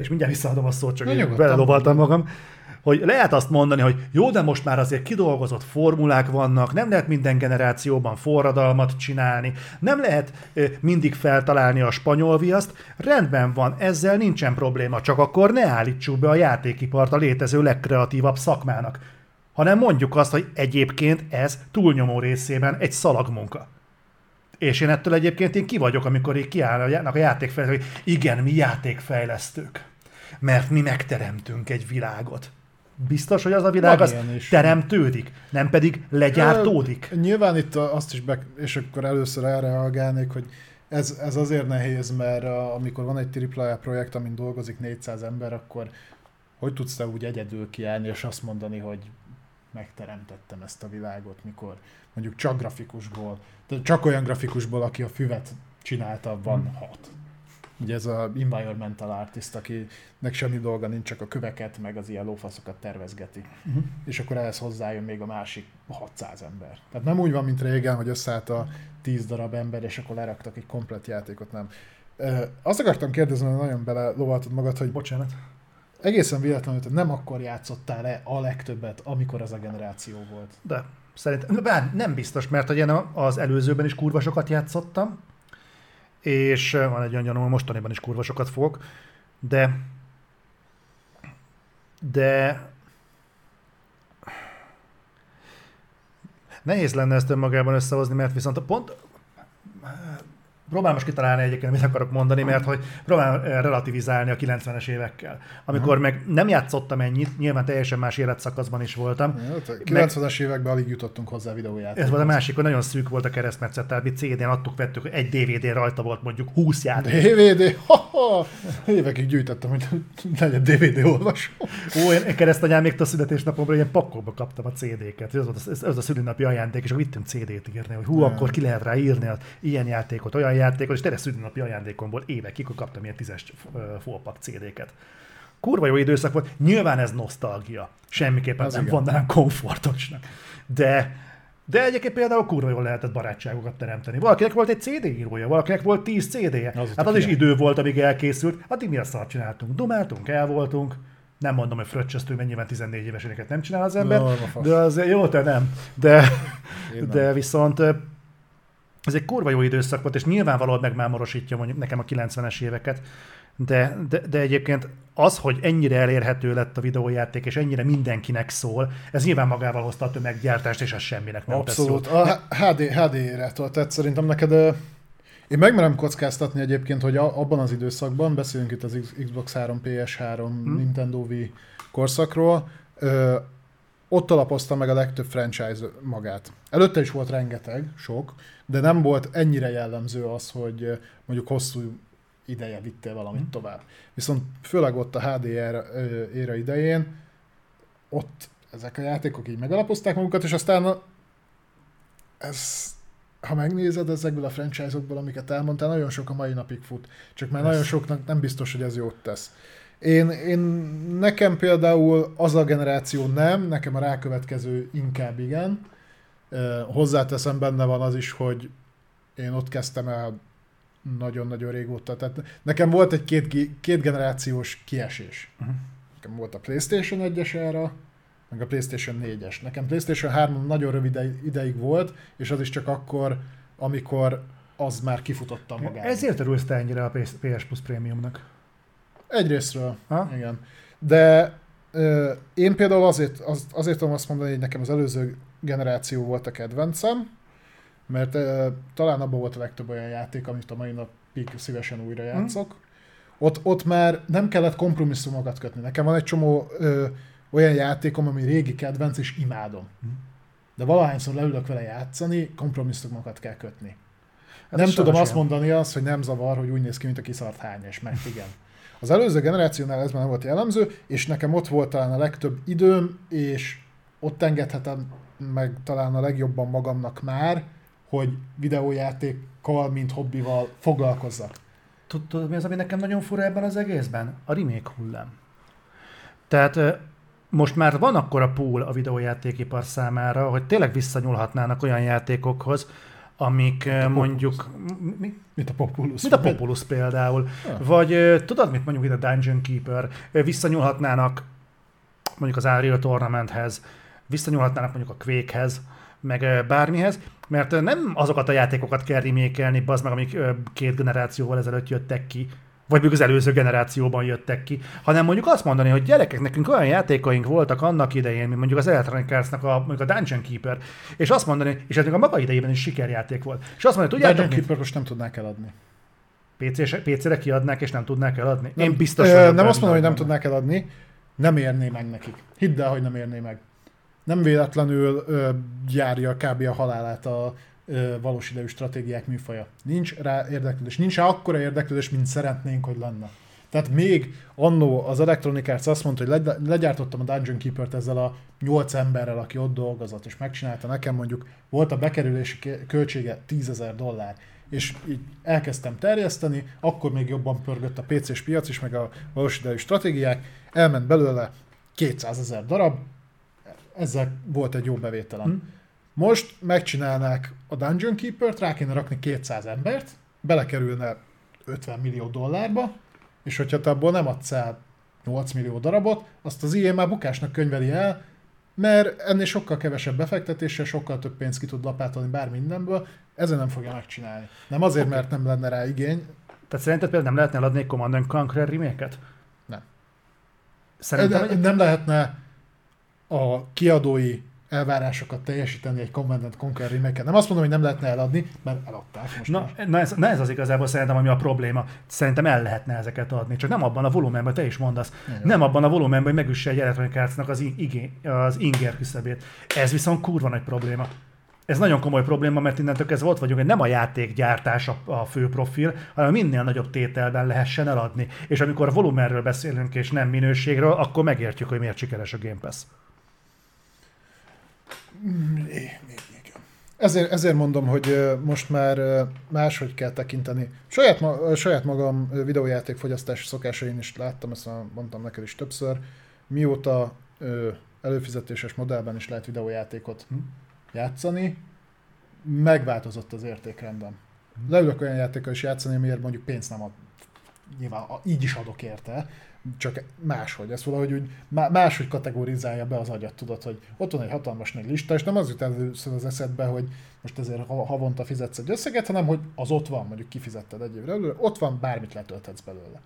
és mindjárt visszaadom a szót, csak belelovaltam magam, hogy lehet azt mondani, hogy jó, de most már azért kidolgozott formulák vannak, nem lehet minden generációban forradalmat csinálni, nem lehet mindig feltalálni a spanyol viaszt, rendben van, ezzel nincsen probléma, csak akkor ne állítsuk be a játékipart a létező legkreatívabb szakmának, hanem mondjuk azt, hogy egyébként ez túlnyomó részében egy szalagmunka. És én ettől egyébként én ki vagyok, amikor így kiállnak a játékfejlesztők, hogy igen, mi játékfejlesztők, mert mi megteremtünk egy világot. Biztos, hogy az a világ Van az is. teremtődik, nem pedig legyártódik? Ö, Nyilván itt azt is be, és akkor először erre reagálnék, hogy ez, ez azért nehéz, mert uh, amikor van egy AAA projekt, amin dolgozik 400 ember, akkor hogy tudsz te úgy egyedül kiállni, és azt mondani, hogy megteremtettem ezt a világot, mikor mondjuk csak grafikusból, de csak olyan grafikusból, aki a füvet csinálta, van hat. Ugye ez a environmental artist, akinek semmi dolga nincs, csak a köveket, meg az ilyen lófaszokat tervezgeti. Uh-huh. És akkor ehhez hozzájön még a másik 600 ember. Tehát nem úgy van, mint régen, hogy összeállt a 10 darab ember, és akkor leraktak egy komplet játékot, nem. Azt akartam kérdezni, hogy nagyon bele lovaltad magad, hogy Bocsánat. egészen véletlenül, hogy nem akkor játszottál-e a legtöbbet, amikor az a generáció volt. De szerintem, bár nem biztos, mert hogy én az előzőben is kurva sokat játszottam, és eh, van egy olyan gyanúm, mostaniban is kurva sokat fogok, de de nehéz lenne ezt önmagában összehozni, mert viszont a pont próbálom most kitalálni egyébként, mit akarok mondani, mert hogy próbálom eh, relativizálni a 90-es évekkel. Amikor meg nem játszottam ennyit, nyilván teljesen más életszakaszban is voltam, Ja, te 90-es években alig jutottunk hozzá videójátékhoz. ez volt a másik, hogy nagyon szűk volt a keresztmetszet, tehát mi CD-n adtuk, vettük, egy DVD-n rajta volt mondjuk 20 játék. DVD, ha, ha, évekig gyűjtöttem, hogy legyen DVD olvasó. Ó, én keresztanyáméktól a születésnapomra ilyen pakkokba kaptam a CD-ket. Ez, volt az, ez, ez a szülinapi ajándék, és akkor vittem CD-t írni, hogy hú, Nem. akkor ki lehet rá írni az ilyen játékot, olyan játékot, és tényleg szülinapi ajándékomból évekig kaptam ilyen tízes ö, fullpak CD-ket. Kurva jó időszak volt. Nyilván ez nosztalgia. Semmiképpen Az nem igen. mondanám komfortosnak. De, de egyébként például kurva jól lehetett barátságokat teremteni. Valakinek volt egy CD írója, valakinek volt 10 CD-je. Az hát az is idő volt, amíg elkészült. Addig mi a szart csináltunk? Dumáltunk, el voltunk. Nem mondom, hogy fröccsöztünk, mert nyilván 14 éveséneket nem csinál az ember. Fasz. de az jó, te nem. De, Én nem. de viszont ez egy kurva jó időszak volt, és nyilvánvalóan megmámorosítja mondjuk nekem a 90-es éveket, de, de, de egyébként az, hogy ennyire elérhető lett a videójáték, és ennyire mindenkinek szól, ez nyilván magával hozta a tömeggyártást, és ez semminek nem Abszolút. tesz jót. A HD, HD-re tehát szerintem neked... Én megmerem kockáztatni egyébként, hogy abban az időszakban, beszélünk itt az Xbox 3, PS3, hmm. Nintendo Wii korszakról, ott alapozta meg a legtöbb franchise magát. Előtte is volt rengeteg, sok, de nem volt ennyire jellemző az, hogy ö, mondjuk hosszú ideje vittél valamit Mhm. tovább. Viszont főleg ott a HD éra, éra idején, ott ezek a játékok így megalapozták magukat, és aztán ez, ha megnézed ezekből a franchise-okból, amiket elmondtál, nagyon sok a mai napig fut. Csak már nagyon soknak nem biztos, hogy ez jót tesz. Én, én, nekem például az a generáció nem, nekem a rákövetkező inkább igen. Hozzáteszem, benne van az is, hogy én ott kezdtem el nagyon-nagyon régóta. Tehát nekem volt egy két, két generációs kiesés. Uh-huh. Nekem volt a PlayStation 1-es ára, meg a PlayStation 4-es. Nekem PlayStation 3 nagyon rövid ide- ideig volt, és az is csak akkor, amikor az már kifutotta magát. Ezért örülsz te ennyire a PS Plus Premiumnak. Egyrésztről, Ha? igen. De ö, én például azért, az, azért tudom azt mondani, hogy nekem az előző generáció volt a kedvencem, mert ö, talán abban volt a legtöbb olyan játék, amit a mai napig szívesen újra játszok. Ott, ott már nem kellett kompromisszumokat kötni. Nekem van egy csomó ö, olyan játékom, ami régi kedvenc, és imádom. De valahányszor leülök vele játszani, kompromisszumokat kell kötni. Hát nem tudom azt mondani azt, hogy nem zavar, hogy úgy néz ki, mint a kiszart hányas, mert igen. Az előző generációnál ez már nem volt jellemző, és nekem ott volt talán a legtöbb időm, és ott engedhetem meg talán a legjobban magamnak már, hogy videójátékkal, mint hobbival foglalkozzak. Tud- Tudod, mi az, ami nekem nagyon fura ebben az egészben? A remake hullám. Tehát most már van akkora pool a videójátékipar számára, hogy tényleg visszanyúlhatnának olyan játékokhoz, amik ö, mondjuk... Mi- Mi? Mint a Populus. Mint a Populus például. Ja. Vagy ö, tudod, mit mondjuk itt a Dungeon Keeper, Ö, visszanyúlhatnának mondjuk az Unreal Tournamenthez, visszanyúlhatnának mondjuk a Quakehez, meg bármihez, mert nem azokat a játékokat kell remékelni, bazd meg, amik két generációval ezelőtt jöttek ki, vagy mondjuk az előző generációban jöttek ki, hanem mondjuk azt mondani, hogy gyerekek, nekünk olyan játékaink voltak annak idején, mint mondjuk az Electronic Arts-nak a, mondjuk a Dungeon Keeper, és azt mondani, és ez még a maga idejében is sikerjáték volt. És azt mondani, tudjátok, Dungeon? Keeper most nem tudnák eladni. PC-re kiadnák, és nem tudnák eladni? Én Nem, biztos ö, Nem azt mondom, hogy nem tudnák eladni, nem érné meg nekik. Hidd el, hogy nem érné meg. Nem véletlenül ö, járja kb. a halálát a valós idejű stratégiák műfaja. Nincs rá érdeklődés. Nincs rá akkora érdeklődés, mint szeretnénk, hogy lenne. Tehát még annó az Electronic Arts azt mondta, hogy legy- legyártottam a Dungeon Keeper-t ezzel a nyolc emberrel, aki ott dolgozott, és megcsinálta nekem mondjuk, volt a bekerülési költsége 10 ezer dollár, és így elkezdtem terjeszteni, akkor még jobban pörgött a PC-s piac is, meg a valós idejű stratégiák, elment belőle 200 ezer darab, ezzel volt egy jó bevételem. Hm. Most megcsinálnák a Dungeon Keeper-t, rá kéne rakni 200 embert, belekerülne 50 millió dollárba, és hogyha te abból nem adsz el 8 millió darabot, azt az IE már bukásnak könyveli el, mert ennél sokkal kevesebb befektetéssel, sokkal több pénzt ki tud lapátolni bár mindenből, ezen nem fogja megcsinálni. Nem azért, mert nem lenne rá igény, Tehát szerinted például nem lehetne eladni egy Command and Conquer remake-et? Nem. Szerintem egy... nem lehetne a kiadói elvárásokat teljesíteni egy Command and Conquer remake Nem azt mondom, hogy nem lehetne eladni, mert eladták most. Na, már. na, ez, na ez az igazából szerintem, ami a probléma. Szerintem el lehetne ezeket adni, csak nem abban a volumenben, te is mondasz. Igen. Nem abban a volumenben, hogy megüsse egy Electronic Arts-nak az, igé, az inger küszöbét. Ez viszont kurva nagy probléma. ez nagyon komoly probléma, mert innentől kezdve ott vagyunk, hogy nem a játékgyártás a, a fő profil, hanem minél nagyobb tételben lehessen eladni. És amikor volumenről beszélünk és nem minőségről, akkor megértjük, hogy miért sikeres a Game Pass. Ezért, ezért mondom, hogy most már máshogy kell tekinteni. Saját, ma, saját magam videójáték fogyasztási szokásain is láttam, ezt mondtam neked is többször, mióta előfizetéses modellben is lehet videójátékot Hm. játszani, megváltozott az értékrendem. Leülök olyan játékkal is játszani, amiért mondjuk pénzt nem ad. Nyilván így is adok érte, csak máshogy. Ezt valahogy úgy má- máshogy kategorizálja be az agyat, tudod, hogy ott van egy hatalmas nagy lista, és nem az jut először az eszedbe, hogy most ezért ha- havonta fizetsz egy összeget, hanem hogy az ott van, mondjuk kifizetted egy évre előre, ott van, bármit letölthetsz belőle.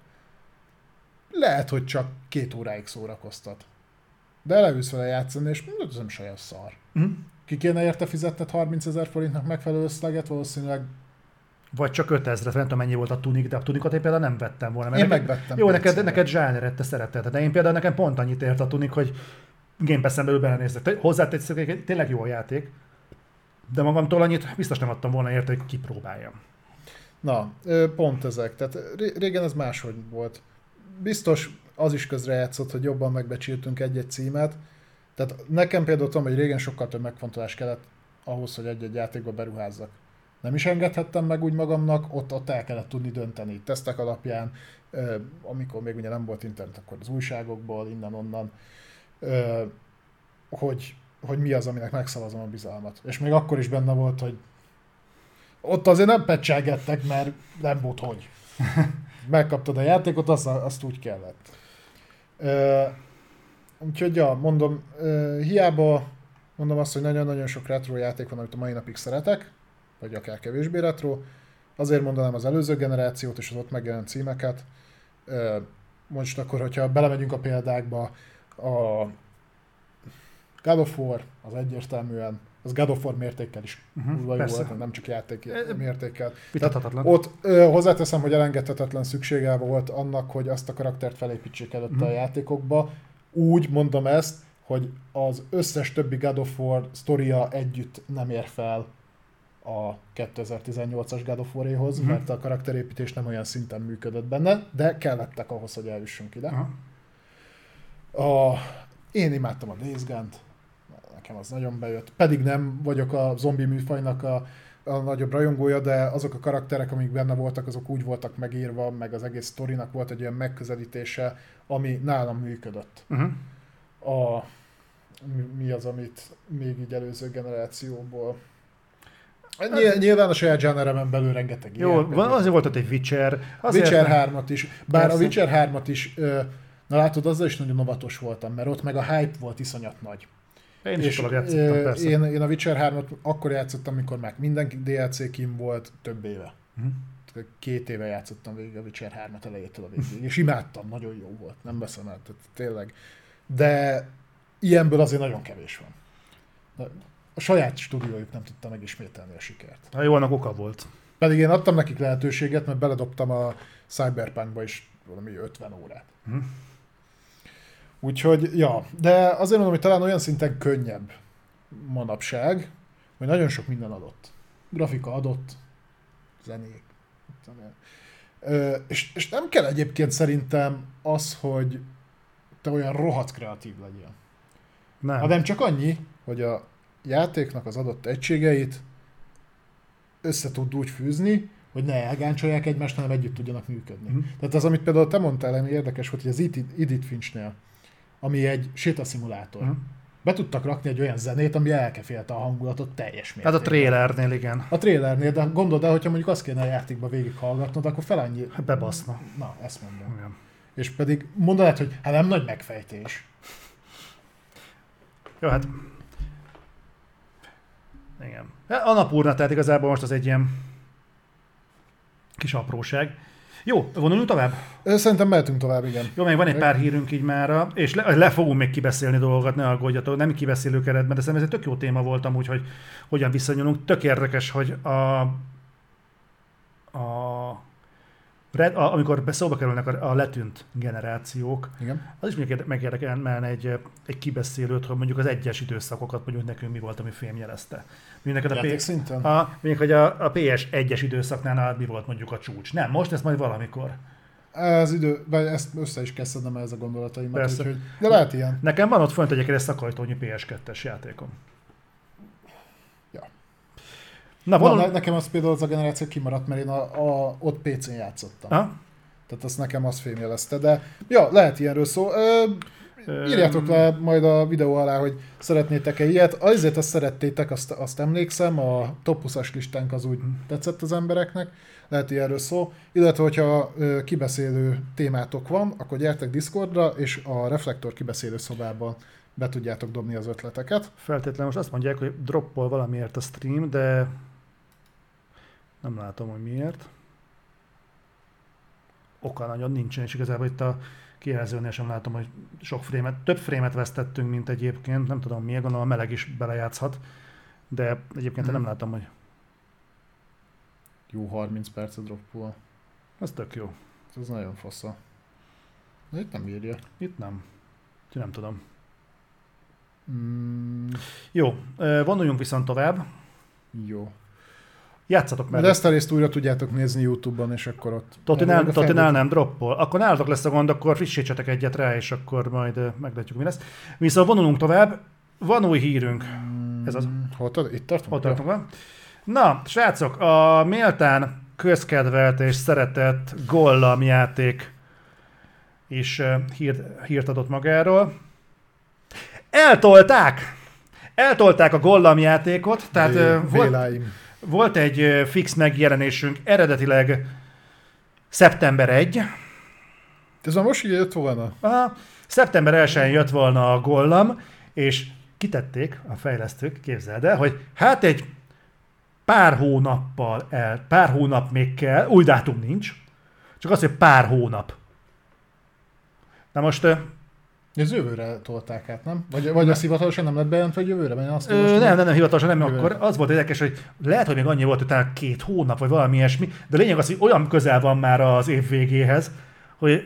Lehet, hogy csak két óráig szórakoztat. De leülsz vele játszani, és mondod, ez nem is olyan szar. Mhm. Ki kéne érte fizetned 30 ezer forintnak megfelelő összeget, valószínűleg Vagy csak 5000, nem tudom mennyi volt a tunik, de a tunikot én például nem vettem volna. mert Én neked- megvettem Jó, neked, neked zsáneret, te szeretted, de én például nekem pont annyit ért a tunik, hogy Game Pass-en belül belenéztek. Te- Hozzáteszek, egy tényleg jó játék, de magamtól annyit biztos nem adtam volna érte, hogy kipróbáljam. Na, pont ezek. Tehát ré- régen ez máshogy volt. Biztos az is közrejátszott, hogy jobban megbecsültünk egy-egy címet. Tehát nekem például tudom, hogy régen sokkal több megfontolás kellett ahhoz, hogy egy-egy játékba beruházzak. Nem is engedhettem meg úgy magamnak, ott, ott el kellett tudni dönteni tesztek alapján, amikor még ugye nem volt internet, akkor az újságokból, innen-onnan, hogy, hogy mi az, aminek megszavazom a bizalmat. És még akkor is benne volt, hogy ott azért nem pecselgettek, mert nem volt hogy. Megkaptad a játékot, azt, azt úgy kellett. Úgyhogy ja, mondom, hiába mondom azt, hogy nagyon-nagyon sok retro játék van, amit a mai napig szeretek, vagy akár kevésbé retro, azért mondanám az előző generációt és az ott megjelent címeket. Most akkor, hogyha belemegyünk a példákba, a God of War az egyértelműen, az God of War mértékkel is persze. volt, nem csak játék mértékkel. Vitathatatlan. Ott ö, hozzáteszem, hogy elengedhetetlen szüksége volt annak, hogy azt a karaktert felépítsék előtte Mhm. a játékokba. Úgy mondom ezt, hogy az összes többi God of War sztoria együtt nem ér fel a 2018-as God of War-éhoz, Mhm. mert a karakterépítés nem olyan szinten működött benne, de kellettek ahhoz, hogy eljussunk ide. Aha. A, én imádtam a Days nekem az nagyon bejött. Pedig nem vagyok a zombi műfajnak a, a nagyobb rajongója, de azok a karakterek, amik benne voltak, azok úgy voltak megírva, meg az egész sztorinak volt egy olyan megközelítése, ami nálam működött. Uh-huh. A, mi, mi az, amit még így előző generációból Nyilván, nyilván a saját zsáneremen belül rengeteg Jó, ilyen, van, azért volt ott egy Witcher. Azért Witcher nem- 3-at is. Bár Persze. a Witcher 3-at is, na látod, azzal is nagyon óvatos voltam, mert ott meg a hype volt iszonyat nagy. Én is És játszottam, persze. én, én a Witcher 3-at akkor játszottam, amikor már minden DLC kim volt több éve. Tehát Két éve játszottam végig a Witcher 3-at elejétől a végig, és imádtam, nagyon jó volt, nem veszem el, tehát tényleg. De ilyenből azért nagyon kevés van. De a saját stúdiójuk nem tudta megismételni a sikert. Ha jó, annak oka volt. Pedig én adtam nekik lehetőséget, mert beledobtam a Cyberpunkba is valami 50 órát. Hm. Úgyhogy, ja, de azért mondom, hogy talán olyan szinten könnyebb manapság, hogy nagyon sok minden adott. Grafika adott, zenék. Ö, és, és nem kell egyébként szerintem az, hogy te olyan rohadt kreatív legyél. Nem. Hanem csak annyi, hogy a játéknak az adott egységeit össze tud úgy fűzni, hogy ne elgáncsolják egymást, hanem együtt tudjanak működni. Mhm. Tehát az, amit például te mondtál, ami érdekes volt, hogy az Edith Finchnél, ami egy sétaszimulátor, Mhm. be tudtak rakni egy olyan zenét, ami elkefélte a hangulatot teljes mértékben. Hát a trailernél igen. A trailernél, de gondold el, hogyha mondjuk azt kéne a játékba végighallgatnod, akkor fel annyi... Hát Bebaszna. Na, ezt mondom. Igen. És pedig mondanád, hogy hát nem nagy megfejtés. Jó, hát... Igen. A napúrna, tehát igazából most az egy ilyen kis apróság. Jó, vonuljunk tovább? Szerintem mehetünk tovább, igen. Jó, még van egy pár hírünk így mára, és le, le fogunk még kibeszélni dolgokat, ne aggódjatok, nem kibeszélő keretben, de szerintem ez egy tök jó téma volt amúgy, hogy hogyan viszonyulunk. Tök érdekes, hogy a, a Red, a, amikor szóba kerülnek a, a letűnt generációk, Igen. az is megérdekelne egy, egy kibeszélőt, hogy mondjuk az egyes időszakokat mondjuk nekünk mi volt, ami fémjelezte. Mondjuk neked a, Játék P- szinten? a, mondjuk, hogy a, a PS 1-es időszaknál mi volt mondjuk a csúcs. Nem, most ez majd valamikor. Az idő, ezt össze is kell szednem ez a gondolataimat, Persze. úgyhogy, de lehet ilyen. Nekem van ott fönt egy szakajtónyi PS2-es játékom. Na, Na, valami... ne, nekem az például az a generáció kimaradt, mert én a, a, ott PC-n játszottam. Ha? Tehát azt nekem az fémjelezte, de ja, lehet ilyenről szó. Ö, írjátok le majd a videó alá, hogy szeretnétek-e ilyet. Azért azt szerettétek, azt, azt emlékszem, a top 20-as listánk az úgy tetszett az embereknek, lehet ilyenről szó. Illetve, hogyha ö, kibeszélő témátok van, akkor gyertek Discordra, és a Reflektor kibeszélő szobában be tudjátok dobni az ötleteket. Feltétlenül most azt mondják, hogy droppol valamiért a stream, de nem látom, hogy miért. Oka nagyon nincsen, és igazából itt a kijelzőnél sem látom, hogy sok frémet, több frémet vesztettünk, mint egyébként, nem tudom miért, gondolom a meleg is belejátszhat, de egyébként Mhm. nem látom, hogy Jó 30 perc a droppol. ez tök jó. Ez nagyon fasza. De itt nem írja. Itt nem. Úgyhogy nem tudom. Mm, Jó, vonuljunk viszont tovább. jó. Játszatok meg. Mert ezt a részt újra tudjátok nézni Youtube-on, és akkor ott... Totinál, Totinál nem droppol. Akkor nálatok lesz a gond, akkor frissítsetek egyet rá, és akkor majd meglátjuk, mi lesz. Viszont vonulunk tovább. Van új hírünk. Ez az. Mm, Hol tart? Itt tartunk? Ott tartunk van. Na, srácok, a méltán közkedvelt és szeretett Gollam játék is hírt, hírt adott magáról. Eltolták! Eltolták a Gollam játékot, tehát Vé- volt, Véláim. Volt egy fix megjelenésünk, eredetileg szeptember 1, Ez már most így jött volna? Aha, szeptember 1-én jött volna a Gollam, és kitették a fejlesztők, képzeld el, hogy hát egy pár hónappal el, pár hónap még kell, új dátum nincs, csak az, hogy pár hónap. Na most Ez jövőre tolták át, nem? Vagy, vagy az hivatalosan nem lett bejelentve, hogy jövőre? Mert azt Ö, nem, nem, nem, hivatalosan nem, Jövő. akkor az volt érdekes, hogy lehet, hogy még annyi volt, hogy talán két hónap, vagy valami ilyesmi, de lényeg az, hogy olyan közel van már az év végéhez, hogy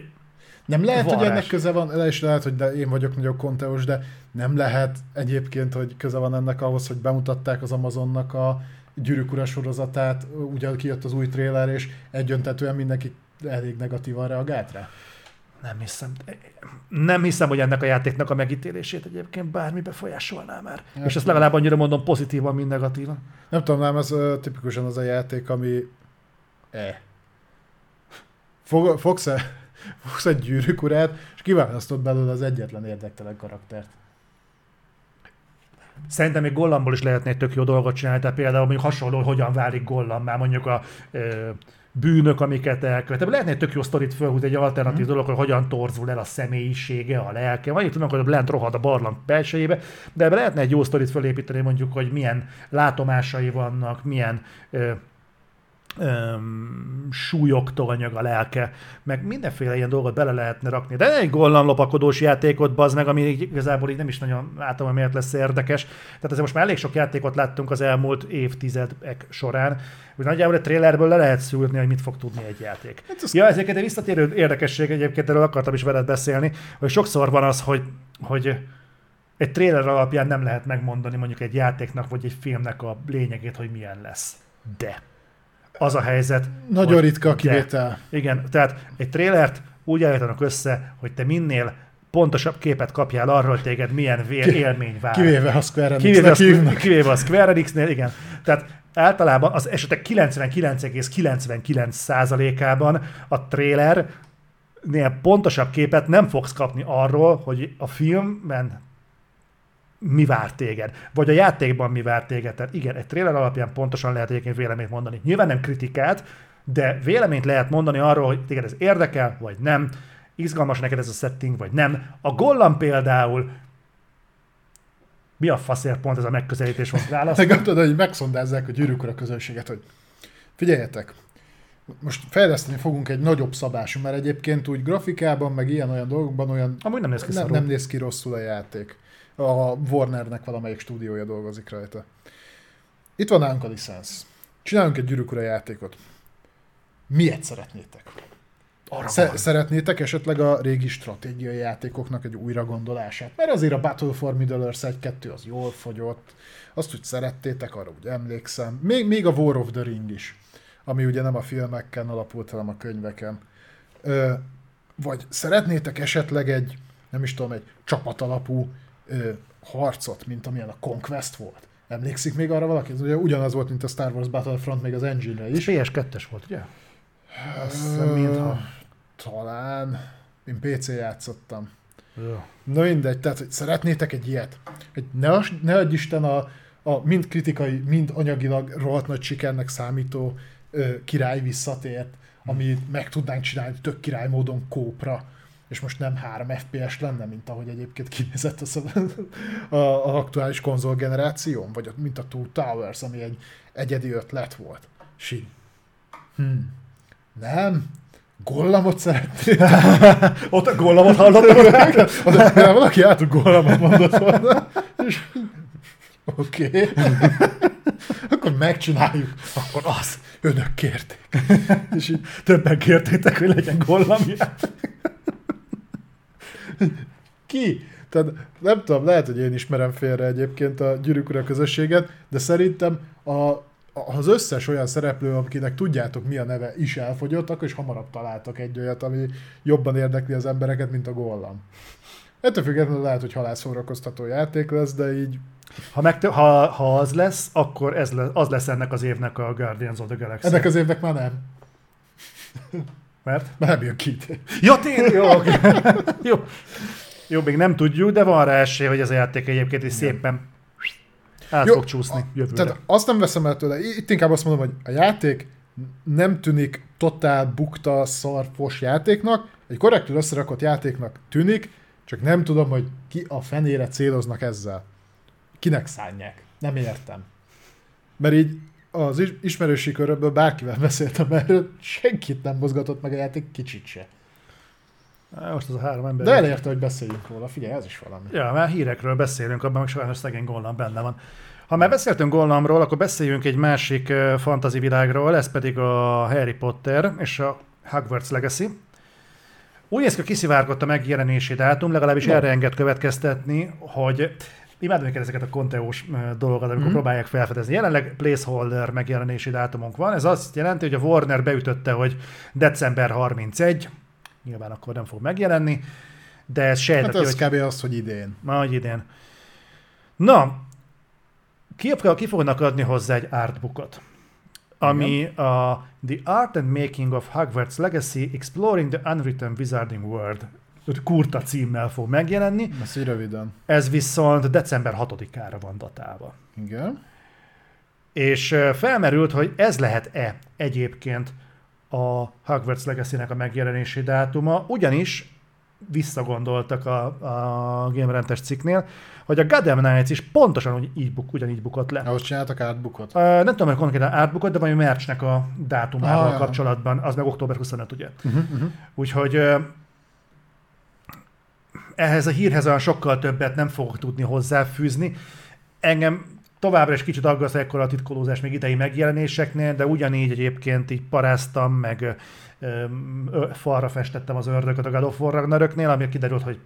Nem lehet, hogy Varázs. ennek köze van, le is lehet, hogy de én vagyok nagyobb konteós, de nem lehet egyébként, hogy köze van ennek ahhoz, hogy bemutatták az Amazonnak a Gyűrűk Ura sorozatát, ugye kijött az új trailer, és egyöntetően mindenki elég negatívan reagált rá. Nem hiszem, nem hiszem, hogy ennek a játéknak a megítélését egyébként bármi befolyásolná már. Ja. És ezt legalább annyira mondom pozitívan, mint negatívan. Nem tudom, nem, ez ö, tipikusan az a játék, ami... E. Fog, fogsz, -e, fogsz egy gyűrűk urát, és kiválasztod belőle az egyetlen érdektelen karaktert. Szerintem még Gollamból is lehetne egy tök jó dolgot csinálni, tehát például mondjuk hasonló, hogy hogyan válik Gollam, már mondjuk a ö, bűnök, amiket elkövet. Lehetne egy tök jó sztorit fölhúzni, egy alternatív dolog, hogy hogyan torzul el a személyisége, a lelke. Vagy tudom, hogy lent rohad a barlang belsejébe, de ebbe lehetne egy jó sztorit fölépíteni, mondjuk, hogy milyen látomásai vannak, milyen ö, öm, súlyoktól anyag a lelke, meg mindenféle ilyen dolgot bele lehetne rakni. De egy gollam lopakodós játékot, bazd meg, ami igazából így nem is nagyon látom, hogy miért lesz érdekes. Tehát azért most már elég sok játékot láttunk az elmúlt évtizedek során, hogy nagyjából a trailerből le lehet szűrni, hogy mit fog tudni egy játék. Hát ez- Ja, ezeket egy visszatérő érdekesség egyébként, erről akartam is veled beszélni, hogy sokszor van az, hogy, hogy egy trailer alapján nem lehet megmondani mondjuk egy játéknak vagy egy filmnek a lényegét, hogy milyen lesz. De az a helyzet, Nagyon hogy ritka a de. kivétel. Igen, tehát egy trélert úgy állítanak össze, hogy te minél pontosabb képet kapjál arról, hogy téged milyen vé- élmény vár. Kivéve a Square kivéve, Enixnek hívnak. kivéve a Square Enixnél, igen. Tehát általában az esetek 99,99%-ában a trailernél pontosabb képet nem fogsz kapni arról, hogy a filmben mi vár téged, vagy a játékban mi vár téged. Tehát igen, egy trailer alapján pontosan lehet egyébként véleményt mondani. Nyilván nem kritikát, de véleményt lehet mondani arról, hogy téged ez érdekel, vagy nem, izgalmas neked ez a setting, vagy nem. A Gollam például mi a faszért pont ez a megközelítés volt válasz? Te gondolod, hogy megszondázzák a gyűrűk ura közönséget, hogy figyeljetek, most fejleszteni fogunk egy nagyobb szabású, mert egyébként úgy grafikában, meg ilyen-olyan dolgokban olyan Amúgy nem néz ki szarul. nem néz ki rosszul a játék. A Warnernek valamelyik stúdiója dolgozik rajta. Itt van nálunk a licensz. Csinálunk egy gyűrűk játékot. Miért szeretnétek? Arra Sze- szeretnétek esetleg a régi stratégiai játékoknak egy újra gondolását? Mert azért a Battle for Middle-earth 1-2 az jól fogyott, azt úgy szerettétek, arra úgy emlékszem. Még, még a War of the Ring is, ami ugye nem a filmeken alapult, hanem a könyveken. Ö, vagy szeretnétek esetleg egy, nem is tudom, egy csapatalapú ö, harcot, mint amilyen a Conquest volt? Emlékszik még arra valaki? Ez ugye ugyanaz volt, mint a Star Wars Battlefront, még az engine-re is. És PS2-es volt, ugye? Azt mintha. Talán. Én PC játszottam. Jó. Na mindegy, tehát hogy szeretnétek egy ilyet? Hogy ne, as- ne adj Isten a, a mind kritikai, mind anyagilag rohadt nagy sikernek számító ö, király visszatért, amit meg tudnánk csinálni tök király módon kópra, és most nem 3 FPS lenne, mint ahogy egyébként kinézett az a, a, a aktuális konzolgeneráción, vagy a- mint a Two Towers, ami egy egyedi ötlet volt. Sí. Hmm. Nem? Gollamot szeretnék? Ott a gollamot hallottam meg. Az, valaki át, gollamot mondott volna. És oké. Okay. Akkor megcsináljuk. Akkor az. Önök kérték. És így, Többen kértétek, hogy legyen gollamját. Ki? Tehát nem tudom, lehet, hogy én ismerem félre egyébként a gyűrűk közösséget, de szerintem a, az összes olyan szereplő, akinek tudjátok mi a neve, is elfogyott, akkor is hamarabb találtak egy olyat, ami jobban érdekli az embereket, mint a Gollam. Ettől függetlenül lehet, hogy halászórakoztató játék lesz, de így Ha, meg, ha, ha az lesz, akkor ez le, az lesz ennek az évnek a Guardians of the Galaxy. ennek az évnek már nem. Mert? Már nem jön ki. Ja, tényleg, jó, oké. jó. Jó, még nem tudjuk, de van rá esély, hogy ez a játék egyébként is szépen át Jó, fog csúszni jövőre. Tehát azt nem veszem el tőle. Itt inkább azt mondom, hogy a játék nem tűnik totál bukta szarfos játéknak, egy korrektül összerakott játéknak tűnik, csak nem tudom, hogy ki a fenére céloznak ezzel. Kinek szánják. Nem értem. Mert így az is- ismerősi körökből bárkivel beszéltem erről, senkit nem mozgatott meg a játék, kicsit se. Most az a három ember. De elérte, hogy beszéljünk róla. Figyelj, ez is valami. Ja, már hírekről beszélünk, abban meg sajnos szegény Gollam benne van. Ha már beszéltünk Gollamról, akkor beszéljünk egy másik uh, fantasy világról, ez pedig a Harry Potter és a Hogwarts Legacy. Úgy néz ki, kiszivárgott a megjelenési dátum, legalábbis No. erre enged következtetni, hogy imádom őket ezeket a konteós dolgokat, amikor mm. próbálják felfedezni. Jelenleg placeholder megjelenési dátumunk van, ez azt jelenti, hogy a Warner beütötte, hogy december 31, nyilván akkor nem fog megjelenni, de ez Hát sejteti, ez hogy kb. az, hogy idén. majd idén. Na, ki, ki fognak adni hozzá egy artbookot, ami a The Art and Making of Hogwarts Legacy Exploring the Unwritten Wizarding World kurta címmel fog megjelenni, Ezt így röviden. ez viszont december 6-ára van datálva. Igen. És felmerült, hogy ez lehet-e egyébként a Hogwarts Legacy-nek a megjelenési dátuma, ugyanis visszagondoltak a, a Game Rentes cikknél, hogy a Gotham Knights is pontosan úgy, így buk, ugyanígy bukott le. Ahhoz csináltak artbookot. Uh, nem tudom, hogy konkrétan artbookot, de valami merchnek a dátumával Ah, kapcsolatban, az meg október 25, ugye. Uh-huh, uh-huh. Úgyhogy ehhez a hírhez olyan sokkal többet nem fogok tudni hozzáfűzni. Engem továbbra is kicsit aggaszt ekkor a titkolózás még idei megjelenéseknél, de ugyanígy egyébként így paráztam, meg ö, falra festettem az ördögöt a God of War Ragnaröknél, ami kiderült, hogy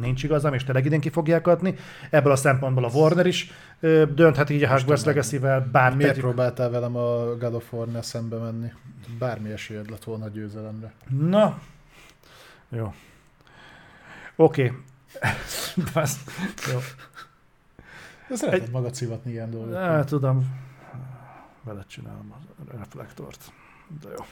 nincs igazam, és tényleg idén ki fogják adni. Ebből a szempontból a Warner is ö, dönthet így a Hogwarts Legacy-vel, bár Miért tegyük- próbáltál velem a God of War-nál szembe menni? Bármi esélyed lett volna a győzelemre. Na, jó. Oké. Okay. jó. Szereted magad szivatni ilyen dolgokat. Ne, tudom. Veled csinálom a reflektort. De jó.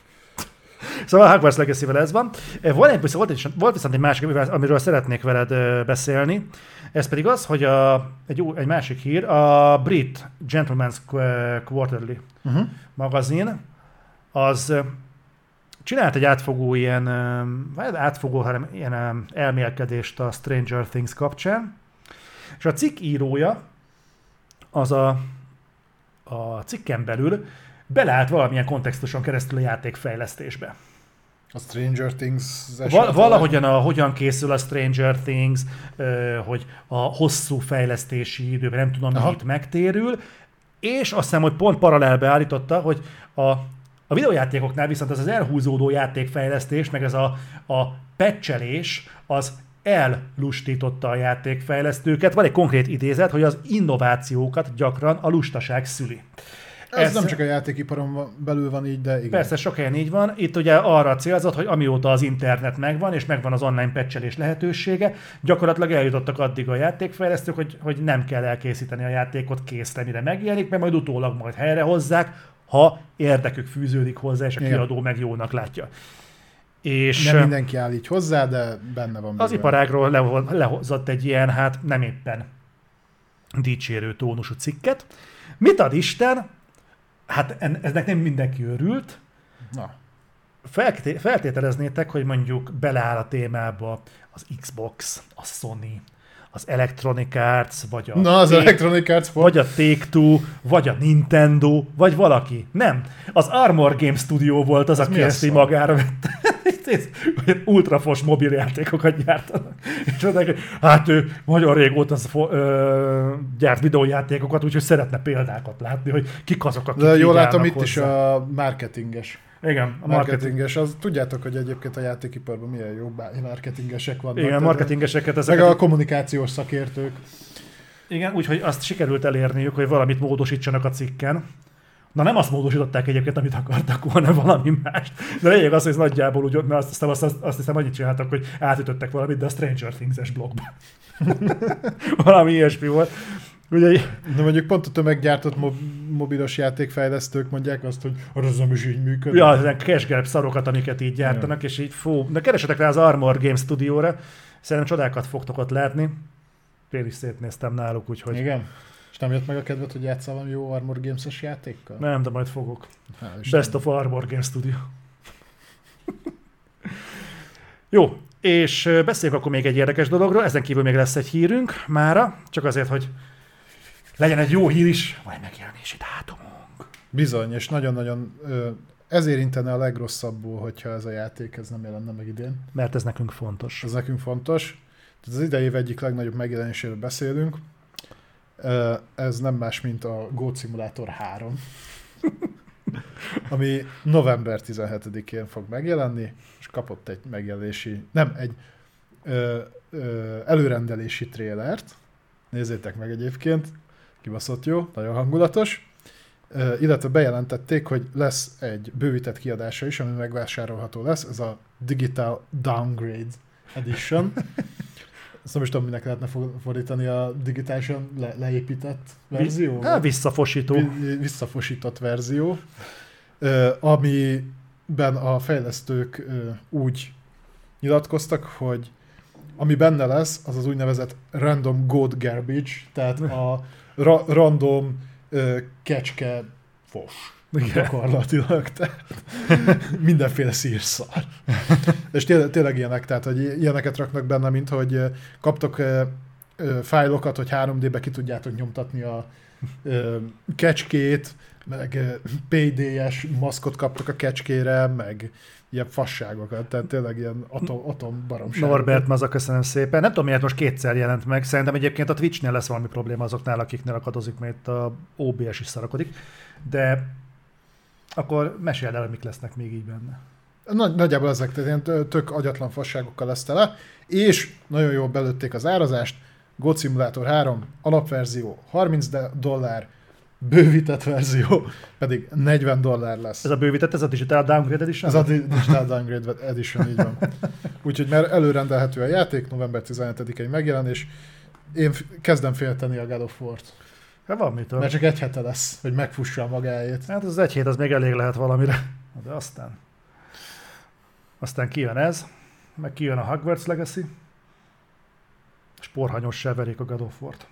Szóval a Hogwarts legacy ez van. Volt, egy, volt, egy, volt viszont egy másik, amiről szeretnék veled beszélni. Ez pedig az, hogy a, egy, új- egy másik hír, a Brit Gentleman's Qu- Quarterly Uh-huh. magazin, az csinált egy átfogó ilyen, átfogó, hanem ilyen elmélkedést a Stranger Things kapcsán, és a cikk írója az a, a cikken belül beleállt valamilyen kontextuson keresztül a játékfejlesztésbe. A Stranger Things Val- valahogyan a, hogyan készül a Stranger Things, hogy a hosszú fejlesztési időben nem tudom, Aha. mit megtérül, és azt hiszem, hogy pont paralelbe állította, hogy a A videójátékoknál viszont ez az elhúzódó játékfejlesztés, meg ez a, a pecselés, az ellustította a játékfejlesztőket. Van egy konkrét idézet, hogy az innovációkat gyakran a lustaság szüli. Ez, ez nem csak a játékiparon belül van így, de igen. Persze, sok helyen így van. Itt ugye arra célzott, hogy amióta az internet megvan, és megvan az online patchelés lehetősége, gyakorlatilag eljutottak addig a játékfejlesztők, hogy, hogy nem kell elkészíteni a játékot készre, mire megjelenik, mert majd utólag majd helyrehozzák, ha érdekük fűződik hozzá, és a Igen. kiadó meg jónak látja. És Nem mindenki áll így hozzá, de benne van. az iparágról leho- lehozott egy ilyen, hát nem éppen dicsérő tónusú cikket. Mit ad Isten? Hát en- eznek nem mindenki örült, Na, Felté- feltételeznétek, hogy mondjuk beleáll a témába az Xbox, a Sony, az Electronic Arts, vagy a, Na az Take- Electronic Arts vagy a Take-Two, vagy a Nintendo, vagy valaki. Nem. Az Armor Game Studio volt az, Ez aki ezt így magára vette. Ultrafos mobiljátékokat gyártanak. És mondták, hogy hát ő nagyon régóta fo- ö, gyárt videójátékokat, úgyhogy szeretne példákat látni, hogy kik azok, akik De jól látom, itt is hozzá. a marketinges. Igen, a marketing. Marketinges, az, tudjátok, hogy egyébként a játékiparban milyen jó marketingesek vannak. Igen, marketingeseket Meg ezeket a kommunikációs szakértők. Igen, úgyhogy azt sikerült elérniük, hogy valamit módosítsanak a cikken. Na nem azt módosították egyébként, amit akartak volna, valami mást. De lényeg az, hogy ez nagyjából úgy, mert azt, azt, azt, azt hiszem annyit csináltak, hogy átütöttek valamit, de a Stranger Things-es blogba. valami ilyesmi volt. Ugye, De mondjuk pont a tömeggyártott mob- mobilos játékfejlesztők mondják azt, hogy "Hát ez nem is így működik. ja, ezen cashgrab szarokat, amiket így gyártanak, és így fú, de keresetek rá az Armor Game Studio-ra, szerintem csodákat fogtok ott látni. Én is szétnéztem náluk, úgyhogy Igen. És nem jött meg a kedved, hogy játszál valami jó Armor Games-es játékkal? nem, de majd fogok. Istennek. Best of Armor Game Studio. Jó, és beszéljünk akkor még egy érdekes dologról, ezen kívül még lesz egy hírünk mára, csak azért, hogy legyen egy jó hír is, vagy megjelenési dátumunk. Bizony, és nagyon-nagyon ez érintene a legrosszabbul, hogyha ez a játék ez nem jelenne meg idén. Mert ez nekünk fontos. Ez nekünk fontos. Tehát az idei év egyik legnagyobb megjelenéséről beszélünk. Ez nem más, mint a Goat Simulator 3. ami november 17-én fog megjelenni, és kapott egy megjelenési, nem, egy ö, ö, előrendelési trélert. Nézzétek meg egyébként, kibaszott jó, nagyon hangulatos. Illetve bejelentették, hogy lesz egy bővített kiadása is, ami megvásárolható lesz, ez a Digital Downgrade Edition. Ezt nem is tudom, minek lehetne for- fordítani a digitálisan le- leépített verzió. Á, visszafosító. Vi- visszafosított verzió, amiben a fejlesztők úgy nyilatkoztak, hogy ami benne lesz, az az úgynevezett random goat garbage, tehát a ra- random ö, kecske fos. Igen. Gyakorlatilag, tehát mindenféle szírszar. És tényleg, tényleg ilyenek, tehát hogy ilyeneket raknak benne, mint hogy kaptok ö, ö, fájlokat, hogy 3D-be ki tudjátok nyomtatni a ö, kecskét, meg ö, PDS maszkot kaptok a kecskére, meg ilyen fasságokat, tehát tényleg ilyen atom, atom baromság. Norbert Maza, köszönöm szépen. Nem tudom, miért most kétszer jelent meg. Szerintem egyébként a Twitchnél lesz valami probléma azoknál, akiknél akadozik, mert a OBS is szarakodik. De akkor meséld el, mik lesznek még így benne. Nagy, nagyjából ezek, tehát ilyen tö- tök agyatlan fasságokkal lesz tele, és nagyon jól belőtték az árazást, God Simulator 3 alapverzió 30 de- dollár, bővített verzió pedig 40 dollár lesz. Ez a bővített, ez a Digital Downgrade Edition? Ez a Di- Digital Downgrade Edition, így van. Úgyhogy már előrendelhető a játék, november 17-i megjelenés. Én kezdem félteni a God of War-t, Hát van mitől. mert csak egy hete lesz, hogy megfussa a magáét. Hát az egy hét, az még elég lehet valamire. De aztán... Aztán kijön ez, meg kijön a Hogwarts Legacy, és porhanyossá verik a God of War-t.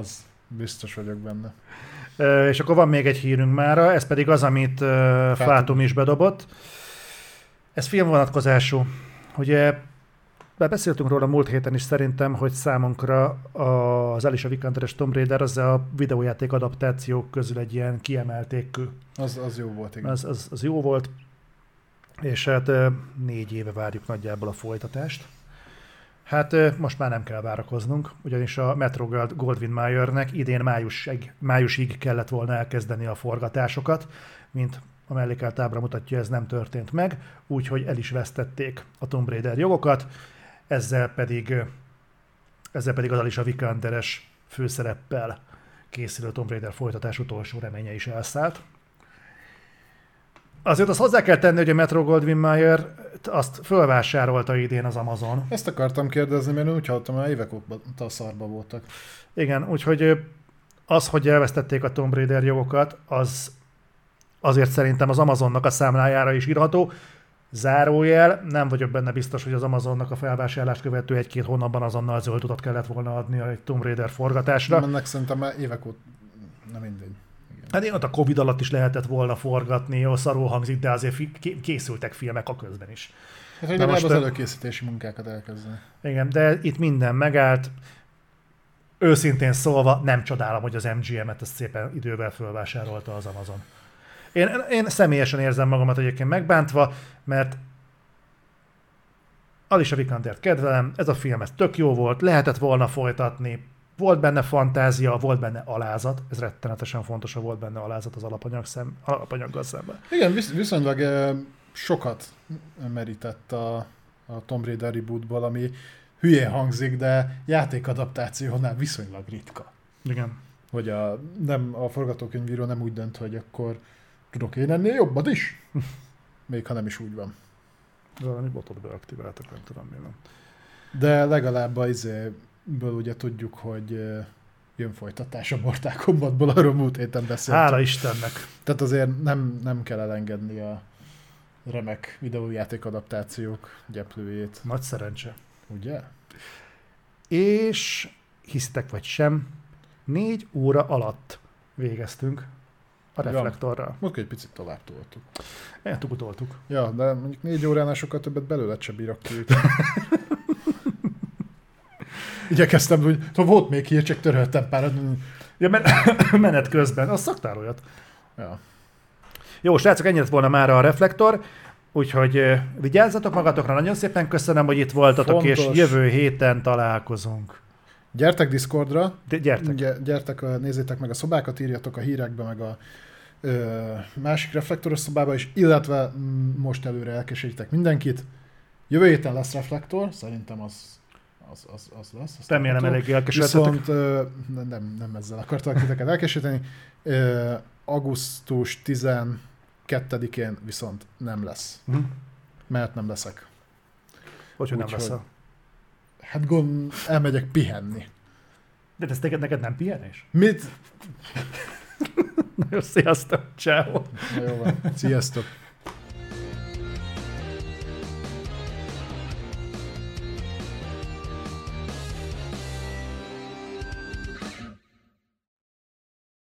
Az biztos vagyok benne. És akkor van még egy hírünk mára, ez pedig az, amit Fátum is bedobott. Ez filmvonatkozású. Ugye már beszéltünk róla múlt héten is szerintem, hogy számunkra az Alicia Vikander-es Tomb Raider az a videójáték adaptációk közül egy ilyen kiemeltékű. Az, az jó volt, igen. Az, az, az jó volt, és hát négy éve várjuk nagyjából a folytatást. Hát most már nem kell várakoznunk, ugyanis a Metro Gold- Goldwyn Mayernek idén májusig, májusig kellett volna elkezdeni a forgatásokat, mint a mellékelt ábra mutatja, ez nem történt meg, úgyhogy el is vesztették a Tomb Raider jogokat, ezzel pedig, ezzel pedig az Alicia Vikanderes főszereppel készülő Tomb Raider folytatás utolsó reménye is elszállt. Azért azt hozzá kell tenni, hogy a Metro Goldwyn Mayer azt fölvásárolta idén az Amazon. Ezt akartam kérdezni, mert úgy hallottam, hogy évek óta szarba voltak. Igen, úgyhogy az, hogy elvesztették a Tomb Raider jogokat, az azért szerintem az Amazonnak a számlájára is írható. Zárójel, nem vagyok benne biztos, hogy az Amazonnak a felvásárlást követő egy-két hónapban azonnal zöld utat kellett volna adni a Tomb Raider forgatásra. Mennek szerintem már évek óta, nem mindegy. Hát én ott a Covid alatt is lehetett volna forgatni, jó, szarul hangzik, de azért készültek filmek a közben is. Hát, hogy legalább most, az előkészítési munkákat elkezdeni. Igen, de itt minden megállt. Őszintén szólva nem csodálom, hogy az MGM-et ezt szépen idővel fölvásárolta az Amazon. Én, én személyesen érzem magamat egyébként megbántva, mert Alicia Vikandert kedvelem, ez a film ez tök jó volt, lehetett volna folytatni, volt benne fantázia, volt benne alázat, ez rettenetesen fontos, volt benne alázat az alapanyag szem, alapanyaggal szemben. Igen, visz, viszonylag sokat merített a, a Tomb Raider rebootból, ami hülyén hangzik, de játékadaptációnál viszonylag ritka. Igen. Hogy a, nem, a forgatókönyvíró nem úgy dönt, hogy akkor tudok én ennél jobbat is. Még ha nem is úgy van. Valami botot beaktiváltak, nem tudom mi van. De legalább a izéből ugye tudjuk, hogy jön folytatás a Mortal Kombatból, arról múlt héten beszéltünk. Hála Istennek! Tehát azért nem, nem kell elengedni a remek videójáték adaptációk gyeplőjét, Nagy szerencse. ugye? És hiszitek vagy sem, négy óra alatt végeztünk a Ja. reflektorral. Most egy picit tovább toltuk. Eltugutoltuk. Ja, de mondjuk négy óránál sokkal többet belőle se bírok ki. Igyekeztem, hogy ha volt még hír, csak töröltem pár. Ja, men- menet közben, az szaktál olyat. Ja. Jó, srácok, ennyi lett volna már a reflektor, úgyhogy vigyázzatok magatokra, nagyon szépen köszönöm, hogy itt voltatok, Fontos. és jövő héten találkozunk. Gyertek Discordra, De gyertek. Gy- gyertek, nézzétek meg a szobákat, írjatok a hírekbe, meg a ö, másik reflektoros szobába is, illetve mm, most előre elkeserítek mindenkit. Jövő héten lesz reflektor, szerintem az, az, az, az lesz. azt Remélem látható. elég elkeserítettek. Viszont nem, nem ezzel akartak titeket elkeseríteni. Augusztus 12-én viszont nem lesz, Hm? mert nem leszek. Hogy, hogy nem Úgyhogy- leszel. Hát gond, elmegyek pihenni. De ez neked, neked nem pihenés? Mit? Sziasztok, ciao. Jó van. Sziasztok.